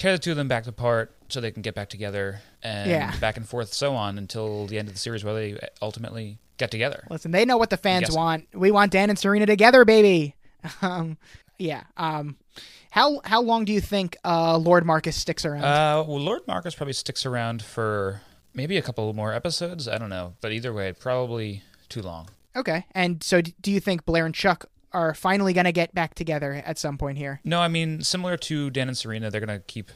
tear the two of them back apart so they can get back together and yeah. back and forth so on until the end of the series where they ultimately get together. Listen, they know what the fans want. We want Dan and Serena together, baby. Um, yeah. Um, how how long do you think uh, Lord Marcus sticks around? Uh, well, Lord Marcus probably sticks around for maybe a couple more episodes. I don't know, but either way, probably too long. Okay. And so, do you think Blair and Chuck are finally going to get back together at some point here. No, I mean similar to Dan and Serena, they're going to keep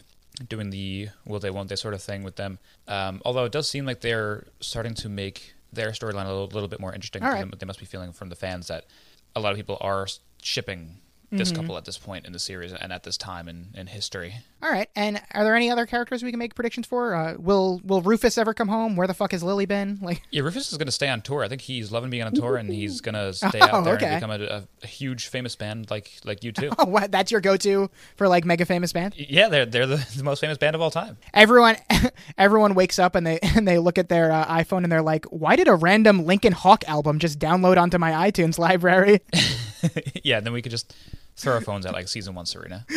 doing the will they won't they sort of thing with them. Um, although it does seem like they're starting to make their storyline a little, little, bit more interesting. Right. They must be feeling from the fans that a lot of people are shipping this mm-hmm. couple at this point in the series and at this time in, in history. All right. And are there any other characters we can make predictions for? Uh, will Will Rufus ever come home? Where the fuck has Lily been? Like, yeah, Rufus is going to stay on tour. I think he's loving being on tour, and he's going to stay oh, out there okay. and become a, a, a, huge famous band like like U2. Oh, what? That's your go to for like mega famous band? Yeah, they're they're the, the, most famous band of all time. Everyone everyone wakes up and they and they look at their uh, iPhone and they're like, why did a random Linkin Hawk album just download onto my iTunes library? yeah, then we could just throw our phones out like season one Serena.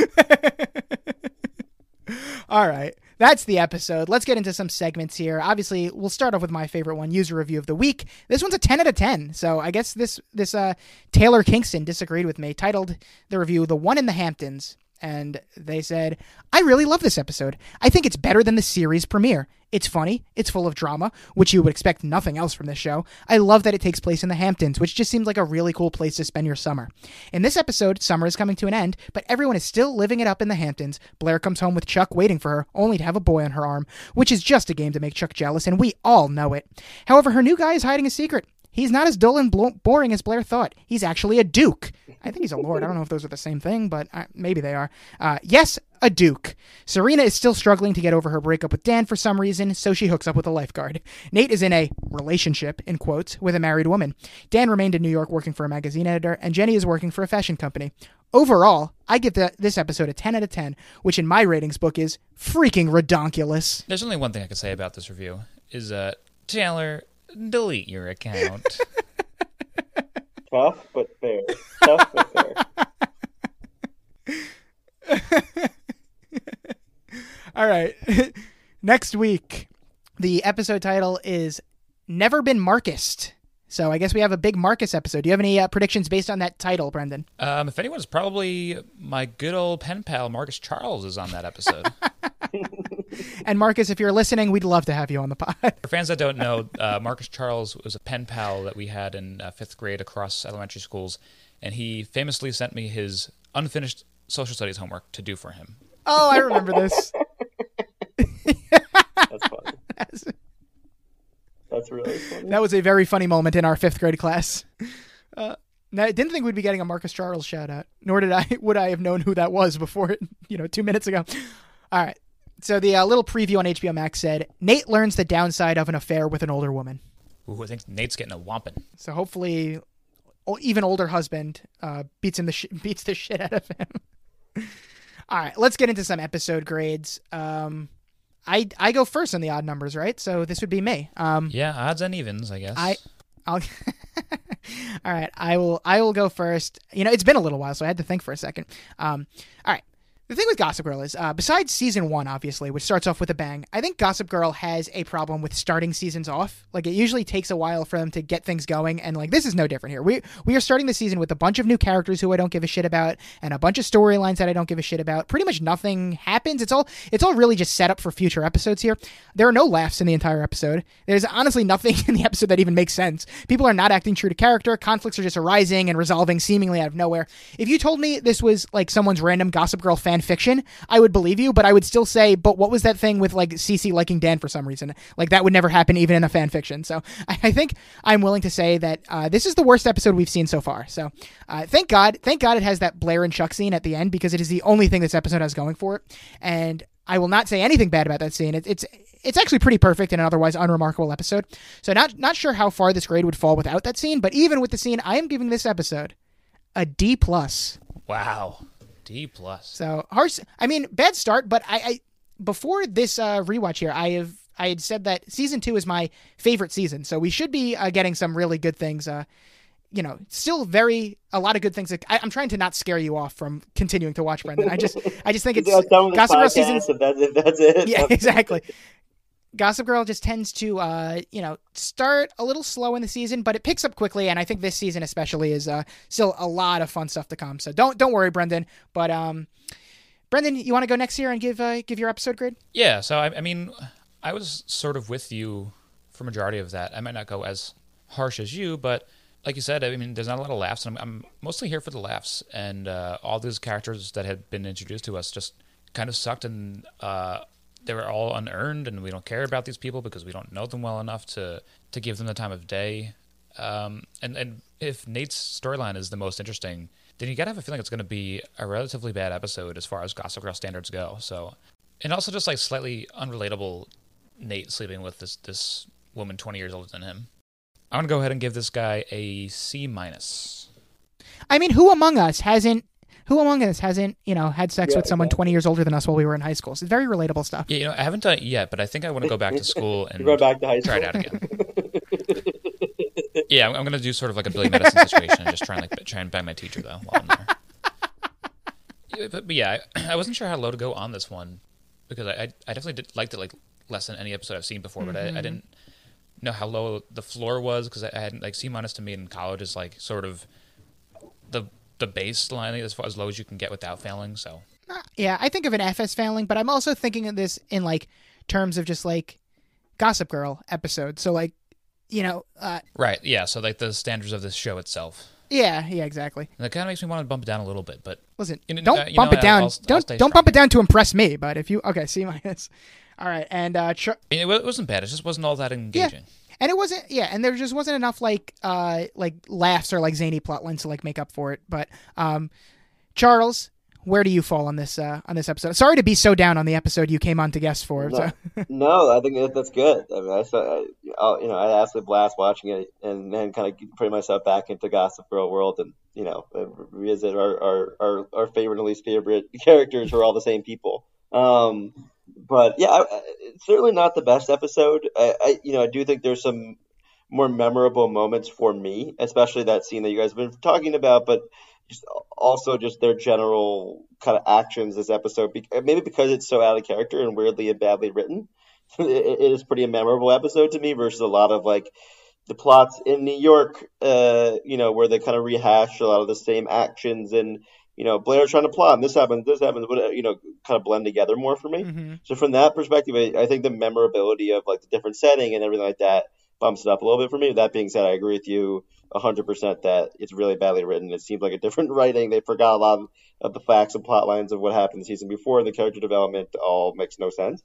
All right. That's the episode. Let's get into some segments here. Obviously, we'll start off with my favorite one, user review of the week. This one's a 10 out of 10. So I guess this this uh, Taylor Kingston disagreed with me, titled the review The One in the Hamptons. And they said, I really love this episode. I think it's better than the series premiere. It's funny, it's full of drama, which you would expect nothing else from this show. I love that it takes place in the Hamptons, which just seems like a really cool place to spend your summer. In this episode, summer is coming to an end, but everyone is still living it up in the Hamptons. Blair comes home with Chuck waiting for her, only to have a boy on her arm, which is just a game to make Chuck jealous, and we all know it. However, her new guy is hiding a secret. He's not as dull and boring as Blair thought. He's actually a duke. I think he's a lord. I don't know if those are the same thing, but uh, maybe they are. Uh, yes, a duke. Serena is still struggling to get over her breakup with Dan for some reason, so she hooks up with a lifeguard. Nate is in a relationship, in quotes, with a married woman. Dan remained in New York working for a magazine editor, and Jenny is working for a fashion company. Overall, I give the, this episode a 10 out of 10, which in my ratings book is freaking redonkulous. There's only one thing I can say about this review is uh, Taylor delete your account. Tough but fair. Tough but fair. All right. Next week, the episode title is Never Been Marcused. So I guess we have a big Marcus episode. Do you have any uh, predictions based on that title, Brendan? Um, if anyone's probably my good old pen pal Marcus Charles is on that episode. And Marcus, if you're listening, we'd love to have you on the pod. For fans that don't know, uh, Marcus Charles was a pen pal that we had in uh, fifth grade across elementary schools, and he famously sent me his unfinished social studies homework to do for him. Oh, I remember this. That's funny. That's... That's really funny. That was a very funny moment in our fifth grade class. Uh, I didn't think we'd be getting a Marcus Charles shout out, nor did I would I have known who that was before, you know, two minutes ago. All right. So the uh, little preview on HBO Max said Nate learns the downside of an affair with an older woman. Ooh, I think Nate's getting a whomping. So hopefully, even older husband uh, beats him the sh- beats the shit out of him. All right, let's get into some episode grades. Um, I I go first on the odd numbers, right? So this would be me. Um, yeah, odds and evens, I guess. I I'll. all right, I will. I will go first. You know, it's been a little while, so I had to think for a second. Um, all right, the thing with Gossip Girl is, uh, besides season one, obviously, which starts off with a bang, I think Gossip Girl has a problem with starting seasons off. Like, it usually takes a while for them to get things going, and like this is no different here. We we are starting the season with a bunch of new characters who I don't give a shit about, and a bunch of storylines that I don't give a shit about. Pretty much nothing happens. It's all it's all really just set up for future episodes here. There are no laughs in the entire episode. There's honestly nothing in the episode that even makes sense. People are not acting true to character. Conflicts are just arising and resolving seemingly out of nowhere. If you told me this was like someone's random Gossip Girl fan fiction, I would believe you, but I would still say, but what was that thing with like Cece liking Dan for some reason? Like that would never happen even in a fan fiction. So I, I think I'm willing to say that uh, this is the worst episode we've seen so far. So uh, thank God, thank God it has that Blair and Chuck scene at the end because it is the only thing this episode has going for it. And I will not say anything bad about that scene. It, it's it's actually pretty perfect in an otherwise unremarkable episode. So not not sure how far this grade would fall without that scene, but even with the scene, I am giving this episode a D plus. Wow. D plus. So harsh. I mean, bad start, but I, I before this uh, rewatch here, I have I had said that season two is my favorite season. So we should be uh, getting some really good things. Uh, you know, still very a lot of good things. That, I, am trying to not scare you off from continuing to watch Brendan. I just I just think it's Gossip Girl season. If that's, if that's it. Yeah, exactly. Gossip Girl just tends to, uh, you know, start a little slow in the season, but it picks up quickly, and I think this season especially is uh, still a lot of fun stuff to come. So don't don't worry, Brendan. But um, Brendan, you want to go next year and give uh, give your episode grade? Yeah. So I, I mean, I was sort of with you for majority of that. I might not go as harsh as you, but like you said, I mean, there's not a lot of laughs. And I'm, I'm mostly here for the laughs, and uh, all these characters that had been introduced to us just kind of sucked, and uh, they were all unearned, and we don't care about these people because we don't know them well enough to to give them the time of day. Um, and and if Nate's storyline is the most interesting, then you gotta have a feeling it's going to be a relatively bad episode as far as Gossip Girl standards go. So, and also just like slightly unrelatable Nate sleeping with this this woman 20 years older than him. I'm gonna go ahead and give this guy a C minus. I mean, who among us hasn't who among us hasn't, you know, had sex yeah, with someone exactly. 20 years older than us while we were in high school? So it's very relatable stuff. Yeah, you know, I haven't done it yet, but I think I want to go back to school and go back to high school. try it out again. yeah, I'm, I'm going to do sort of like a Billy Madison situation and just try and like try and bang my teacher though while I'm there. Yeah, but, but, yeah, I, I, wasn't sure how low to go on this one because I I, I definitely did, liked it like less than any episode I've seen before, mm-hmm. but I, I, mm-hmm. didn't know how low the floor was because I, I hadn't like C minus to me in college is like sort of the the baseline as far as low as you can get without failing. So Yeah, I think of an FS failing, but I'm also thinking of this in like terms of just like Gossip Girl episode. So like, you know, uh, right? Yeah. So like the standards of this show itself. Yeah, yeah, exactly. And that kind of makes me want to bump it down a little bit, but listen, you know, don't uh, bump know, it down. I'll, don't I'll don't bump it down to impress me. But if you okay, C minus. All right, and uh, Char- it wasn't bad. It just wasn't all that engaging. Yeah. And it wasn't, yeah, and there just wasn't enough like, uh, like laughs or like zany plot lines to like make up for it. But, um, Charles, where do you fall on this uh, on this episode? Sorry to be so down on the episode you came on to guest for. No, so. no I think that's good. I mean, I I, you know, I absolutely blast watching it, and then kind of putting myself back into Gossip Girl world, and you know, revisit our our, our, our favorite and least favorite characters who are all the same people. Um, but yeah, it's certainly not the best episode. I, I, you know, I do think there's some more memorable moments for me, especially that scene that you guys have been talking about, but just also just their general kind of actions this episode. Maybe because it's so out of character and weirdly and badly written, it is pretty a memorable episode to me versus a lot of like the plots in New York, uh, you know, where they kind of rehash a lot of the same actions and you know, Blair trying to plot, and this happens, this happens, but you know, kind of blend together more for me. Mm-hmm. So from that perspective, I, I, think the memorability of like the different setting and everything like that bumps it up a little bit for me. That being said, I agree with you 100% that it's really badly written. It seems like a different writing. They forgot a lot of, of the facts and plot lines of what happened the season before, and the character development all makes no sense.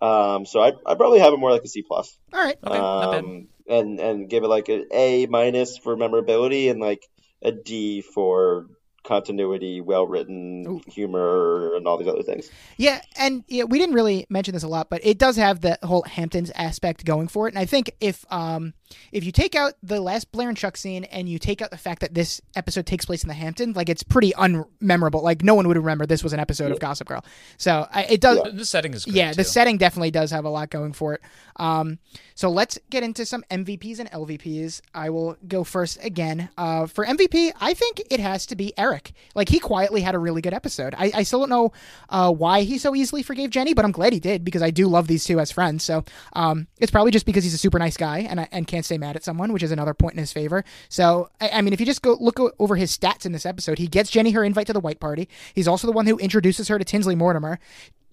Um, so I I probably have it more like a C plus. All right. Okay. Um, and and give it like an A minus for memorability and like a D for continuity, well written humor, and all these other things. Yeah, and yeah, we didn't really mention this a lot, but it does have the whole Hamptons aspect going for it. And I think if um if you take out the last Blair and Chuck scene and you take out the fact that this episode takes place in the Hamptons, like it's pretty unmemorable. Like no one would remember this was an episode yeah. of Gossip Girl. So I, it does. Yeah. The setting is yeah. Too. The setting definitely does have a lot going for it. Um, so let's get into some MVPs and LVPs. I will go first again. Uh, for MVP, I think it has to be Eric. Like he quietly had a really good episode. I, I still don't know uh, why he so easily forgave Jenny, but I'm glad he did because I do love these two as friends. So um, it's probably just because he's a super nice guy and and can't stay mad at someone, which is another point in his favor. So I, I mean, if you just go look over his stats in this episode, he gets Jenny her invite to the white party. He's also the one who introduces her to Tinsley Mortimer.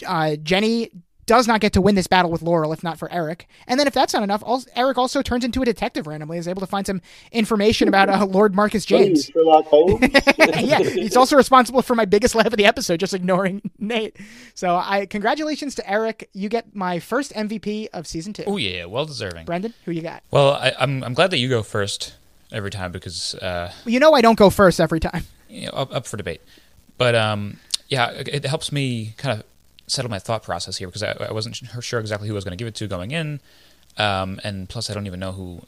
Uh, Jenny does not get to win this battle with Laurel if not for Eric. And then if that's not enough, also, Eric also turns into a detective randomly, is able to find some information about uh, Lord Marcus James. yeah, he's also responsible for my biggest laugh of the episode, just ignoring Nate. So I congratulations to Eric. You get my first MVP of season two. Oh yeah, well deserving. Brendan, who you got? Well, I, am I'm, I'm glad that you go first every time because uh, you know I don't go first every time. You know, up, up for debate, but um, yeah, it helps me kind of settle my thought process here because I, I wasn't sure exactly who I was going to give it to going in, um, and plus I don't even know who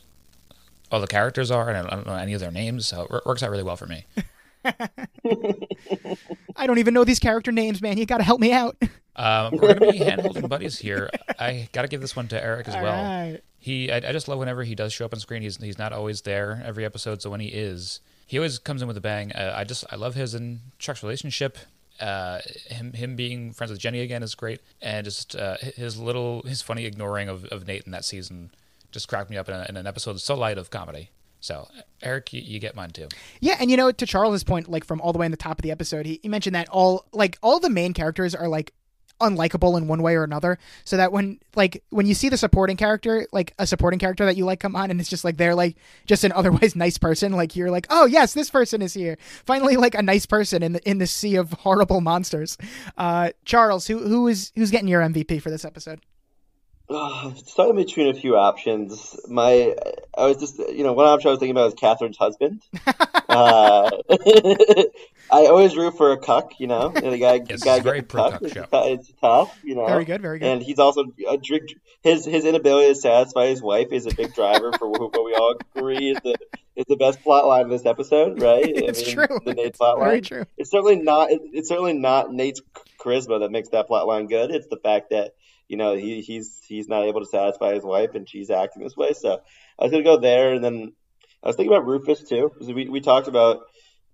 all the characters are, and I don't know any of their names, so it works out really well for me. I don't even know these character names, man. You got to help me out. Um, we're going to be handholding buddies here. I got to give this one to Eric as all well. Right. He, I, I, just love whenever he does show up on screen. He's he's not always there every episode, so when he is, he always comes in with a bang. Uh, I just I love his and Chuck's relationship uh, him him being friends with Jenny again is great, and just uh, his little his funny ignoring of, of Nate in that season just cracked me up in, a, in an episode so light of comedy. So, Eric, you, you, get mine too. Yeah, and you know, to Charles's point, like from all the way in the top of the episode, he, he mentioned that all like all the main characters are like unlikable in one way or another so that when like when you see the supporting character like a supporting character that you like come on and it's just like they're like just an otherwise nice person like you're like oh yes this person is here finally like a nice person in the in the sea of horrible monsters uh charles who who is who's getting your mvp for this episode uh, starting between a few options. My, I was just, you know, one option I was thinking about was Catherine's husband. uh, I always root for a cuck, you know. And the guy, yes, guy very pro cuck it's, show. it's tough, you know. Very good, very good. And he's also a drink. His his inability to satisfy his wife is a big driver for what we all agree is the is the best plot line of this episode, right? it's I mean, true. The Nate plot line. Very true. It's certainly not. It's certainly not Nate's charisma that makes that plot line good. It's the fact that you know he he's he's not able to satisfy his wife and she's acting this way. So I was gonna go there, and then I was thinking about Rufus too because we we talked about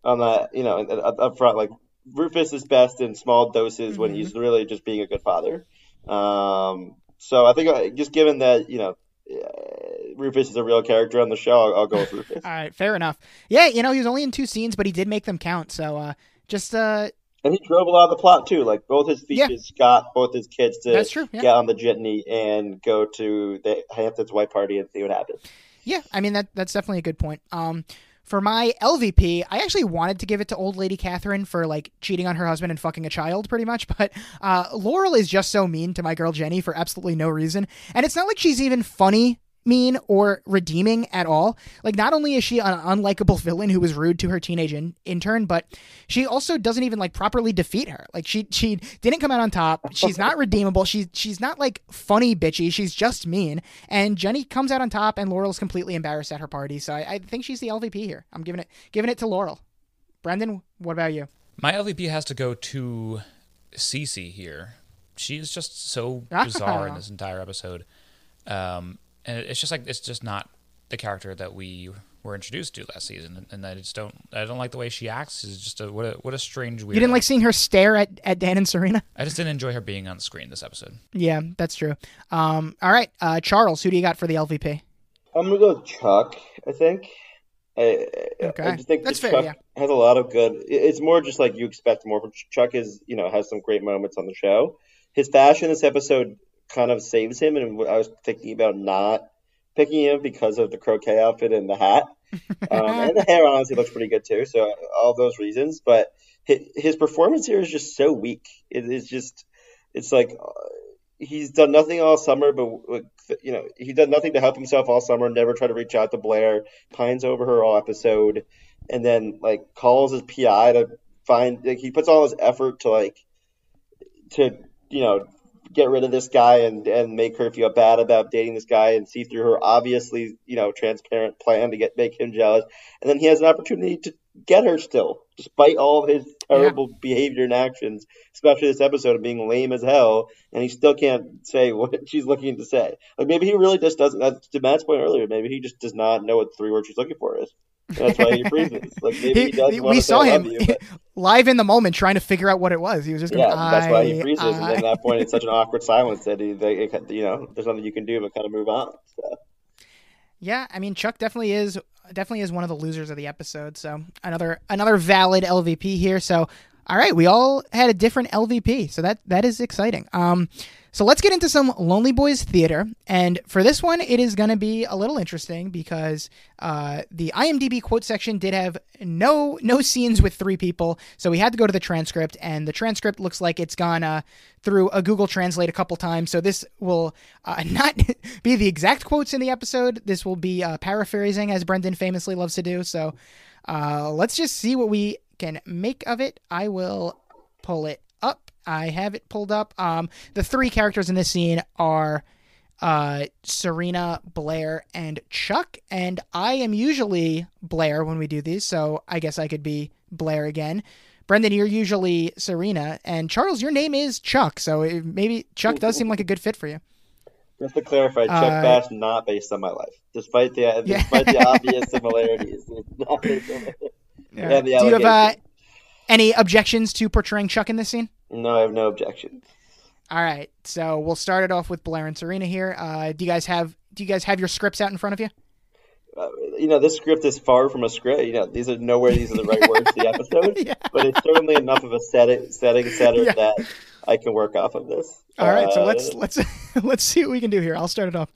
on that you know up, up front like Rufus is best in small doses mm-hmm. when he's really just being a good father. Um, so I think uh, just given that you know uh, Rufus is a real character on the show, I'll, I'll go with Rufus. All right, fair enough. Yeah, you know he was only in two scenes, but he did make them count. So uh, just uh, And he drove a lot of the plot too. Like both his speeches yeah. got both his kids to true, yeah. get on the jitney and go to the Hamptons white party and see what happens. Yeah, I mean that that's definitely a good point. Um, for my LVP, I actually wanted to give it to old lady Catherine for like cheating on her husband and fucking a child, pretty much. But uh, Laurel is just so mean to my girl Jenny for absolutely no reason, and it's not like she's even funny mean or redeeming at all. Like, not only is she an unlikable villain who was rude to her teenage in- intern, but she also doesn't even like properly defeat her. Like, she she didn't come out on top. She's not redeemable. She's she's not like funny bitchy. She's just mean. And Jenny comes out on top, and Laurel's completely embarrassed at her party. So I, I think she's the LVP here. I'm giving it giving it to Laurel. Brendan, what about you? My LVP has to go to Cece here. She is just so bizarre in this entire episode. Um, and it's just like it's just not the character that we were introduced to last season, and I just don't I don't like the way she acts. Is just a what a what a strange weird. You didn't like seeing her stare at, at Dan and Serena. I just didn't enjoy her being on screen this episode. Yeah, that's true. Um, all right, uh, Charles, who do you got for the LVP? I'm gonna go with Chuck. I think. I, okay, I just think that's fair. Chuck yeah. has a lot of good. It's more just like you expect more from Chuck. Is you know has some great moments on the show. His fashion this episode kind of saves him. And I was thinking about not picking him because of the croquet outfit and the hat. Um, and the hair honestly looks pretty good too. So all those reasons, but his, his performance here is just so weak. It is just, it's like uh, he's done nothing all summer, but you know he done nothing to help himself all summer. Never tried to reach out to Blair. Pines over her all episode, and then like calls his PI to find. Like he puts all his effort to like to you know get rid of this guy and and make her feel bad about dating this guy and see through her obviously you know transparent plan to get make him jealous. And then he has an opportunity to get her still despite all of his terrible yeah. behavior and actions especially this episode of being lame as hell and he still can't say what she's looking to say. Like maybe he really just doesn't that's to matt's point earlier maybe he just does not know what the three words she's looking for is that's why he freezes. Like maybe he. We saw him you, but... live in the moment trying to figure out what it was. He was just going, yeah. That's why he freezes, I... and at that point, it's such an awkward silence that he, they, you know, there's nothing you can do but kind of move on. So. Yeah, I mean, Chuck definitely is definitely is one of the losers of the episode. So another another valid LVP here. So all right, we all had a different LVP, so that that is exciting. Um, so let's get into some Lonely Boys theater. And for this one, it is going to be a little interesting because uh, the IMDb quote section did have no no scenes with three people, so we had to go to the transcript, and the transcript looks like it's gone uh, through a Google Translate a couple times. So this will uh, not be the exact quotes in the episode. This will be uh, paraphrasing, as Brendan famously loves to do. So uh, let's just see what we can make of it. I will pull it up. I have it pulled up. Um, the three characters in this scene are uh, Serena, Blair, and Chuck. And I am usually Blair when we do these, so I guess I could be Blair again. Brendan, you're usually Serena, and Charles, your name is Chuck, so it, maybe Chuck does seem like a good fit for you. Just to clarify, Chuck uh, Bass not based on my life, despite the yeah. despite the obvious similarities. yeah. Do you have uh, any objections to portraying Chuck in this scene? No, I have no objections. All right, so we'll start it off with Blair and Serena here. Uh, do you guys have Do you guys have your scripts out in front of you? Uh, you know, this script is far from a script. You know, these are nowhere these are the right words for the episode, yeah. but it's certainly enough of a setting setting setter yeah. that I can work off of this. All right, uh, so let's let's let's see what we can do here. I'll start it off.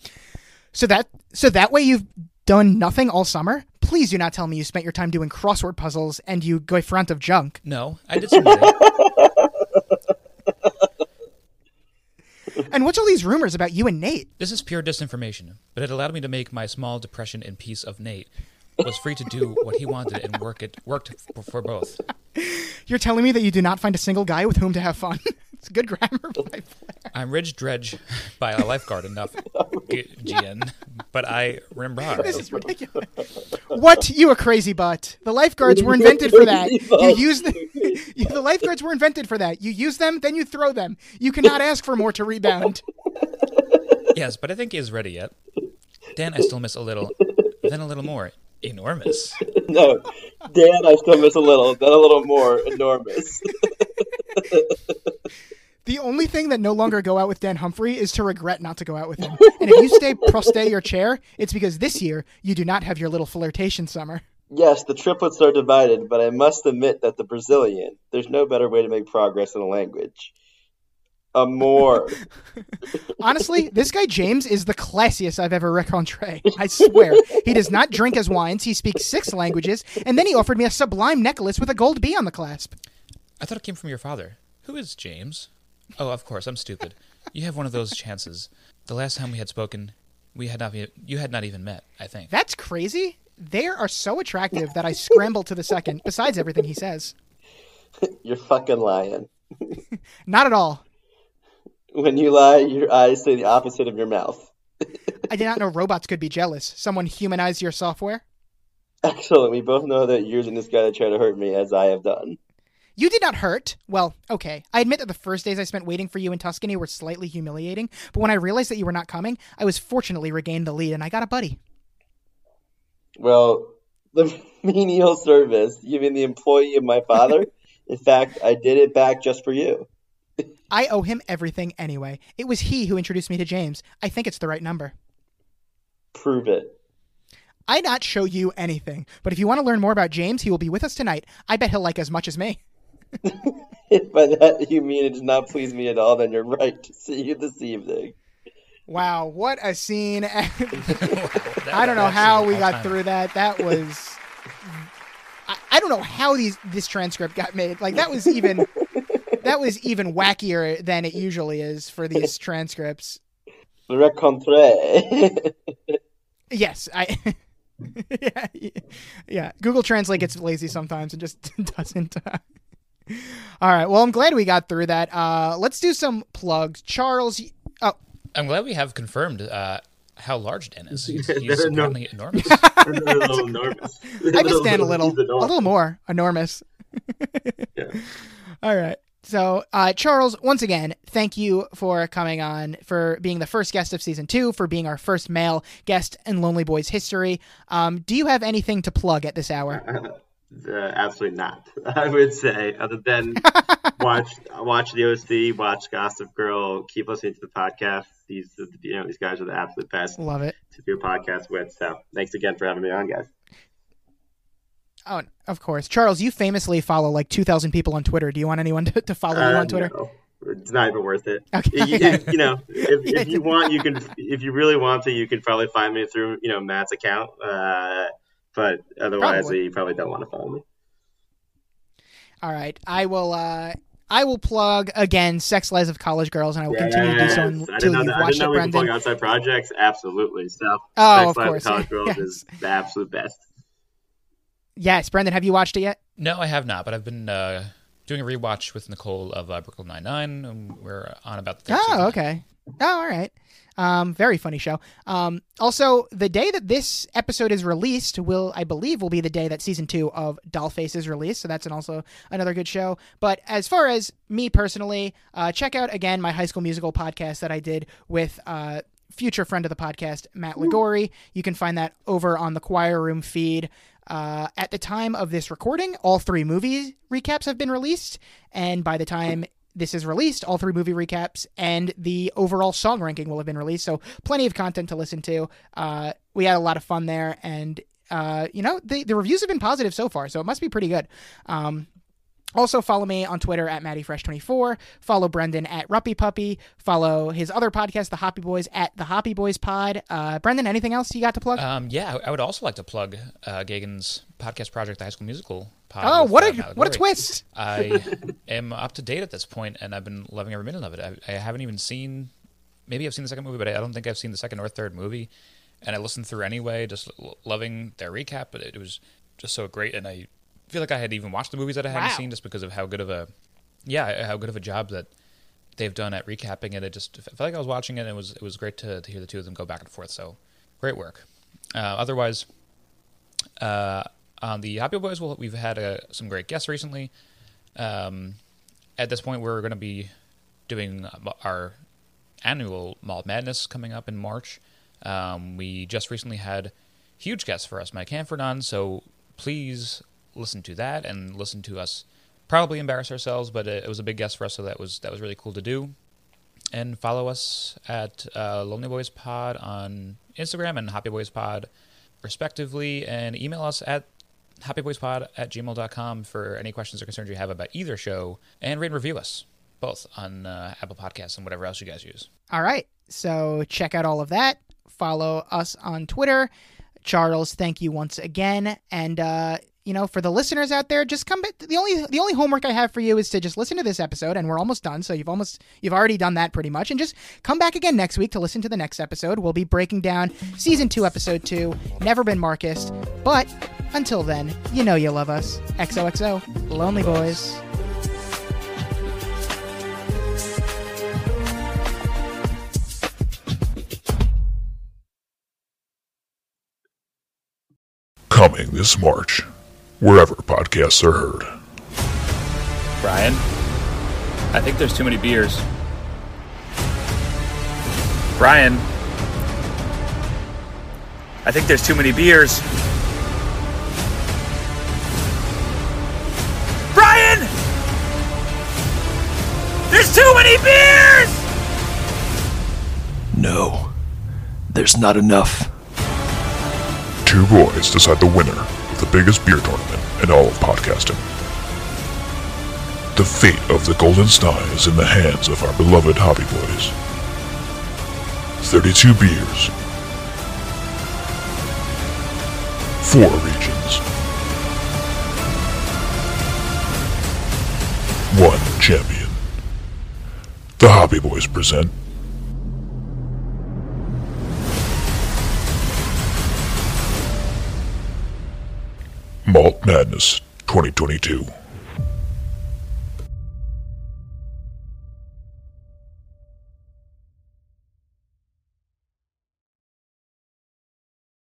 So that so that way you've done nothing all summer. Please do not tell me you spent your time doing crossword puzzles and you go front of junk. No, I did some. and what's all these rumors about you and Nate? This is pure disinformation, but it allowed me to make my small depression in peace of Nate. Was free to do what he wanted and work it worked for both. You're telling me that you do not find a single guy with whom to have fun? it's good grammar by Blair. I'm Ridge Dredge by a lifeguard enough, GN, but I remember. This is ridiculous. What? You a crazy butt. The lifeguards were invented for that. You use the, you, the lifeguards were invented for that. You use them, then you throw them. You cannot ask for more to rebound. Yes, but I think he is ready yet. Dan, I still miss a little, then a little more enormous. no, Dan, I still miss a little, then a little more enormous. the only thing that no longer go out with Dan Humphrey is to regret not to go out with him. And if you stay proste your chair, it's because this year you do not have your little flirtation summer. Yes, the triplets are divided, but I must admit that the Brazilian, there's no better way to make progress in a language. A Amor. Honestly, this guy James is the classiest I've ever rencontre. I swear. he does not drink his wines, he speaks six languages, and then he offered me a sublime necklace with a gold bee on the clasp. I thought it came from your father. Who is James? Oh, of course, I'm stupid. You have one of those chances. The last time we had spoken, we had not you had not even met, I think. That's crazy. They are so attractive that I scramble to the second, besides everything he says. You're fucking lying. not at all. When you lie, your eyes say the opposite of your mouth. I did not know robots could be jealous. Someone humanized your software? Excellent. We both know that you're using this guy to try to hurt me, as I have done. You did not hurt. Well, okay. I admit that the first days I spent waiting for you in Tuscany were slightly humiliating, but when I realized that you were not coming, I was fortunately regained the lead and I got a buddy. Well, the menial service, you mean the employee of my father? in fact, I did it back just for you. I owe him everything anyway. It was he who introduced me to James. I think it's the right number. Prove it. I not show you anything, but if you want to learn more about James, he will be with us tonight. I bet he'll like as much as me. If by that you mean it does not please me at all, then you're right to see you this evening. Wow, what a scene! I don't know how we got through that. That was. I, I don't know how these this transcript got made. Like that was even that was even wackier than it usually is for these transcripts. Rencontre. yes, I. yeah, yeah. Google Translate gets lazy sometimes and just doesn't. Uh... All right. Well, I'm glad we got through that. Uh, let's do some plugs. Charles. Oh, I'm glad we have confirmed uh, how large Dan is. He's, he's apparently enormous. enormous. I can stand a little, a little more enormous. yeah. All right. So, uh, Charles, once again, thank you for coming on, for being the first guest of season two, for being our first male guest in Lonely Boys history. Um, do you have anything to plug at this hour? Uh, absolutely not. I would say, other than watch watch the OC, watch Gossip Girl, keep listening to the podcast. These you know these guys are the absolute best. Love it to do a podcast with. So thanks again for having me on, guys. Oh, of course. Charles, you famously follow like 2,000 people on Twitter. Do you want anyone to, to follow uh, you on Twitter? No. It's not even worth it. Okay. You, you know, if, if, you want, you can. If you really want to, you can probably find me through you know Matt's account. Uh, but otherwise, probably. you probably don't want to follow me. All right, I will. Uh, I will plug again Sex Lives of College Girls, and I will yes. continue to do so until you've watched I didn't know it, Brendan. Plug outside projects, absolutely. So, oh, Sex of Lives course. of College Girls yes. is the absolute best. Yes, Brendan, have you watched it yet? No, I have not, but I've been uh, doing a rewatch with Nicole of uh, Brooklyn Nine Nine. We're on about the. oh, season. okay. Oh, all right. Um, very funny show. Um, also, the day that this episode is released will, I believe, will be the day that season two of Dollface is released. So that's an also another good show. But as far as me personally, uh, check out again my High School Musical podcast that I did with uh, future friend of the podcast, Matt Ligori. You can find that over on the Choir Room feed. Uh, at the time of this recording, all three movie recaps have been released, and by the time this is released, all three movie recaps and the overall song ranking will have been released. So plenty of content to listen to. Uh, we had a lot of fun there, and uh, you know the the reviews have been positive so far, so it must be pretty good. Um, also, follow me on Twitter at MattyFresh24. Follow Brendan at Ruppy Puppy. Follow his other podcast, The Hoppy Boys, at The Hoppy Boys Pod. Uh, Brendan, anything else you got to plug? Um, yeah, I would also like to plug uh, Gagan's podcast project, The High School Musical pod. Oh, with, what a uh, what a twist! I am up to date at this point, and I've been loving every minute of it. I, I haven't even seen, maybe I've seen the second movie, but I don't think I've seen the second or third movie. And I listened through anyway, just loving their recap. But it was just so great, and I feel like I had even watched the movies that I hadn't wow. seen just because of how good of a yeah how good of a job that they've done at recapping it. It just felt like I was watching it. And it was it was great to, to hear the two of them go back and forth. So great work. Uh, otherwise, uh, on the Hoppy Boys, well, we've had uh, some great guests recently. Um, at this point, we're going to be doing our annual Malt Madness coming up in March. Um, we just recently had huge guests for us, Mike Hanford on. So please listen to that and listen to us probably embarrass ourselves, but it, it, was a big guest for us, so that was that was really cool to do. And follow us at uh, Lonely Boys Pod on Instagram and Hoppy Boys Pod, respectively, and email us at happyboyspod at gmail.com for any questions or concerns you have about either show, and rate and review us both on uh, Apple Podcasts and whatever else you guys use. All right. So check out all of that. Follow us on Twitter. Charles, thank you once again. And uh, you know, for the listeners out there, just come back. The only the only homework I have for you is to just listen to this episode, and we're almost done. So you've almost you've already done that pretty much, and just come back again next week to listen to the next episode. We'll be breaking down season two, episode two. Never been Marcus, but until then, you know you love us. XOXO, Lonely Boys. Coming this March wherever podcasts are heard. Brian, I think there's too many beers. Brian, I think there's too many beers. Brian! There's too many beers! No, there's not enough. Two boys decide the winner the biggest beer tournament in all of podcasting. The fate of the Golden Sty is in the hands of our beloved hoppy boys. 32 beers. Four regions. One champion. The Hoppy Boys present Malt Madness 2022.